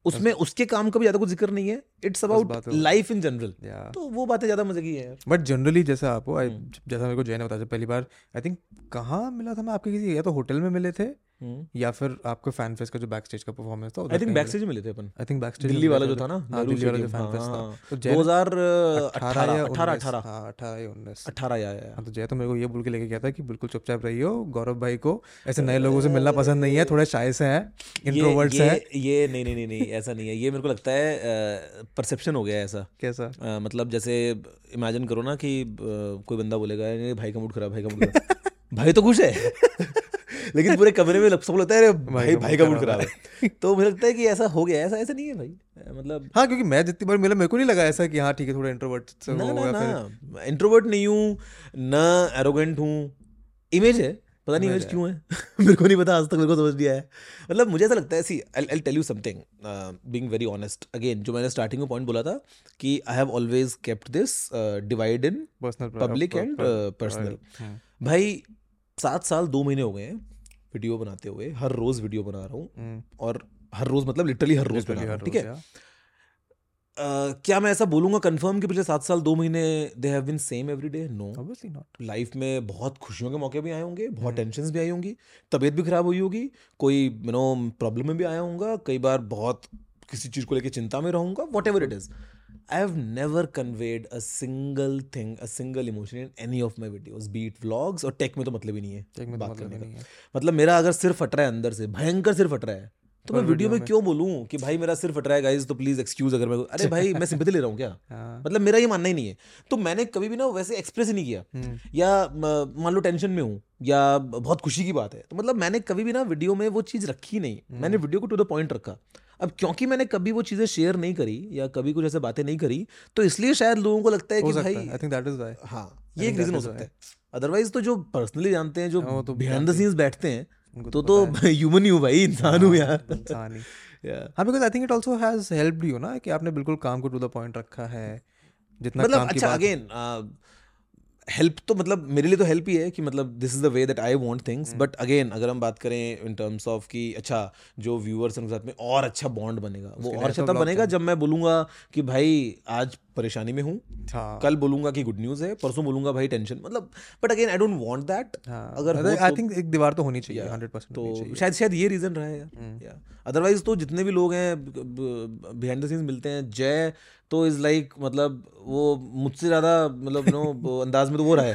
उसमें उसके काम का भी ज़्यादा कुछ ज़िक्र नहीं है। It's about life in general तो वो बातें ज़्यादा मज़े की है। बट जनरली जैसा आपको हम्म। जैसा मेरे को जय ने बताया पहली बार आई थिंक कहाँ मिला था मैं आपके किसी या तो होटल में मिले थे? या फिर आपको फ़ैन फेस्ट का जो बैक स्टेज का परफॉर्मेंस था आई थिंक बैक स्टेज मिले थे अपन। I think backstage Delhi वाला जो था ना हाँ दिल्ली वाला जो फ़ैन फेस्ट हाँ, था। हाँ। तो जय 2018 या 18 19 18 हाँ अठारह या उन्नीस। 18 या या। हाँ तो जय तो मेरे को ये बोल के लेके गया था कि बिल्कुल चुपचाप रहियो गौरव भाई को ऐसे नए लोगों से मिलना पसंद नहीं है थोड़े शाय से हैं ये इंट्रोवर्ट से ये हैं। ये नहीं नहीं नहीं नहीं ऐसा नहीं है। ये मेरे को लगता है परसेप्शन हो गया है ऐसा। कैसा? मतलब जैसे इमेजिन करो ना कि कोई बंदा बोलेगा भाई का मूड खराब भाई का मूड खराब। भाई तो खुश है। लेकिन पूरे कमरे में सब लगता है अरे भाई भाई का मूड खराब है। तो मुझे लगता है कि ऐसा हो गया ऐसा ऐसा नहीं है भाई। मतलब हाँ क्योंकि मैं जितनी बार मिला मेरे को नहीं लगा ऐसा कि हाँ ठीक है थोड़ा इंट्रोवर्ट से ना ना ना। इंट्रोवर्ट नहीं हूँ ना एरोगेंट हूँ। इमेज है पता नहीं इमेज क्यों है। मेरे को नहीं पता आज तक मेरे को समझ नहीं आया मतलब मुझे ऐसा लगता है see I tell you something being very honest again जो मैंने स्टार्टिंग में पॉइंट बोला था कि I have always kept this divide in public and personal भाई सात साल दो महीने हो गए हैं। वीडियो बनाते हुए हर रोज वीडियो बना रहा हूँ। और हर रोज मतलब लिटरली हर रोज बना रहा हूँ ठीक है? अ, क्या मैं ऐसा बोलूँगा कंफर्म कि पिछले सात साल दो महीने they have been same every day no obviously not life में बहुत खुशियों के मौके भी आए होंगे बहुत टेंशन भी आई होंगी तबीयत भी खराब हुई होगी कोई यू नो प्रॉब्लम में भी आया होऊँगा कई बार बहुत किसी चीज़ को लेकर चिंता में रहूँगा whatever it is I have never conveyed a single thing a single emotion in any of my videos beat vlogs और टेक में तो मतलब ही नहीं है एक में तो बात मतलब करने का। मतलब मेरा अगर सिर फट रहा है अंदर से भयंकर सिर फट रहा है तो मैं वीडियो वीडियो में क्यों बोलूँ कि भाई मेरा सिर फट रहा है गाइस तो प्लीज़ एक्सक्यूज अगर मैं अरे भाई मैं सिंपैथी ले रहा हूँ क्या? हाँ। मतलब मेरा ये मानना ही नहीं है। तो मैंने कभी भी ना वैसे एक्सप्रेस ही नहीं किया। हम्म, या मान लो टेंशन में हूँ या बहुत खुशी की बात है तो मतलब मैंने कभी भी ना वीडियो में वो चीज़ रखी नहीं। मैंने वीडियो को टू द पॉइंट रखा। अब क्योंकि मैंने कभी वो चीज़ें शेयर नहीं करी या कभी कुछ ऐसे बातें नहीं करी तो इसलिए शायद लोगों को लगता है कि भाई I think that is why हाँ ये एक रीजन हो सकता है। अदरवाइज़ तो जो पर्सनली जानते हैं जो हाँ, बिहाइंड द सीन्स बैठते हैं तो तो तो ह्यूमन ही। हूँ भाई इंसान हूँ यार। इंसान ही. हाँ because I think it also has helped you ना कि आपने बिल्कुल काम को टू द पॉइंट रखा है जितना मतलब काम की अच्छा अगेन हेल्प तो मतलब मेरे लिए तो हेल्प ही है कि मतलब this is the way that I want things but again अगर हम बात करें इन टर्म्स ऑफ़ कि अच्छा जो व्यूअर्स उनके साथ में और अच्छा बॉन्ड बनेगा वो और अच्छा तब बनेगा जब मैं बोलूँगा कि भाई आज परेशानी में हूँ। हाँ। कल बोलूँगा कि गुड न्यूज़ है परसों बोलूँगा भाई टेंशन मतलब but again I don't want that अगर आई तो- थिंक एक दीवार तो होनी चाहिए हंड्रेड परसेंट तो शायद शायद ये रीजन रहा है। यार अदरवाइज़ तो जितने भी लोग हैं बिहाइंड द सीन्स मिलते हैं जय तो इज़ लाइक मतलब वो मुझसे ज़्यादा मतलब नो अंदाज में तो वो रहा है।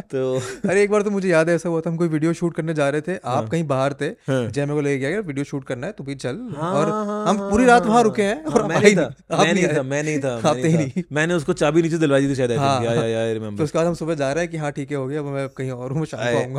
तो अरे एक बार तो मुझे याद है ऐसा हुआ था हम कोई वीडियो शूट करने जा रहे थे आप कहीं बाहर थे हाँ। जय मेरे को लेके गया वीडियो शूट करना है? तू भी चल। हाँ, और हाँ, हम हाँ, पूरी रात हाँ, वहाँ रुके हैं हाँ, और मैं नहीं था मैं नहीं था मैं नहीं था। ही मैंने उसको चाबी नीचे दिलवाई थी शायद. हाँ, हाँ। तो उसके बाद हम सुबह जा रहे हैं कि हाँ ठीक है हो गया मैं कहीं और हूँ शाम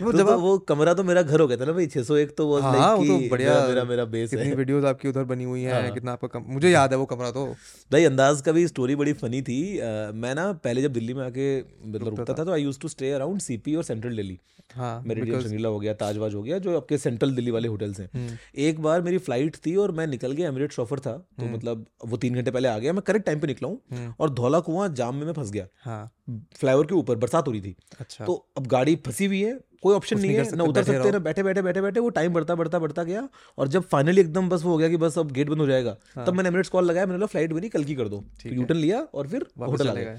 तो तो, जब तो वो कमरा तो मेरा घर हो गया था ना भाई 601 सौ एक हाँ like वो तो बढ़िया मेरा बेस है। वीडियोस आपकी उधर बनी हुई हैं हाँ। कितना आपका कम... मुझे याद है वो कमरा तो। भाई अंदाज का भी स्टोरी बड़ी फनी थी। अ, मैं ना पहले जब दिल्ली में आके मतलब रुकता था। तो I used to stay around CP और सेंट्रल दिल्ली हाँ मेरिडियन शंगरीला हो गया ताजवाज हो गया जो आपके सेंट्रल दिल्ली वाले होटल्स हैं। हम्म। एक बार मेरी फ़्लाइट थी और मैं निकल गया एमिरेट्स ऑफ़र था तो मतलब वो तीन घंटे पहले आ गया मैं करेक्ट टाइम पे निकला हूँ हम्म। और धौला कुआँ जाम में मैं फंस गया। हाँ। फ्लाईओवर के ऊपर बरसात हो रही थी। अच्छा। तो अब गाड़ी फंसी हुई है कोई ऑप्शन नहीं नहीं है ना उतर सकते ना बैठे बैठे बैठे बैठे वो टाइम बढ़ता बढ़ता बढ़ता गया और जब फाइनली एकदम बस वो हो गया कि बस अब गेट बंद हो जाएगा हाँ। तब मैंने एमिरेट्स कॉल लगाया मैंने बोला फ़्लाइट मेरी कल की कर दो। ठीक यूटर्न लिया और फिर होटल आ गया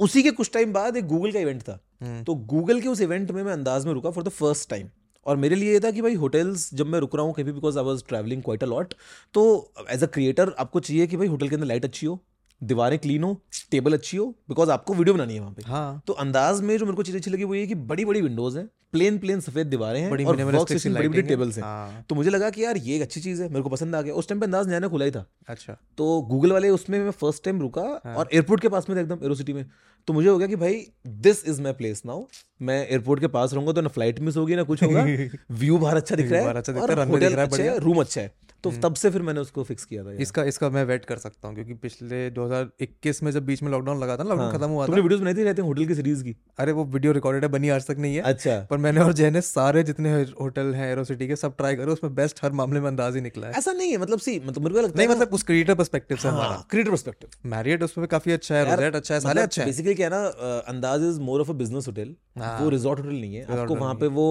उसी के कुछ टाइम बाद एक गूगल का इवेंट था। हम्म। तो गूगल के उस इवेंट में मैं अंदाज में रुका फॉर द फ़र्स्ट टाइम और मेरे लिए ये था कि भाई होटल्स जब मैं रुक रहा हूँ कहीं because I was travelling quite a lot तो एज अ क्रिएटर आपको चाहिए कि भाई होटल के अंदर लाइट अच्छी हो। दीवारें क्लीन हो टेबल अच्छी हो बिकॉज़ आपको वीडियो बनानी है वहाँ पे। हाँ। तो अंदाज में जो मेरे को चीज़ अच्छी लगी वो ये कि बड़ी बड़ी विंडोज़ है प्लेन प्लेन सफ़ेद दीवारें हैं और बड़ी बड़ी टेबल्स हैं। हाँ। तो मुझे लगा कि यार ये एक अच्छी चीज़ है मेरे को पसंद आ गया। उस टाइम पे अंदाज नया खुला ही था। अच्छा। तो गूगल वाले उसमें मैं फ़र्स्ट टाइम रुका हाँ। और एयरपोर्ट के पास में था एकदम एरोसिटी में। तो मुझे हो गया कि भाई this is my place now मैं एयरपोर्ट के पास रहूँगा तो ना फ़्लाइट मिस होगी ना कुछ होगा। व्यू बाहर अच्छा दिख रहा है है, अच्छा। रूम अच्छा है। तो तब से फिर मैंने उसको फिक्स किया था इसका इसका मैं वेट कर सकता हूँ क्योंकि पिछले 2021 में जब बीच में लॉकडाउन लगा था ना हाँ। लॉकडाउन खत्म हुआ था। तुमने वीडियोस बनाई थी रहते होटल की सीरीज़ की। अरे वो वीडियो रिकॉर्डेड है बनी आज तक नहीं है। अच्छा। पर मैंने और जय ने सारे जितने होटल हैं एरो सिटी के सब ट्राई करे उसमें बेस्ट हर मामले में अंदाज ही निकला है। ऐसा नहीं है मतलब सी मतलब मेरे को लगता नहीं है मतलब उस क्रिएटर पर्सपेक्टिव से हमारा। हाँ क्रिएटर पर्सपेक्टिव मैरियट उसमें काफ़ी अच्छा है रोजेट अच्छा है सारे अच्छे हैं। बेसिकली क्या है ना Andaz is more of a business hotel हाँ। वो रिजॉर्ट होटल नहीं है। आपको वहाँ पे वो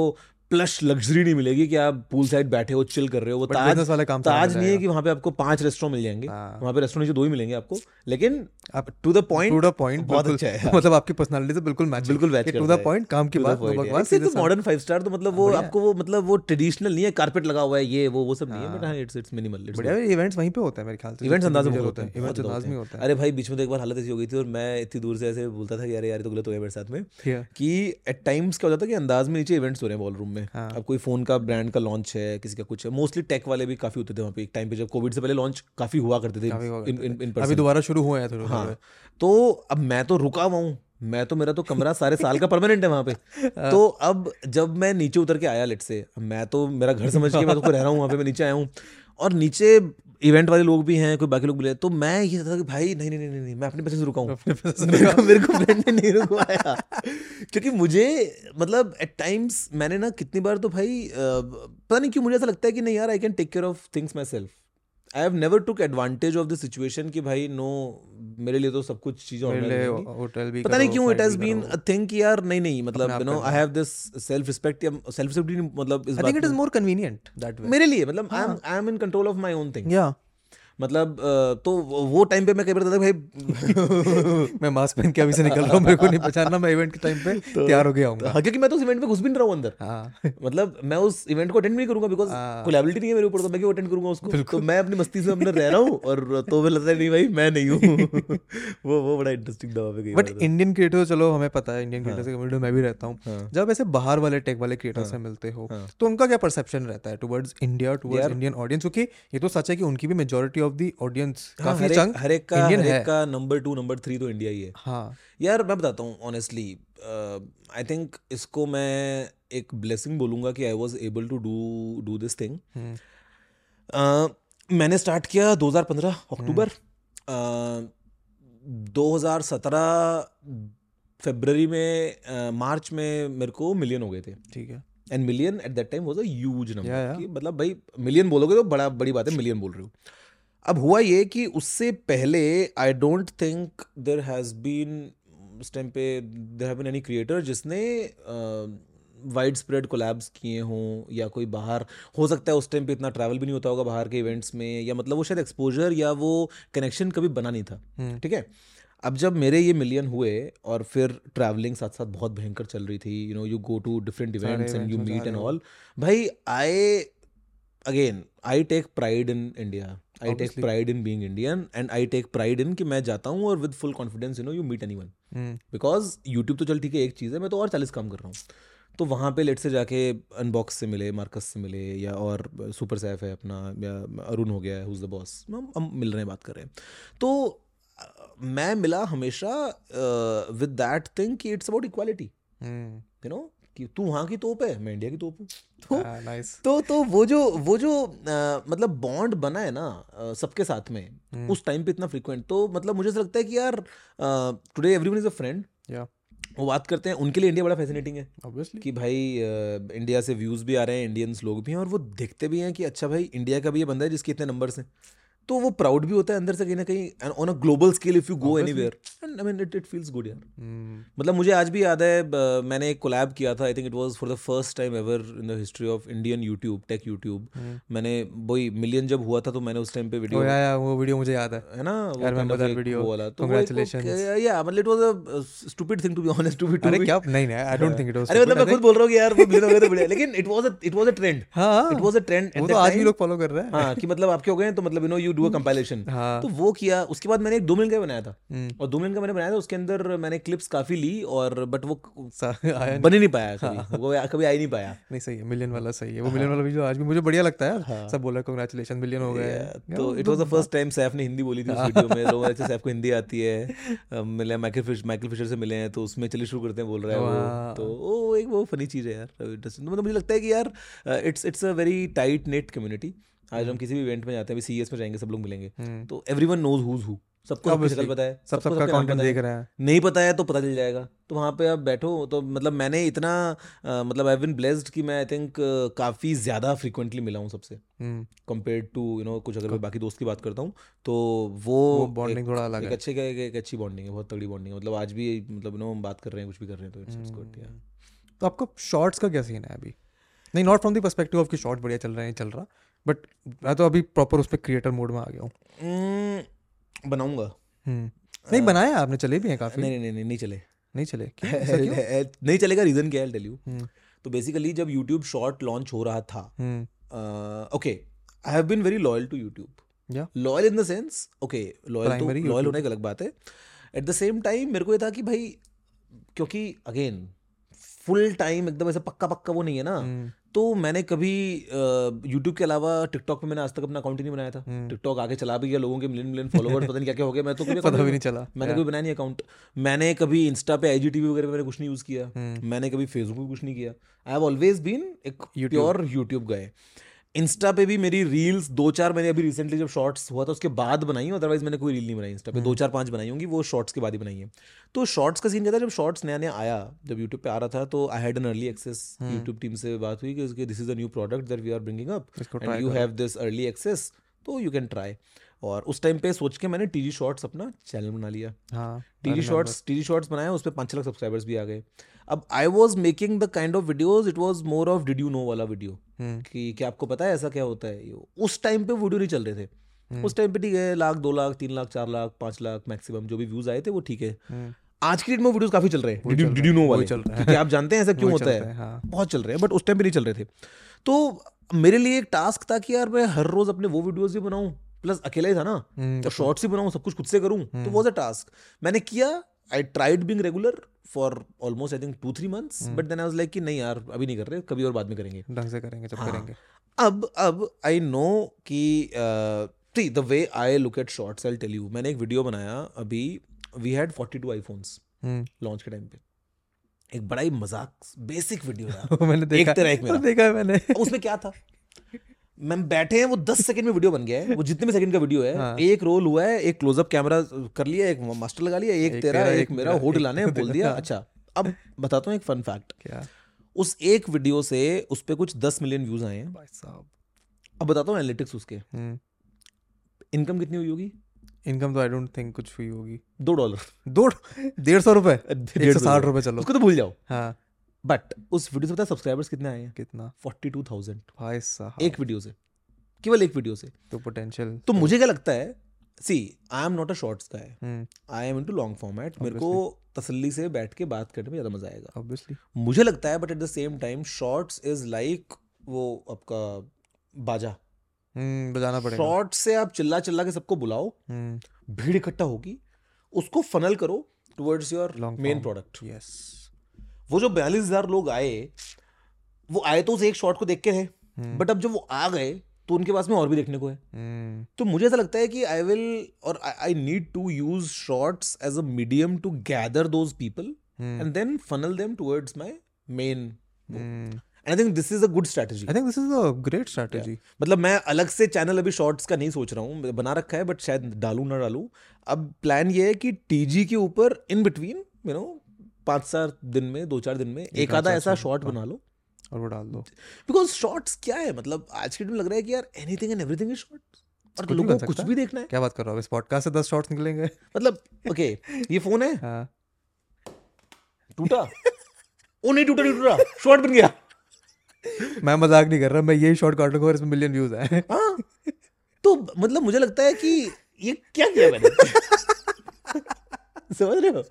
प्लस लग्जरी नहीं मिलेगी कि आप पूल साइड बैठे हो चिल कर रहे हो। वो ताज वाले काम ताज नहीं है कि वहाँ पे आपको पाँच रेस्टोरेंट मिल जाएँगे। वहाँ वहाँ पे रेस्टोरेंट जो दो ही मिलेंगे आपको लेकिन आप to the point to the point बहुत अच्छा है। मतलब आपकी पर्सनालिटी से बिल्कुल मैच बिल्कुल मैच टू द पॉइंट काम की बात बकवास मॉडर्न फाइव स्टार तो मतलब वो आपको वो मतलब वो ट्रेडिशनल नहीं है कारपेट लगा हुआ है ये वो वो सब नहीं है बट हाँ इट्स इट्स मिनिमल बढ़िया इवेंट्स वहीं पे होते हैं मेरे ख्याल से इवेंट्स अंदाज में होते हैं हैं इवेंट्स अंदाज में होता है। अरे भाई बीच में तो एक बार हालत ऐसी हो गई थी और मैं इतनी दूर से ऐसे बोलता था कि यार यार तो गलत हो गया मेरे साथ में कि एट टाइम्स क्या होता था कि अंदाज में नीचे इवेंट्स हो रहे हैं बॉल रूम में। हाँ। अब कोई फ़ोन का ब्रांड का लॉन्च है किसी का कुछ है मोस्टली टेक वाले भी काफ़ी होते थे वहाँ पे एक टाइम पे जब कोविड से पहले लॉन्च काफ़ी हुआ करते थे हुआ अभी दोबारा शुरू हुए हैं थोड़े हाँ। तो अब मैं तो रुका हुआ हूँ। मैं तो मेरा तो कमरा सारे साल का परमानेंट है वहाँ पे। हाँ। तो अब जब मैं नीचे उतर के आया लेट से मैं तो मेरा घर समझ के मैं तो रह रहा हूँ वहाँ पे मैं नीचे आया हूँ। और नीचे इवेंट वाले लोग भी हैं कोई बाकी लोग भी तो मैं ये था कि भाई नहीं नहीं नहीं नहीं मैं अपने पैसे से रुका हूँ। को मेरे को फ्रेंड ने नहीं रुकवाया। क्योंकि मुझे मतलब एट टाइम्स मैंने ना कितनी बार तो भाई पता नहीं क्यों मुझे ऐसा लगता है कि नहीं यार I can take care of things myself I have never took advantage of the situation कि भाई नो मेरे लिए तो सब कुछ चीज़ें रहेंगी। होटल भी पता नहीं क्यों it has been. A thing कि यार नहीं नहीं मतलब you know I have this self respect या सेल्फ रिस्पेक्ट मतलब इस think it is more convenient that way convenient that मेरे लिए मतलब I am I am in control of my own thing Yeah. मतलब तो वो टाइम पे मैं कई बार था भाई मैं मास्क पहन के अभी से निकल रहा हूँ मेरे को नहीं पहचानना मैं इवेंट के टाइम पे तैयार हो गया हाँ, क्योंकि मैं तो उस इवेंट में घुस भी नहीं रहा हूँ अंदर। हाँ। मतलब मैं उस इवेंट को अटेंड नहीं करूँगा बिकॉज़ हाँ। कोई liability नहीं है मेरे ऊपर तो मैं क्यों अटेंड करूँगा उसको? तो मैं अपनी मस्ती से अंदर रह रहा हूँ और तो मुझे लगता है नहीं भाई मैं नहीं हूँ। वो वो बड़ा इंटरेस्टिंग वहाँ पे बट तो। इंडियन क्रिएटर चलो हमें पता है इंडियन क्रिएटर की कम्युनिटी में भी रहता हूँ। हाँ। जब ऐसे बाहर वाले टेक वाले क्रिएटर से मिलते हो हाँ। तो उनका क्या परसेप्शन रहता है towards India towards Indian audience क्योंकि ये तो सच है कि उनकी भी मेजोरिटी ऑफ़ द ऑडियंस काफ़ी हर एक- हर एक का हर एक का नंबर टू नंबर थ्री तो इंडिया ही है। हाँ। यार मैं बताता हूँ ऑनेस्टली आई थिंक इसको मैं एक ब्लेसिंग बोलूँगा कि I was able to do do this thing hmm, मैंने स्टार्ट किया 2015 अक्टूबर अ, 2017 फरवरी में अ, मार्च में मेरे को मिलियन हो गए थे। ठीक है। And million at that time was a huge number मतलब भाई मिलियन बोलोगे तो बड़ा बड़ी बात है मिलियन बोल रहे हो। अब हुआ ये कि उससे पहले I don't think there has been उस टाइम पे there have been any creator जिसने वाइड स्प्रेड कोलैब्स किए हों या कोई बाहर हो सकता है उस टाइम पे इतना ट्रैवल भी नहीं होता होगा बाहर के इवेंट्स में या मतलब वो शायद एक्सपोजर या वो कनेक्शन कभी बना नहीं था। हम्म, ठीक है? अब जब मेरे ये मिलियन हुए और फिर ट्रैवलिंग साथ साथ बहुत भयंकर चल रही थी you know you go to different events and you meet and all भाई I again I take pride in India I take pride in being Indian and I take pride in कि मैं जाता हूँ और with full confidence you know you meet anyone because YouTube तो चल ठीक है एक चीज़ है मैं तो और चालीस काम कर रहा हूँ। तो वहाँ पे लेट से जाके अनबॉक्स से मिले मार्कस से मिले या और सुपर सैफ है अपना या अरुण हो गया है हुज द बॉस हम मिल रहे हैं बात कर रहे हैं। तो मैं मिला हमेशा विद दैट थिंग कि it's about equality you know कि तू वहाँ की तोप है मैं इंडिया की तोप हूँ तो हाँ, nice. तो तो वो जो वो जो अ, मतलब बॉन्ड बना है ना सबके साथ में हम्म। उस टाइम पे इतना फ्रिक्वेंट तो मतलब मुझे ऐसा लगता है कि यार today everyone is a friend वो बात करते हैं उनके लिए इंडिया बड़ा फैसिनेटिंग है obviously. कि भाई अ, इंडिया से व्यूज़ भी आ रहे हैं इंडियंस लोग भी हैं और वो देखते भी हैं कि अच्छा भाई इंडिया का भी ये बंदा है जिसके इतने नंबर्स हैं तो वो प्राउड भी होता है अंदर से कहीं ना कहीं on a global scale if you go Obviously. Anywhere and I mean it it feels good यार मतलब मुझे आज भी याद है मैंने एक कोलैब किया था I think it was for the first time ever in the history of Indian YouTube tech YouTube. मैंने वही मिलियन जब हुआ था तो मैंने उस टाइम पे वीडियो Oh, yeah, yeah, वो वीडियो मुझे याद है। है ना? वो kind of वाला। तो या मतलब it was a stupid thing to be honest to be अरे क्या? नहीं नहीं I don't think it was अरे मतलब मैं खुद बोल रहा हूँ कि यार वो मिलियन हो गए तो बढ़िया लेकिन it was it was a trend हाँ इट वाज अ ट्रेंड वो तो आज भी लोग फॉलो कर रहे हैं। हाँ कि मतलब आपके हो गए तो मतलब you know you do a compilation हाँ। तो वो किया उसके बाद मैंने एक दो मिनट का बनाया था। हम्म, और दो मिनट का मैंने बनाया था उसके अंदर मैंने क्लिप्स काफ़ी ली और बट वो। बन ही नहीं पाया कभी। वो कभी आ ही नहीं पाया। नहीं सही है मिलियन वाला सही है। वो मिलियन वाला वीडियो आज भी मुझे बढ़िया लगता है हाँ। सब बोला कांग्रेचुलेशन मिलियन हो गए। तो it was the first time Saif ने हिंदी बोली थी उस वीडियो में। लोग अच्छे सैफ को हिंदी आती है मिले माइकल फ़िश माइकल फिशर से मिले हैं तो उसमें चलिए शुरू करते हैं बोल रहा है वो। तो वो एक वो फनी चीज़ है यार मतलब मुझे लगता है कि यार it's it's a very tight knit community आज हम किसी भी इवेंट में जाते हैं अभी सीएस में जाएँगे सब लोग मिलेंगे। हम्म, तो एवरीवन नोज़ हुज हु सबको सबकी शक्ल पता है सब सबका नाम कंटेंट देख रहे हैं। नहीं पता है तो पता चल जाएगा। तो वहाँ पे आप बैठो तो मतलब मैंने इतना अ, मतलब आई बिन ब्लेस्ड कि मैं आई थिंक काफ़ी ज़्यादा फ्रिक्वेंटली मिला हूँ सबसे। Hmm, compare to you know कुछ अगर मैं बाकी दोस्त की बात करता हूँ तो वो वो बॉन्डिंग थोड़ा अलग एक अच्छे का एक, एक अच्छी बॉन्डिंग है बहुत तगड़ी बॉन्डिंग है। मतलब आज भी मतलब नो हम बात कर रहे हैं कुछ भी कर रहे हैं तो इट्स गुड हम्म, तो आपका शॉर्ट्स का क्या सीन है अभी? नहीं not from the perspective of कि शॉर्ट बढ़िया चल रहे हैं चल रहा। बट मैं तो अभी प्रॉपर उस पर क्रिएटर मोड में आ गया हूँ। बनाऊँगा। हम्म, नहीं बनाया आपने चले भी हैं काफ़ी। नहीं नहीं नहीं नहीं चले। नहीं चले? क्यों? नहीं चलेगा रीजन क्या है टेल यू हम्म, तो बेसिकली जब यूट्यूब शॉर्ट लॉन्च हो रहा था okay I have been very loyal to YouTube loyal in the sense okay loyal तो लॉयल होने की अलग बात है। एट द सेम टाइम मेरे को ये था कि भाई क्योंकि अगेन फुल टाइम एकदम ऐसा पक्का पक्का वो नहीं है ना। तो मैंने कभी यूट्यूब के अलावा टिकटॉक पे मैंने आज तक अपना अकाउंट ही नहीं बनाया था। हम्म। टिकटॉक आगे चला भी गया लोगों के मिलियन मिलियन फॉलोवर्स पता नहीं क्या क्या हो गया मैं तो कभी पता भी नहीं चला। मैंने कभी बनाया नहीं अकाउंट मैंने कभी इंस्टा पे आई वगैरह मैंने कुछ नहीं यूज़ किया। हम्म, मैंने कभी फेसबुक पे कुछ नहीं किया। आई हैव ऑलवेज बीन एक प्योर यूट्यूब गए इंस्टा पे भी मेरी रील्स दो चार मैंने अभी रिसेंटली जब शॉर्ट्स हुआ था उसके बाद बनाई हूँ अदरवाइज़ मैंने कोई रील नहीं बनाई इंस्टा पे। दो चार पाँच बनाई होंगी वो शॉर्ट्स के बाद ही बनाई है। तो शॉर्ट्स का सीन क्या था जब शॉर्ट्स नया नया आया जब यूट्यूब पे आ रहा था तो I had an early access YouTube team से बात हुई कि this is a new product that we are bringing up and you have this early access so you can try और उस टाइम पे सोच के मैंने टीजी शॉर्ट्स अपना चैनल बना लिया। टीजी शॉर्ट्स टीजी शॉर्ट्स बनाया उस पर पाँच लाख सब्सक्राइबर्स भी आ गए। अब I was making the kind of videos it was more of did you know वाला वीडियो हम्म, कि क्या आपको पता है ऐसा क्या होता है? उस टाइम पे वीडियो नहीं चल रहे थे। उस टाइम पे ठीक है लाख दो लाख तीन लाख चार लाख पाँच लाख मैक्सिमम जो भी व्यूज़ आए थे वो ठीक है। हम्म, आज की डेट में वीडियोस काफ़ी चल रहे हैं। डिड यू नो वाले। चल रहे हैं। क्योंकि आप जानते हैं ऐसा क्यों होता है। हाँ बहुत चल रहे हैं बट उस टाइम पे नहीं चल रहे थे। तो मेरे लिए एक टास्क था कि यार मैं हर रोज अपने वो वीडियोस भी बनाऊँ प्लस अकेला ही था ना हम्म, तो शॉर्ट्स ही बनाऊँ सब कुछ खुद से करूँ तो वॉज़ अ टास्क मैंने किया I tried being regular for almost I think two three months but then I was like कि नहीं यार अभी नहीं कर रहे कभी और बाद में करेंगे। ढंग से करेंगे जब हाँ। करेंगे। अब अब आई नो कि see the way I look at shorts I tell you मैंने एक वीडियो बनाया अभी we had 42 iPhones hmm, launch के टाइम पे। एक बड़ा ही मज़ाक बेसिक वीडियो था। मैंने देखा। तेरा एक मेरा। देखा है मैंने। उसमें क्या था? मैम बैठे हैं वो दस सेकंड में वीडियो बन गया है वो जितने भी सेकंड का वीडियो है हाँ। एक रोल हुआ है एक क्लोजअप कैमरा कर लिया एक मास्टर लगा लिया एक, एक तेरा एक एक मेरा एक लाने बोल दिया। अच्छा अब बताता हूँ एक फन फैक्ट क्या? उस एक वीडियो से उस पे कुछ दस मिलियन व्यूज़ आए हैं। अब बताता हूँ एनालिटिक्स उसके। हम्म, इनकम कितनी हुई होगी? इनकम तो आई डोंट थिंक कुछ हुई होगी। दो डॉलर दो डेढ़ सौ रुपए। एक सौ साठ रुपए चलो। उसको तो भूल जाओ। हाँ। बट उस वीडियो से पता सब्सक्राइबर्स कितने आए हैं? कितना? फोर्टी टू थाउज़ेंड भाई साहब। एक वीडियो से। केवल एक वीडियो से। तो पोटेंशियल तो मुझे क्या लगता है see I am not a shorts का है I am into long format मेरे को तसल्ली से बैठ के बात करने में ज़्यादा मज़ा आएगा। ऑब्वियसली मुझे लगता है but at the same time shorts is like वो आपका बाजा। हम्म बजाना पड़ेगा। शॉर्ट से आप चिल्ला चिल्ला के सबको बुलाओ। हम्म। भीड़ इकट्ठा होगी। उसको फनल करो towards your main product yes वो जो बयालीस हज़ार लोग आए वो आए तो उस एक शॉट को देख के है। हम्म। बट अब जब वो आ गए तो उनके पास में और भी देखने को है। हम्म। तो मुझे ऐसा लगता है कि आई विल और I need to use shorts as a medium to gather those people hmm. And then funnel them towards my main hmm. I think this is a good strategy I think this is a great strategy मतलब मैं अलग से चैनल अभी शॉर्ट्स का नहीं सोच रहा हूँ बना रखा है बट शायद डालू ना डालू। अब प्लान ये है कि टीजी के ऊपर इन बिटवीन यू नो पाँच चार दिन में दो चार दिन में एक आधा ऐसा शॉर्ट हाँ। बना लो। और वो डाल दो। बिकॉज़ शॉर्ट्स क्या है? मतलब आज के दिन लग रहा है कि यार anything and everything is shorts और लोगों को कुछ भी देखना है। क्या बात कर रहा हो? इस पॉडकास्ट से दस शॉर्ट्स निकलेंगे। मतलब ओके ये फ़ोन है? हाँ। टूटा? ओ नहीं टूटा नहीं टूटा। शॉर्ट बन गया। मैं मज़ाक नहीं कर रहा मैं यही शॉर्ट काटूँगा और इसमें मिलियन व्यूज़ आए हाँ। तो मतलब मुझे लगता है कि ये क्या किया मैंने? समझ रहे हो?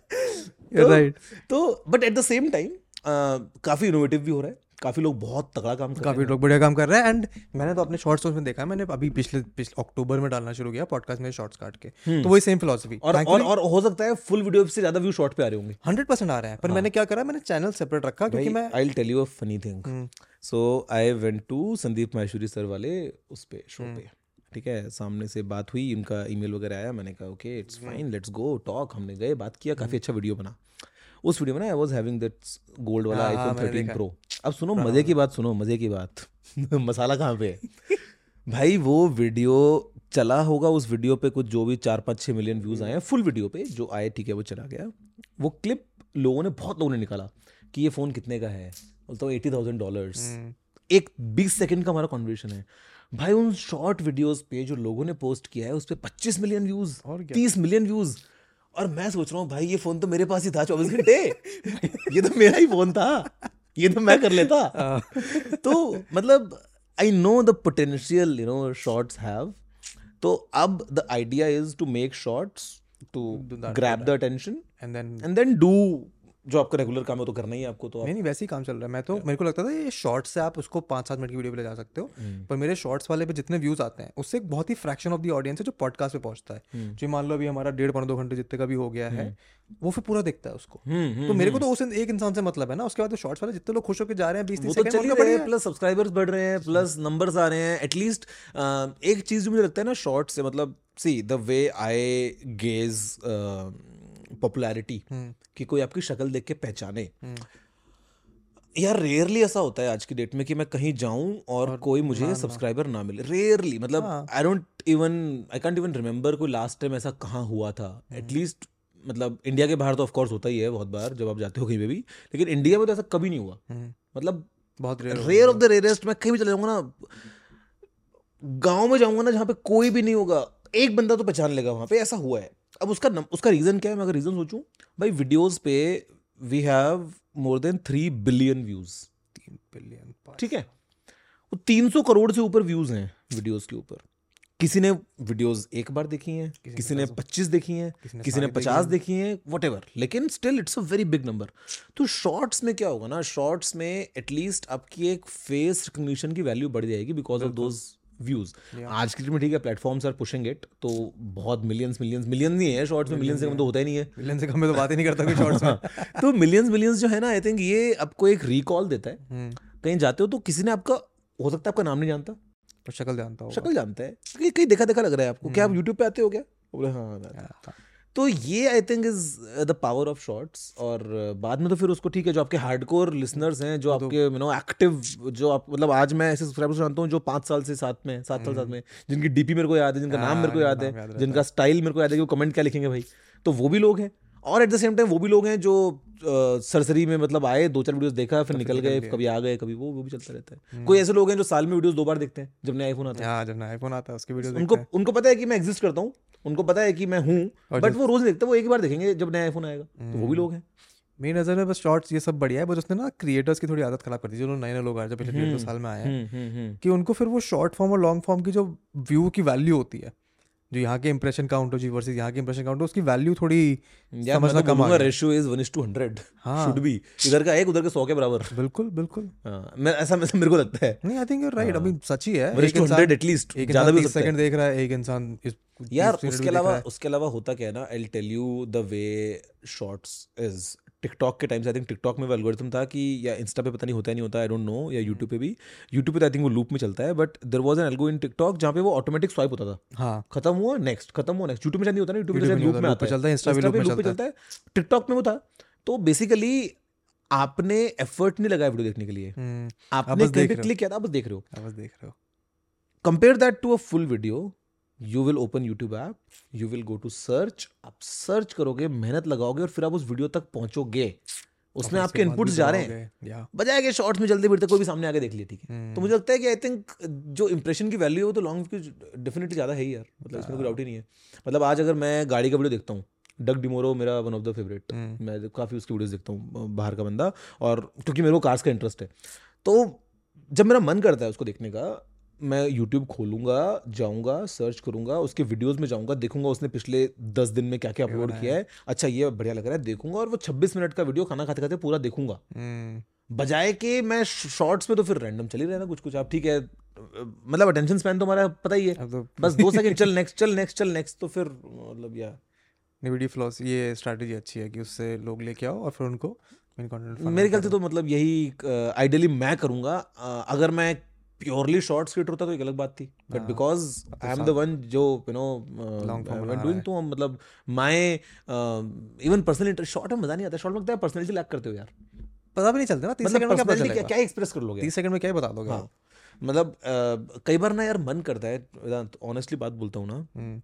राइट तो but at the same time काफ़ी इनोवेटिव भी हो रहा है। काफ़ी लोग बहुत तगड़ा काम कर काफ़ी लोग बढ़िया काम कर रहे हैं। एंड मैंने तो अपने शॉर्ट्स में देखा है। मैंने अभी पिछले पिछले अक्टूबर में डालना शुरू किया पॉडकास्ट में शॉर्ट्स काट के। तो वही सेम फिलोसफी और और और हो सकता है फुल वीडियो से ज़्यादा व्यू शॉर्ट पे आ रहे होंगे। हंड्रेड परसेंट आ रहे हैं। पर हाँ. मैंने क्या करा मैंने चैनल सेपरेट रखा क्योंकि मैं I tell you a funny thing hmm, so I went to Sandeep Maheshwari sir वाले उस पे शो हम्म। पे। ठीक है सामने से बात हुई उनका ईमेल वगैरह आया मैंने कहा okay hmm. It's fine let's go talk हमने गए बात किया काफ़ी अच्छा वीडियो बना। उस वीडियो में ना I was having that gold वाला हाँ, हाँ, आईफोन मैंने 13 देखा। प्रो अब सुनो मज़े की बात सुनो मज़े की बात। मसाला कहाँ पे है? भाई वो वीडियो चला होगा उस वीडियो पे कुछ जो भी चार पाँच छः मिलियन व्यूज़ आए हैं फुल वीडियो पे जो आए ठीक है वो चला गया। वो क्लिप लोगों ने बहुत लोगों ने निकाला कि ये फ़ोन कितने का है। बोलता हूँ एटी थाउज़ेंड डॉलर्स हम्म, एक बीस सेकंड का हमारा कॉन्वर्सेशन है। भाई उन शॉर्ट वीडियोस पे जो लोगों ने पोस्ट किया है उस पे पच्चीस मिलियन व्यूज़ और तीस मिलियन व्यूज़ और मैं सोच रहा हूँ भाई ये फ़ोन तो मेरे पास ही था चौबीस घंटे। ये तो मेरा ही फ़ोन था। ये तो मैं कर लेता। तो मतलब I know the potential you know shorts have तो अब the idea is to make shorts to grab the attention and then and then do जो आपका रेगुलर काम है तो करना ही है आपको तो आप नहीं नहीं वैसे ही काम चल रहा है। मैं तो मेरे को लगता था ये शॉर्ट्स से आप उसको पाँच सात मिनट की वीडियो पे ले जा सकते हो। हम्म। पर मेरे शॉर्ट्स वाले पे जितने व्यूज़ आते हैं उससे एक बहुत ही फ्रैक्शन ऑफ़ द ऑडियंस है जो पॉडकास्ट पे पहुँचता है। हम्म। जो मान लो अभी हमारा डेढ़ पौने दो घंटे जितने का भी हो गया है वो फिर पूरा देखता है उसको। तो मेरे को तो उस एक इंसान से मतलब है ना। उसके बाद तो शॉर्ट्स वाले जितने लोग खुश होकर जा रहे हैं बीस तीस तो सेकंड। प्लस सब्सक्राइबर्स बढ़ रहे हैं प्लस नंबर्स आ रहे हैं। एटलीस्ट एक चीज़ जो मुझे लगता है ना शॉर्ट से मतलब see the way I gauge popularity hmm, कि कोई आपकी शक्ल देख के पहचाने। हम्म, यार रेयरली ऐसा होता है आज की डेट में कि मैं कहीं जाऊँ और, और कोई मुझे सब्सक्राइबर ना। मिले। रेयरली मतलब। I don't even I can't even remember कोई लास्ट टाइम ऐसा कहाँ हुआ था। हम्म। एटलीस्ट मतलब इंडिया के बाहर तो ऑफकोर्स होता ही है बहुत बार जब आप जाते हो कहीं पे भी। लेकिन इंडिया में तो ऐसा कभी नहीं हुआ। हम्म, मतलब बहुत rare rare of the rarest मैं कहीं भी चले जाऊँगा ना गाँव में जाऊँगा ना जहाँ पे कोई भी नहीं होगा एक बंदा तो पहचान लेगा वहाँ पे ऐसा हुआ है। अब उसका नम, उसका रीजन क्या है? मैं अगर रीजन सोचूं भाई वीडियोस पे we have more than three billion views तीन बिलियन ठीक है? वो 300 करोड़ से ऊपर व्यूज़ हैं वीडियोस के ऊपर। किसी ने वीडियोस एक बार देखी हैं किसी ने किसी ने दस- 25 देखी हैं किसी ने किसी ने सारी देखी 50 हैं। देखी हैं वट लेकिन still it's a very big number तो शॉर्ट्स में क्या होगा ना? शॉर्ट्स में एटलीस्ट आपकी एक फेस रिकग्निशन की वैल्यू बढ़ जाएगी बिकॉज़ ऑफ़ दोज व्यूज़ आज की डेट में ठीक है प्लेटफॉर्म्स आर पुशिंग इट तो बहुत मिलियंस मिलियंस मिलियन नहीं है शॉर्ट्स में मिलियन से कम तो होता ही नहीं है। मिलियन से कम में तो बात ही नहीं करता कोई शॉर्ट्स में। तो मिलियंस मिलियंस जो है ना आई थिंक ये आपको एक रिकॉल देता है। हम्म, कहीं जाते हो तो किसी ने आपका हो सकता है आपका नाम नहीं जानता। पर शक्ल जानता हो शक्ल जानता है। कहीं देखा देखा लग रहा है आपको। क्या आप यूट्यूब पे आते हो क्या? बोले। हाँ, तो ये I think is the power of shorts और uh, बाद में तो फिर उसको ठीक है जो आपके हार्डकोर लिसनर्स हैं जो आपके यू नो एक्टिव जो आप मतलब आज मैं ऐसे सब्सक्राइबर्स जानता हूँ जो पाँच साल से साथ में सात साल साथ में जिनकी डीपी मेरे को याद है जिनका नाम हाँ, मेरे को याद है जिनका स्टाइल मेरे को याद है कि वो कमेंट क्या लिखेंगे भाई। तो वो भी लोग हैं। और एट द सेम टाइम वो भी लोग हैं जो सरसरी में मतलब आए दो चार वीडियोस देखा फिर निकल गए कभी आ गए कभी वो वो भी चलता रहता है। कोई ऐसे लोग हैं जो साल में वीडियोस दो बार देखते हैं जब नया आईफोन आता है। हाँ जब नया आईफोन आता है उसकी वीडियो उनको उनको पता है कि मैं एग्जिस्ट करता हूँ। उनको पता है कि मैं हूँ बट वो रोज देखते वो एक ही बार देखेंगे जब नया आईफोन आएगा। तो वो भी लोग हैं। मेरी नज़र में बस शॉर्ट्स ये सब बढ़िया है बस उसने ना क्रिएटर्स की थोड़ी आदत खराब कर दी जो नए नए लोग आए जो पिछले डेढ़ दो साल में आए हैं कि उनको फिर वो शॉर्ट फॉर्म और लॉन्ग फॉर्म की जो व्यू की वैल्यू होती है जो यहाँ के इंप्रेशन काउंट हो जी वर्सेस यहाँ के इंप्रेशन काउंट हो उसकी वैल्यू थोड़ी समझना तो कम आ। Ratio is one is to hundred हाँ। शुड बी इधर का एक उधर के सौ के बराबर। बिल्कुल बिल्कुल। हाँ, मैं ऐसा ऐसा मेरे को लगता है। नहीं आई थिंक यू राइट अभी सच ही है। वन एक इज़ टू इंसान हंड्रेड एटलीस्ट ज़्यादा भी सेकंड देख रहा है एक इंसान इस यार उसके अलावा उसके अलावा होता क्या है ना I tell you the way shorts is TikTok के टाइम से आई थिंक टिकटॉक में वो एल्गोरिथम था कि या इंस्टा पे पता नहीं होता है नहीं होता आई डोंट नो या यूट्यूब पे भी। यूट्यूब पे तो आई थिंक वो लूप में चलता है but there was an algo in TikTok जहाँ पे वो ऑटोमेटिक स्वाइप होता था। हाँ। खत्म हुआ नेक्स्ट खत्म हुआ नेक्स्ट यूट्यूब में नहीं होता ना यूट्यूब में लूप में आता चलता है, भी Insta loop में चलता है। टिकटॉक में वो था। तो बेसिकली आपने एफर्ट नहीं लगाया वीडियो देखने के लिए। हम्म, आपने पे। क्लिक किया था आप बस देख रहे हो। बस देख रहे हो। Compare that to a full video you will open YouTube app you will go to search आप सर्च करोगे मेहनत लगाओगे और फिर आप उस वीडियो तक पहुंचोगे। उसमें आपके इनपुट्स जा रहे हैं। बजाय के शॉर्ट्स में जल्दी कोई भी सामने आके देख लिया ठीक है। हम्म, तो मुझे लगता है कि आई थिंक जो इंप्रेशन की वैल्यू है वो तो लॉन्ग की डेफिनेटली ज़्यादा है ही यार। मतलब इसमें कोई डाउट ही नहीं है। मतलब आज अगर मैं गाड़ी का वीडियो देखता हूँ डग डिमोरो मेरा one of the favourite hmm, मैं काफ़ी उसकी वीडियोस देखता हूँ बाहर का बंदा। और क्योंकि मेरे को कार्स का इंटरेस्ट है। तो जब मेरा मन करता है उसको देखने का मैं यूट्यूब खोलूँगा जाऊँगा सर्च करूँगा उसके वीडियोस में जाऊँगा देखूँगा उसने पिछले दस दिन में क्या क्या अपलोड किया है। अच्छा ये बढ़िया लग रहा है देखूँगा और वो छब्बीस मिनट का वीडियो खाना खाते खाते पूरा देखूँगा। हम्म, बजाय के मैं शॉर्ट्स में तो फिर रैंडम चल ही रहा कुछ कुछ। आप ठीक है मतलब अटेंशन स्पैन तो हमारा पता ही है। तो बस दो सेकंड चल नेक्स्ट चल नेक्स्ट चल नेक्स्ट तो फिर मतलब या। वीडियो फ्लॉस ये स्ट्रैटेजी अच्छी है कि उससे लोग लेके आओ और फिर उनको मेरे ख्याल से तो मतलब यही आइडियली मैं करूँगा। अगर मैं प्योरली शॉर्ट्स क्रिएटर होता तो एक अलग बात थी। But because I am the one जो यू नो रहा डूइंग। तो मतलब my even personal interest short में मज़ा नहीं आता। शॉर्ट में लगता है पर्सनलिटी लैक करते हो यार। पता भी नहीं चलता ना तीस मतलब सेकंड में क्या पता क्या क्या एक्सप्रेस कर लोगे? तीस सेकंड में क्या बता दोगे हाँ। मतलब कई बार ना यार मन करता है ऑनेस्टली बात बोलता हूँ ना हम्म,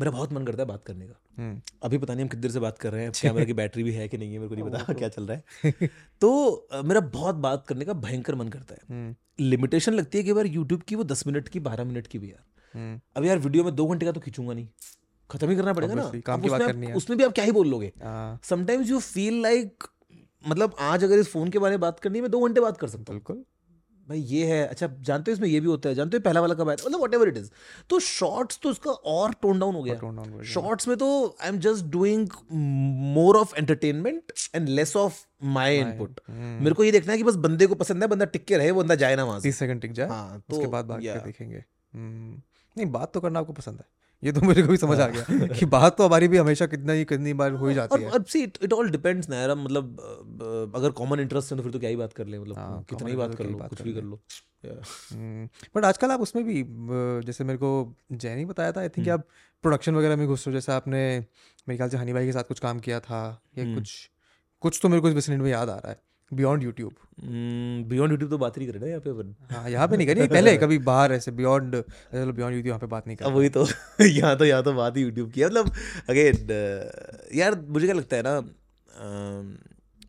मेरा बहुत मन करता है बात करने का। हम्म, अभी पता नहीं हम कितनी देर से बात कर रहे हैं कैमरा की बैटरी भी है कि नहीं है मेरे को नहीं पता क्या चल रहा है। तो मेरा बहुत बात करने का भयंकर मन करता है। हम्म, लिमिटेशन लगती है कि बार यूट्यूब की वो दस मिनट की बारह मिनट की भी यार। हम्म, अब यार वीडियो में दो घंटे का तो खींचूँगा नहीं। खत्म ही करना पड़ेगा ना। काम की बात उसमें करनी है। उसमें भी आप क्या ही बोल लोगे समटाइम्स यू फील लाइक मतलब आज अगर इस फ़ोन के बारे में बात करनी है मैं दो घंटे बात कर सकता हूँ। बिल्कुल। भाई ये है अच्छा जानते हो इसमें ये भी होता है जानते हो पहला वाला कब आया? मतलब वट एवर इट इज़ तो शॉर्ट्स तो इसका और टोन डाउन हो गया। शॉर्ट्स में तो I am just doing more of entertainment and less of my input. मेरे को ये देखना है कि बस बंदे को पसंद है बंदा टिक के रहे वो बंदा जाए ना वहाँ से तीस सेकंड टिक जाए हाँ, तो, उसके बाद भाग के yeah. देखेंगे। हम्म, नहीं बात तो करना आपको पसंद है। ये तो मेरे को भी समझ आ गया कि बात तो हमारी भी हमेशा कितना ही कितनी बार हो ही जाती और है। अब सी इट ऑल डिपेंड्स ना यार मतलब अगर कॉमन इंटरेस्ट है तो फिर तो क्या ही बात कर ले मतलब हाँ, कितना ही बात कर लो कुछ भी कर लो। बट आजकल आप उसमें भी जैसे मेरे को जैनी बताया था आई थिंक हम्म। आप प्रोडक्शन वगैरह में घुस रहे हो जैसे आपने मेरे ख्याल से हनी भाई के साथ कुछ काम किया था या हम्म। कुछ कुछ तो मेरे को इस विसिनिटी में याद आ रहा है। बियॉन्ड यूट्यूब बियॉन्ड यूट्यूब तो बात ही नहीं कर रहे ना यहाँ पे अपन। हाँ यहाँ पे नहीं करी पहले कभी बाहर ऐसे बियॉन्ड चलो बियॉन्ड यूट्यूब यहाँ पे बात नहीं कर वही तो यहाँ तो यहाँ तो बात ही यूट्यूब की मतलब अगेन यार मुझे क्या लगता है ना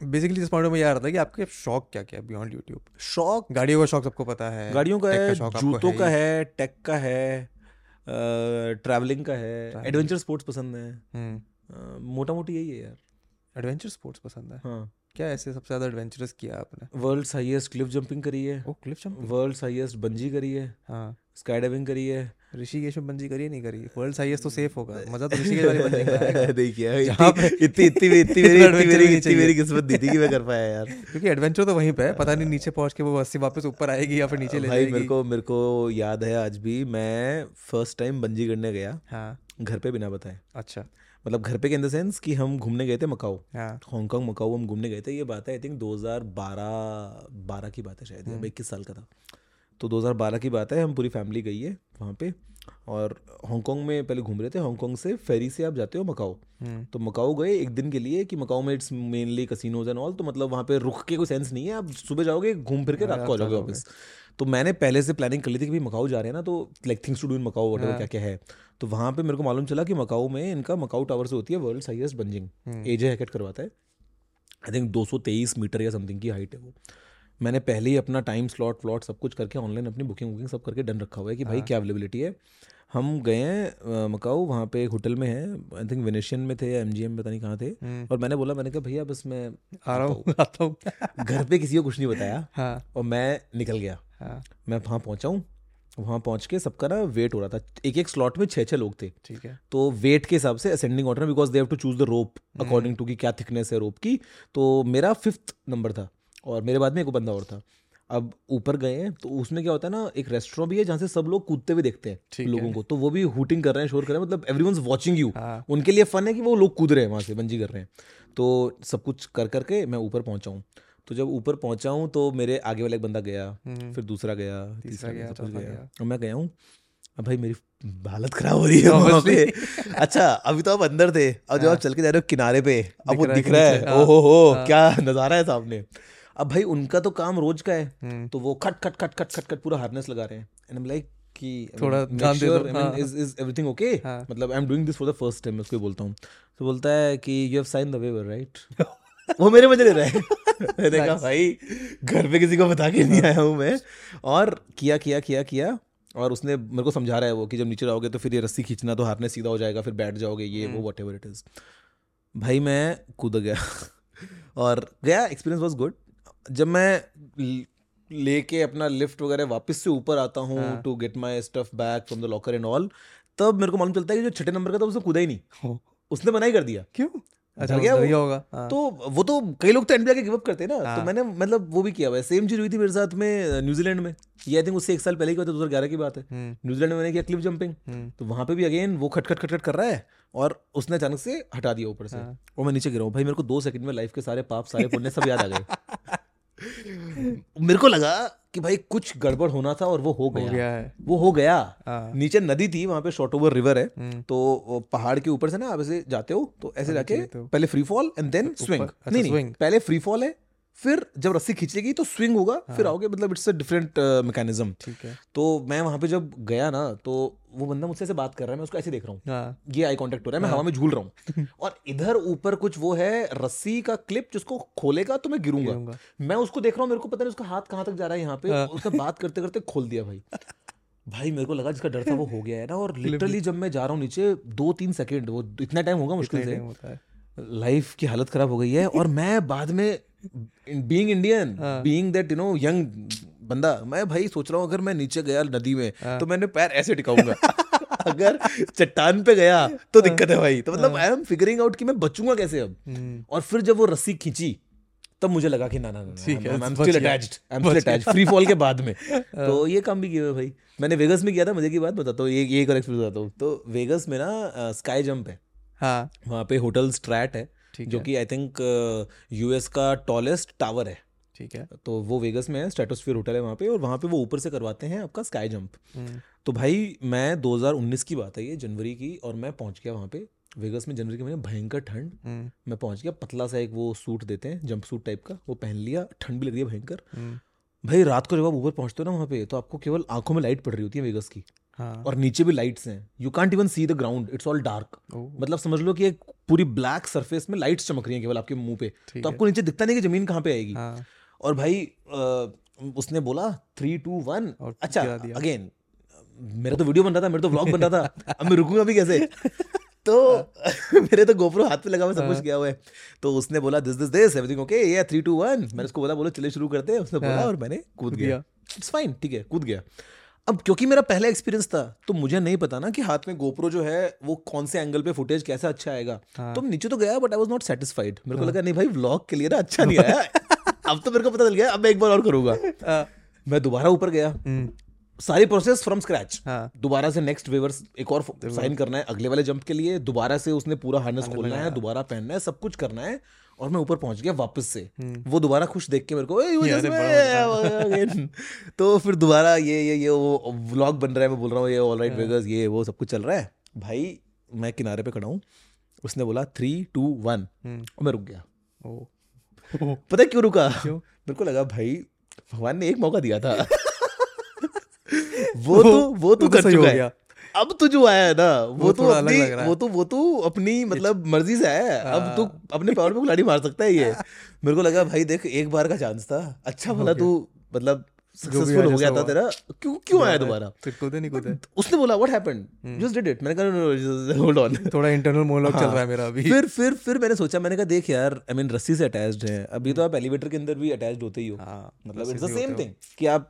बेसिकली जिस पॉइंट में ये आ रहा था कि आपके शौक क्या क्या है बियॉन्ड यूट्यूब शौक? गाड़ियों का शौक सबको पता है गाड़ियों का है आपको जूतों का है। टेक का है ट्रैवलिंग का है एडवेंचर स्पोर्ट्स पसंद है। हम्म। मोटा मोटी यही है यार। एडवेंचर स्पोर्ट्स पसंद है। हाँ। क्या ऐसे सबसे ज़्यादा एडवेंचरस किया आपने? वर्ल्ड्स हाईएस्ट क्लिफ जंपिंग करी है। ओ cliff jumping world's highest bungee करी है। हाँ। स्काई डाइविंग करी है। ऋषिकेश में बंजी करी नहीं करी? वर्ल्ड हाईएस्ट तो सेफ़ होगा। मज़ा तो ऋषिकेश वाली बंजी आएगा। नहीं किया जहाँ इतनी पे- इतनी इतनी इतनी मेरी इतनी मेरी इतनी मेरी किस्मत दी थी कि मैं कर पाया यार। क्योंकि एडवेंचर तो वहीं पे है। पता नहीं नीचे पहुँच के वो अस्सी वापस ऊपर आएगी या फिर नीचे ले भाई मेरे को मेरे को याद है आज भी मैं फ़र्स्ट टाइम बंजी करने गया। हाँ। घर पे बिना बताए। अच्छा। मतलब घर पे के इन द सेंस कि हम घूमने गए थे मकाऊ। हाँ। हांगकांग मकाऊ हम घूमने गए थे। ये बात है आई थिंक 2012 12 की बात है शायद हम्म। मैं इक्कीस साल का था। तो 2012 की बात है हम पूरी फैमिली गई है वहाँ पे। और हांगकांग में पहले घूम रहे थे। हांगकांग से फेरी से आप जाते हो मकाऊ। हम्म। तो मकाऊ गए एक दिन के लिए कि मकाऊ में it's mainly casinos and all तो मतलब वहाँ पे रुक के कोई सेंस नहीं है। आप सुबह जाओगे घूम फिर के हाँ, रात को आ जाओगे वापस तो मैंने पहले से प्लानिंग कर ली थी कि भाई मकाऊ जा रहे हैं ना तो like things to do in Macau what हाँ। क्या क्या है। तो वहाँ पे मेरे को मालूम चला कि मकाऊ में इनका मकाऊ टावर से होती है world highest bungeeing. AJ Hackett करवाता है। आई थिंक 223 मीटर या समथिंग की हाइट है वो। मैंने पहले ही अपना टाइम स्लॉट व्लॉट सब कुछ करके ऑनलाइन अपनी बुकिंग वुकिंग सब करके डन रखा हुआ है कि भाई हाँ। क्या अवेलेबिलिटी है। हम गए हैं मकाऊ वहाँ पे एक होटल में है। आई थिंक वेनेशियन में थे या एम में पता नहीं कहाँ थे। हम्म, और मैंने बोला मैंने कहा भैया बस मैं आ रहा हूँ आता हूँ। घर पे किसी को कुछ नहीं बताया। हाँ। और मैं निकल गया। हाँ। मैं वहाँ पहुँचा हूँ। वहाँ पहुँच के सबका ना वेट हो रहा था। एक एक स्लॉट में छः छः लोग थे। ठीक है। तो वेट के हिसाब से ascending order because they have to choose the rope according to कि क्या थिकनेस है रोप की। तो मेरा फिफ्थ नंबर था और मेरे बाद में एक बंदा और था। अब ऊपर गए हैं तो उसमें क्या होता है ना एक रेस्टोरेंट भी है जहाँ से सब लोग कूदते हुए देखते हैं लोगों है। को। तो वो भी हुटिंग कर रहे हैं शोर कर रहे हैं मतलब एवरी वन वॉचिंग यू उनके लिए फन है कि वो लोग कूद रहे हैं वहाँ से बंजी कर रहे हैं। तो सब कुछ कर करके मैं ऊपर पहुँचा हूँ। तो जब ऊपर पहुँचा हूँ तो मेरे आगे वाला एक बंदा गया हम्म, फिर दूसरा गया तीसरा गया, सब गया। गया। और मैं गया हूँ अब भाई मेरी हालत खराब हो रही है वहाँ पे। अच्छा अभी तो आप अंदर थे अब जब आप चल के जा रहे हो किनारे पे अब वो हाँ। दिख रहा है। है नीचे, हाँ, हो हाँ। क्या नज़ारा है सामने। अब भाई उनका तो काम रोज का है हम्म, तो वो खट खट खट खट खट खट पूरा हार्नेस लगा रहे हैं। एंड लाइक कि थोड़ा ध्यान दे दो, हाँ। इज़ इज़ एवरीथिंग ओके हाँ। मतलब I am doing this for the first time मैं उसको बोलता हूँ। तो बोलता है कि you have sign the waiver right वो मेरे मज़े ले रहा। है मैंने कहा भाई घर पे किसी को बता के नहीं आया हूँ मैं। और किया किया किया किया। और उसने मेरे को समझा रहा है वो कि जब नीचे जाओगे तो फिर ये रस्सी खींचना तो हारने सीधा हो जाएगा फिर बैठ जाओगे ये वो वट एवर इट इज़ भाई मैं कूद गया। और गया एक्सपीरियंस वॉज़ गुड जब मैं लेके अपना लिफ्ट वगैरह वापस से ऊपर आता हूँ हाँ। To get my stuff back from the locker and all तब मेरे को मालूम चलता है कि जो छठे नंबर का था उसने कूदा ही नहीं। उसने मना ही कर दिया। क्यों? अच्छा गया वो? होगा हाँ, तो वो तो कई लोग तो एनबीआई के गिव अप करते हैं ना हाँ। तो मैंने मतलब वो भी किया हुआ है। सेम चीज़ हुई थी मेरे साथ में न्यूजीलैंड में। ये आई थिंक उससे एक साल पहले की बात है दो हज़ार ग्यारह की बात है। हम्म, न्यूजीलैंड में मैंने किया क्लिप जंपिंग हम्म, तो वहाँ पे भी अगेन वो खटखट खट खट खट कर रहा है और उसने अचानक से हटा दिया ऊपर से। हाँ। और मैं नीचे गिरा हूँ। भाई मेरे को दो सेकंड में लाइफ के सारे पाप सारे पुण्य सब याद आ गए। मेरे को लगा कि भाई कुछ गड़बड़ होना था और वो हो गया, हो गया। है। वो हो गया। हाँ, नीचे नदी थी वहाँ पे शॉर्ट ओवर रिवर है। हम्म, तो पहाड़ के ऊपर से ना आप ऐसे जाते हो तो ऐसे जाके तो- पहले free fall and then swing अच्छा, नहीं नहीं पहले फ्री फॉल है फिर जब रस्सी खींचेगी तो स्विंग होगा फिर हाँ। आओगे मतलब इट्स अ डिफरेंट मैकेनिज्म ठीक है। तो मैं वहाँ पे जब गया ना तो वो बंदा मुझसे ऐसे बात कर रहा है मैं उसको ऐसे देख रहा हूँ। हाँ। ये आई कांटेक्ट हो रहा है मैं हवा में झूल रहा हूँ। और इधर ऊपर कुछ वो है रस्सी का क्लिप जिसको खोलेगा तो मैं गिरूँगा। मैं उसको देख रहा हूँ मेरे को पता नहीं उसका हाथ कहाँ तक जा रहा है यहाँ पे। हाँ। उसने बात करते करते खोल दिया भाई। भाई मेरे को लगा जिसका डर था वो हो गया है ना। और लिटरली जब मैं जा रहा हूँ नीचे दो तीन सेकंड वो इतना टाइम होगा मुश्किल से। है। लाइफ की हालत खराब हो गई है और मैं बाद में बीइंग इंडियन हाँ। Being that you know young बंदा मैं भाई सोच रहा हूँ अगर मैं नीचे गया नदी में हाँ। तो मैंने पैर ऐसे टिकाऊँगा। अगर चट्टान पे गया तो दिक्कत है भाई। तो मतलब आई एम फिगरिंग आउट कि मैं बचूँगा कैसे अब? हम्म, और फिर जब वो रस्सी खींची तब मुझे लगा कि ना ना है, फ्री फॉल के बाद में। तो ये काम भी किया भाई। मैंने वेगस में किया था मज़े की बात बताता हूँ ये एक और एक्सपीरियंस बताता हूँ। तो वेगस में ना स्काई जंप है। हाँ। वहाँ पे होटल स्ट्रैट है जो है। कि आई थिंक यूएस का टॉलेस्ट टावर है। ठीक है? तो वो वेगस में है स्ट्रेटोस्फीयर होटल है वहाँ पे और वहाँ पे वो ऊपर से करवाते हैं आपका स्काई जंप हम्म, तो भाई मैं 2019 की बात है ये जनवरी की और मैं पहुँच गया वहाँ पे वेगस में जनवरी के महीने भयंकर ठंड। हम्म, मैं पहुँच गया पतला सा एक वो सूट देते हैं जंप सूट टाइप का वो पहन लिया ठंड भी लग रही है भयंकर। हम्म, भाई रात को जब आप ऊपर पहुँचते हो ना वहाँ पे तो आपको केवल आँखों में लाइट पड़ रही होती है वेगस की। हाँ। और नीचे भी लाइट्स हैं। You can't even see the ground it's all dark मतलब समझ लो कि एक पूरी ब्लैक सरफेस में लाइट्स चमक रही हैं केवल आपके मुँह पे। तो आपको नीचे दिखता नहीं कि ज़मीन कहाँ पे आएगी। हाँ। और भाई उसने बोला थ्री टू वन अच्छा अगेन मेरा तो वीडियो बन रहा था मेरा तो व्लॉग बन रहा था। अब मैं रुकूँगा भी कैसे? तो मेरे तो गोप्रो हाथ पे लगा हुआ सब कुछ हाँ। किया हुआ है। तो उसने बोला this this this everything okay ये थ्री टू वन मैंने उसको बोला बोलो चले शुरू करते हैं। उसने बोला हाँ। और मैंने कूद गया। गया। इट्स फाइन ठीक है कूद गया। अब क्योंकि मेरा पहला एक्सपीरियंस था तो मुझे नहीं पता ना कि हाथ में गोप्रो जो है वो कौन से एंगल पे फुटेज कैसा अच्छा आएगा। हाँ। तो नीचे तो गया but I was not satisfied मेरे को लगा नहीं भाई व्लॉग के लिए ना अच्छा नहीं आया। अब तो मेरे को पता चल गया अब मैं एक बार और करूँगा। हाँ, मैं दोबारा ऊपर गया। हम्म, सारी प्रोसेस फ्रॉम स्क्रैच दोबारा से नेक्स्ट वेवर्स एक और साइन करना है अगले वाले जंप के लिए। दोबारा से उसने पूरा हार्नेस खोलना है दोबारा पहनना है सब कुछ करना है और मैं ऊपर पहुँच गया वापस से। वो दोबारा खुश देख के मेरे को. तो फिर दोबारा ये ये ये वो व्लॉग बन रहा है मैं बोल रहा हूँ ये ऑल राइट वेगस ये वो सब कुछ चल रहा है। भाई मैं किनारे पे खड़ा हूँ। उसने बोला थ्री टू वन हम्म, और मैं रुक गया। ओ। पता है क्यों रुका? मेरे को लगा भाई भगवान ने एक मौका दिया था। वो तो वो तो तो कर चुका है। अब तो जो आया है ना वो, वो तो अपनी। वो तो वो तो अपनी मतलब मर्ज़ी से है अब तो अपने पावर पे कुल्हाड़ी मार सकता है ये। मेरे को लगा भाई देख एक बार का चांस था। अच्छा भला तू मतलब सक्सेसफुल हो गया था तेरा? क्यों क्यों आया दोबारा? कूदे नहीं कूदे उसने बोला what happened just did it मैंने कहा होल्ड ऑन थोड़ा इंटरनल मोनोलॉग चल हाँ। रहा है मेरा अभी। फिर फिर फिर मैंने सोचा मैंने कहा देख यार आई मीन रस्सी से अटैच्ड है। अभी तो आप एलिवेटर के अंदर भी अटैच्ड होते ही हो। हाँ मतलब इट्स द सेम थिंग कि आप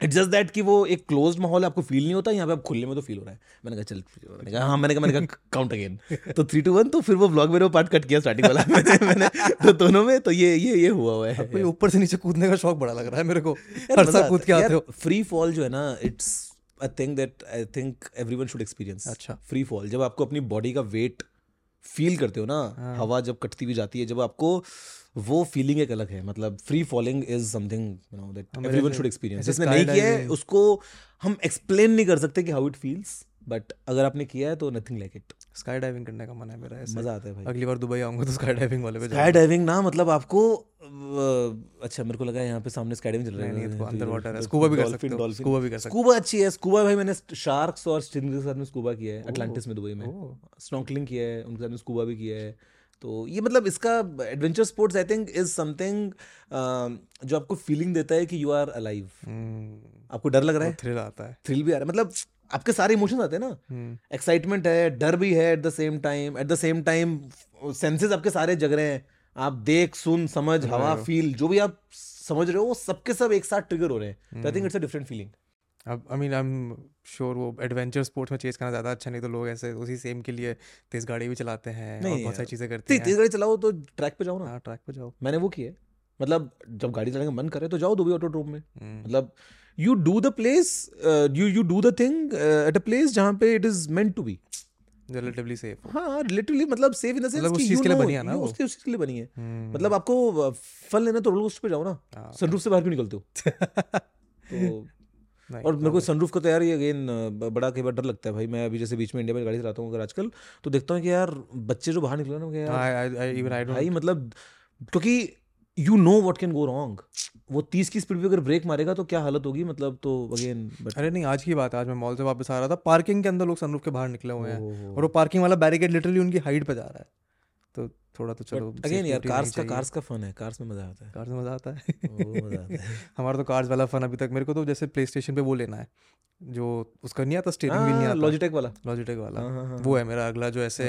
इट्स जस्ट दैट कि वो एक क्लोज्ड माहौल आपको फील नहीं होता यहाँ पे आप खुले में तो फील हो रहा है। मैंने कहा चल मैंने कहा हाँ मैंने कहा मैंने कहा काउंट अगेन तो थ्री टू वन तो फिर वो ब्लॉग मेरे वो पार्ट कट किया स्टार्टिंग वाला। मैंने मैंने तो दोनों में तो ये ये ये हुआ हुआ है। ऊपर से नीचे कूदने का शौक बड़ा लग रहा है मेरे को। हर साल कूद के आते हो। फ्री फॉल जो है ना it's a thing that I think everyone should experience अच्छा। फ्री फॉल जब आपको अपनी बॉडी का वेट फील करते हो ना हाँ। हवा जब कटती हुई जाती है जब आपको वो फीलिंग एक अलग है। मतलब free falling is something you know that everyone should experience जिसने नहीं किया है उसको हम एक्सप्लेन नहीं कर सकते कि हाउ इट फील्स बट अगर आपने किया है तो nothing like it sky diving करने का मन है मेरा ऐसे। मज़ा आता है भाई। अगली बार दुबई आऊँगा तो स्काई डाइविंग वाले पे स्काई डाइविंग ना मतलब आपको अच्छा मेरे को लगा यहाँ पे सामने स्काई डाइविंग चल रहा है। नहीं तो अंडर वाटर है। स्कूबा भी कर सकते हो। स्कूबा भी कर सकते स्कूबा अच्छी है। स्कूबा भाई मैंने शार्क्स और स्टिंगर के साथ में स्कूबा किया है। अटलांटिस में दुबई में। हो स्नॉकलिंग किया है उनके साथ में स्कूबा भी किया है। तो ये मतलब इसका adventure sports I think is something जो आपको फीलिंग देता है कि यू आर अलाइव हम्म। आपको डर लग रहा है? थ्रिल आता है। थ्रिल भी आ रहा है। मतलब आपके सारे इमोशंस आते हैं ना। हम्म। एक्साइटमेंट है डर भी है at the same time at the same time senses आपके सारे जग रहे हैं। आप देख सुन समझ हवा फील जो भी आप समझ रहे हो वो सबके सब एक साथ ट्रिगर हो रहे हैं। I think it's a different feeling अब I mean I am sure वो एडवेंचर स्पोर्ट्स में चेज करना ज़्यादा अच्छा नहीं तो लोग ऐसे उसी सेम के लिए तेज गाड़ी भी चलाते हैं और नहीं बहुत सारी चीज़ें करते हैं। तेज गाड़ी चलाओ तो ट्रैक पे जाओ ना। हाँ ट्रैक पे जाओ। मैंने वो किया मतलब जब गाड़ी चलाने का मन करे तो जाओ दुबई ऑटोड्रोम में। हम्म, मतलब you do the place you you do the thing at a place जहाँ पे it is meant to be relatively safe हाँ। लिटरली मतलब सेफ़ इन द सेंस मतलब उस कि चीज़ के लिए बनी है ना उसके उस चीज़ के लिए बनी है। मतलब आपको uh, फल लेना तो रोलर कोस्टर पे जाओ ना। हाँ। सनरूफ से बाहर क्यों निकलते हो? तो और मेरे को सनरूफ का तो यार ये अगेन बड़ा कई बार डर लगता है भाई मैं अभी जैसे बीच में इंडिया में गाड़ी चलाता हूँ अगर आजकल तो देखता हूँ कि यार बच्चे जो बाहर निकले ना यार भाई मतलब क्योंकि you know what can go wrong वो तीस की स्पीड पे अगर ब्रेक मारेगा तो क्या हालत होगी मतलब तो अगेन बट अरे नहीं आज की बात है आज मैं मॉल से वापस आ रहा था पार्किंग के अंदर लोग सनरूफ के बाहर निकले हुए हैं और वो पार्किंग वाला बैरिकेड लिटरली उनकी हाइट पे जा रहा है। तो थोड़ा तो चलो अगेन यार कार्स का कार्स का फन है कार्स में मज़ा आता है। कार से मज़ा आता है। वो मज़ा आता है। हमारा तो कार्स वाला फन अभी तक। मेरे को तो जैसे प्ले स्टेशन पे वो लेना है जो उसका नहीं आता स्टीयरिंग व्हील नहीं हाँ, आता। लॉजिटेक वाला। लॉजिटेक वाला। हाँ, हाँ, वो है। मेरा अगला जो ऐसे।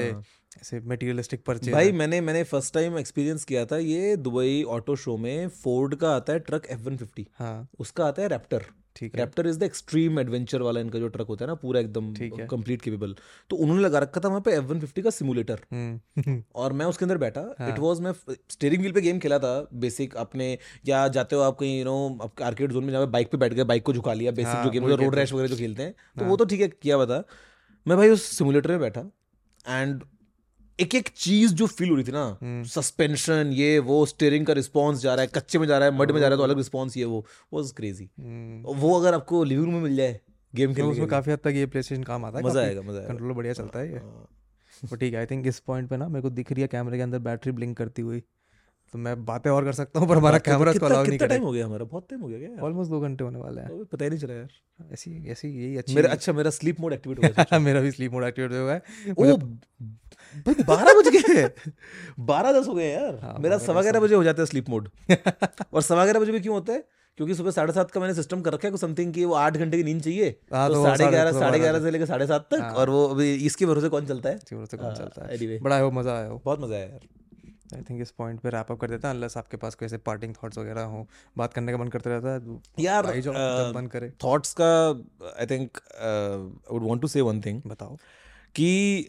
ऐसे मटेरियलिस्टिक परचेज भाई मैंने मैंने फ़र्स्ट टाइम एक्सपीरियंस किया था ये दुबई ऑटो शो में। फोर्ड का आता है ट्रक एफ़ वन फिफ्टी हाँ। उसका आता है रैप्टर ठीक है। Raptor is the extreme adventure वाला इनका जो ट्रक होता है ना पूरा एकदम कंप्लीट केपेबल तो उन्होंने लगा रखा था वहाँ पे एफ़ वन फिफ्टी का सिमुलेटर हम्म। और मैं उसके अंदर बैठा। हाँ। इट वॉज़ मैं स्टेयरिंग व्हील पे गेम खेला था बेसिक अपने या जाते हो आप कहीं यू नो आर्केड जोन में जाओ बाइक पे बैठ गए बाइक को झुका लिया बेसिक हाँ, जो गेम रोड रैश वगैरह जो खेलते हैं। तो हाँ। वो तो ठीक है किया हुआ था। मैं भाई उस सिमुलेटर में बैठा एंड एक एक चीज़ जो फील हो रही थी ना हम्म। सस्पेंशन ये वो स्टीयरिंग का रिस्पॉन्स जा रहा है कच्चे में जा रहा है मड में जा रहा है तो अलग रिस्पॉन्स ये वो वाज क्रेजी हम्म। वो अगर आपको लिविंग रूम में मिल जाए गेम तो खेलने उसमें काफ़ी हद तक ये प्लेस्टेशन काम आता है मज़ा आएगा मज़ा आएगा। कंट्रोलर बढ़िया चलता है ये। हाँ। ठीक है आई थिंक इस पॉइंट पे ना मेरे को दिख रही है कैमरे के अंदर बैटरी ब्लिंक करती हुई। तो मैं बातें और कर सकता हूँ पर हमारा तो- कैमरा इसको अलाउ नहीं टाइम हो गया हमारा? बहुत टाइम हो गया क्या ऑलमोस्ट दो घंटे होने वाले हैं। तो पता ही नहीं चला यार। ऐसी ऐसी यही अच्छी मेरा अच्छा मेरा स्लीप मोड एक्टिवेट हो गया मेरा भी स्लीप मोड एक्टिवेट है ओ भाई बारह बज गए बारह दस हो गए यार। हाँ, मेरा सवा ग्यारह बजे हो जाता है स्लीप मोड और सवा ग्यारह बजे भी क्यों होता है? क्योंकि सुबह साढ़े सात का मैंने सिस्टम कर रखा है समथिंग की वो आठ घंटे की नींद चाहिए। हाँ, तो तो साढ़े ग्यारह तो साढ़े ग्यारह से लेकर साढ़े सात तक। हाँ। और वो अभी इसके भरोसे कौन चलता है? ज़रूर कौन चलता है? बड़ा हो मज़ा आया हो बहुत मज़ा आया यार। आई थिंक इस पॉइंट पे रैप अप कर देता है अनलेस आपके पास कोई ऐसे पार्टिंग थॉट्स वगैरह हो। बात करने का मन करता रहता है यार आई जाओ मन करे। थॉट्स का I think I would want to say one thing बताओ। कि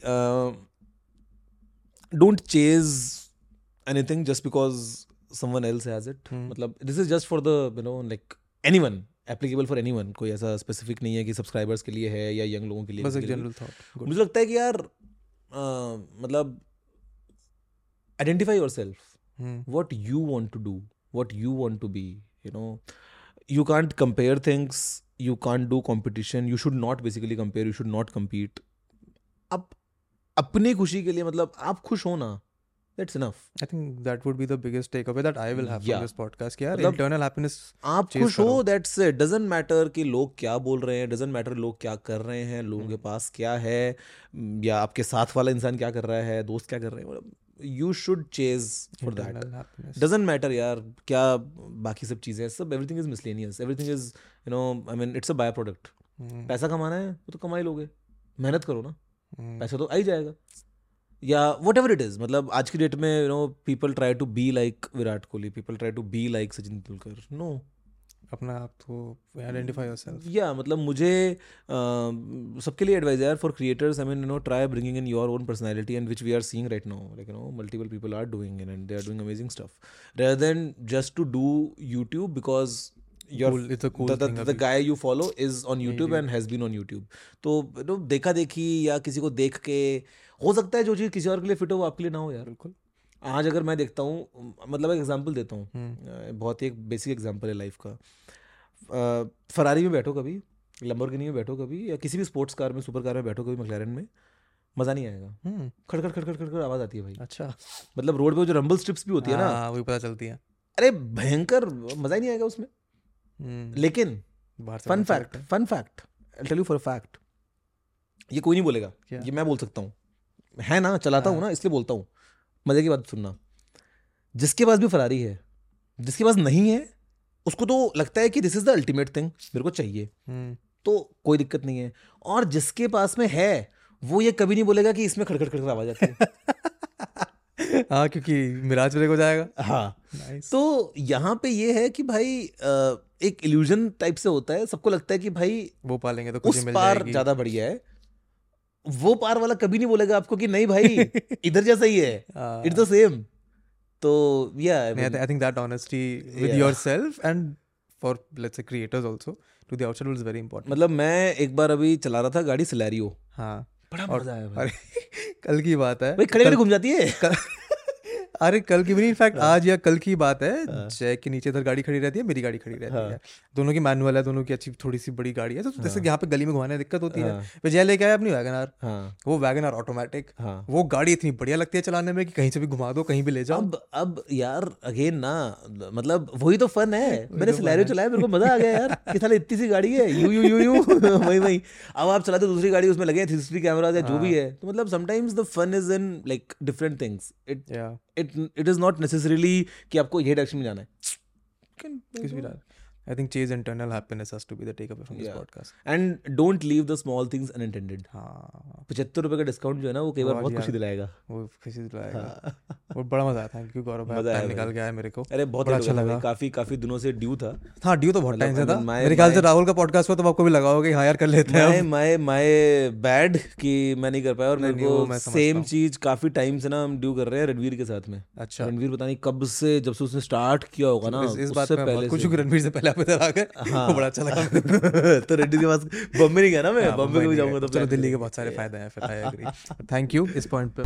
don't chase anything just because someone else has it. मतलब this is just for the you know like anyone applicable for anyone कोई ऐसा स्पेसिफिक नहीं है कि सब्सक्राइबर्स के लिए है या यंग लोगों के लिए बस एक जनरल थॉट मुझे लगता है कि यार मतलब identify yourself what you want to do what you want to be you know you can't compare things you can't do competition you should not basically compare you should not compete अब अपनी खुशी के लिए मतलब आप खुश हो ना that's enough I think that would be the biggest takeaway that I will have. From this podcast यार मतलब- इंटरनल हैप्पीनेस आप खुश हो। दैट्स इट डजंट मैटर कि लोग क्या बोल रहे हैं डजंट मैटर लोग क्या कर रहे हैं लोगों के पास क्या है या आपके साथ वाला इंसान क्या कर रहा है दोस्त क्या कर रहे हैं you should chase for that doesn't matter यार क्या बाकी सब चीज़ें हैं सब everything is miscellaneous everything is you know I mean it's a byproduct पैसा कमाना है वो तो कमा ही लोगे। मेहनत करो ना। पैसा तो आ ही जाएगा। या वट एवर इट इज़ मतलब आज की डेट में you know people try to be like Virat Kohli people try to be like Sachin Tendulkar. No अपना आप तो आइडेंटिफाई योरसेल्फ या मतलब मुझे सबके लिए एडवाइस यार for creators I mean you know try bringing in your own personality and which we are seeing right now like you know multiple people are doing in and they are doing amazing stuff rather than just to do YouTube because your Cool, it's a cool the, the, thing the guy you follow is on YouTube and has been on YouTube. तो you know, देखा देखी या किसी को देख के हो सकता है जो चीज़ किसी और के लिए फिट हो वो आपके लिए ना हो यार। बिल्कुल। आज अगर मैं देखता हूँ मतलब एक एग्जांपल देता हूँ। हम्म, बहुत ही एक बेसिक एग्जांपल है लाइफ का। फरारी में बैठो कभी लंबोर्गिनी में बैठो कभी या किसी भी स्पोर्ट्स कार में सुपर कार में बैठो कभी मकलैरन में मज़ा नहीं आएगा। हम्म, खड़खड़ खड़खड़ खड़खड़ आवाज़ आती है भाई। अच्छा। मतलब रोड पे जो रंबल स्ट्रिप्स भी होती है ना। हाँ वही पता चलती है। अरे भयंकर मज़ा ही नहीं आएगा उसमें। लेकिन fun fact fun fact tell you for fact ये कोई नहीं बोलेगा? ये मैं बोल सकता हूँ। है ना? चलाता हूँ। हाँ। ना इसलिए बोलता हूँ। मज़े की बात सुनना। जिसके पास भी फरारी है जिसके पास नहीं है उसको तो लगता है कि this is the ultimate thing मेरे को चाहिए। हम्म, तो कोई दिक्कत नहीं है। और जिसके पास में है वो ये कभी नहीं बोलेगा कि इसमें खड़खड़ खड़खड़ आवाज़ आती है। हाँ क्योंकि मिराज ब्रेक हो जाएगा। हाँ। नाइस तो यहाँ पे ये है कि भाई एक इल्यूजन टाइप से होता है। सबको लगता है कि भाई वो पालेंगे तो कुछ उस मिल पार ज़्यादा बढ़िया है। वो पार वाला कभी नहीं बोलेगा आपको कि नहीं भाई इधर जैसा ही है। इट्स द सेम तो या I think that honesty with Yeah. yourself and for let's say creators also to the outside world is मतलब मैं एक बार अभी चला रहा था गाड़ी सिलेरियो। हाँ। बड़ा मज़ा आया भाई। कल की बात है। भाई खड़े खड़े घूम जाती है। अरे कल की भी नहीं इनफैक्ट आज या कल की बात है। हाँ। जय के नीचे इधर गाड़ी खड़ी रहती है मेरी गाड़ी खड़ी रहती हाँ। है। दोनों की मैनुअल है दोनों की अच्छी थोड़ी सी बड़ी गाड़ी है। तो जैसे हाँ। यहाँ पे गली में घुमाने दिक्कत होती है। हाँ, फिर जय लेके आया अपनी वैगनार हाँ। वो वैगनार ऑटोमेटिक हाँ। वो गाड़ी इतनी बढ़िया लगती है चलाने में कि कहीं से भी घुमा दो कहीं भी ले जाओ। अब अब यार अगेन ना मतलब वही तो फन है। मैंने तो सिलेरियो चलाया मेरे को मज़ा आ गया यार। कि साले इतनी सी गाड़ी है यू यू यू यू वही वही। अब आप चलाते दूसरी गाड़ी उसमें लगे थ्री कैमरा या जो भी हाँ। है तो मतलब sometimes the fun is in like different things it it it is not necessarily कि आपको ये डायरेक्शन में जाना है। किसी भी I I think chase internal happiness has to be the takeaway from this Yeah. podcast. And don't leave the small things unintended हाँ। पचहत्तर रुपए का डिस्काउंट जो है ना वो कई बार बहुत खुशी दिलाएगा। वो खुशी दिलाएगा। वो बड़ा मज़ा आया थैंक यू गौरव भाई। निकाल के आया मेरे को। अरे बहुत अच्छा लगा। काफ़ी काफ़ी दिनों से ड्यू था। हाँ ड्यू तो बहुत टाइम से मतलब था। मेरे ख्याल से राहुल का पॉडकास्ट हुआ तो आपको भी लगा होगा कि हाँ यार कर लेते हैं माय। माय माय बैड कि मैं नहीं कर पाया और मेरे को सेम चीज़ काफ़ी टाइम से ना हम ड्यू कर रहे हैं रणवीर के साथ में। अच्छा। रणवीर पता नहीं कब से जब से उसने स्टार्ट किया होगा ना इस, बात बहुत कुछ। रणवीर से पहले आ गए हाँ। बड़ा अच्छा लगा तो रेड्डी के पास बम्बे नहीं गया ना मैं? हाँ, बम्बे को भी जाऊँगा तो चलो दिल्ली के बहुत सारे फ़ायदे हैं थैंक यू इस पॉइंट पे।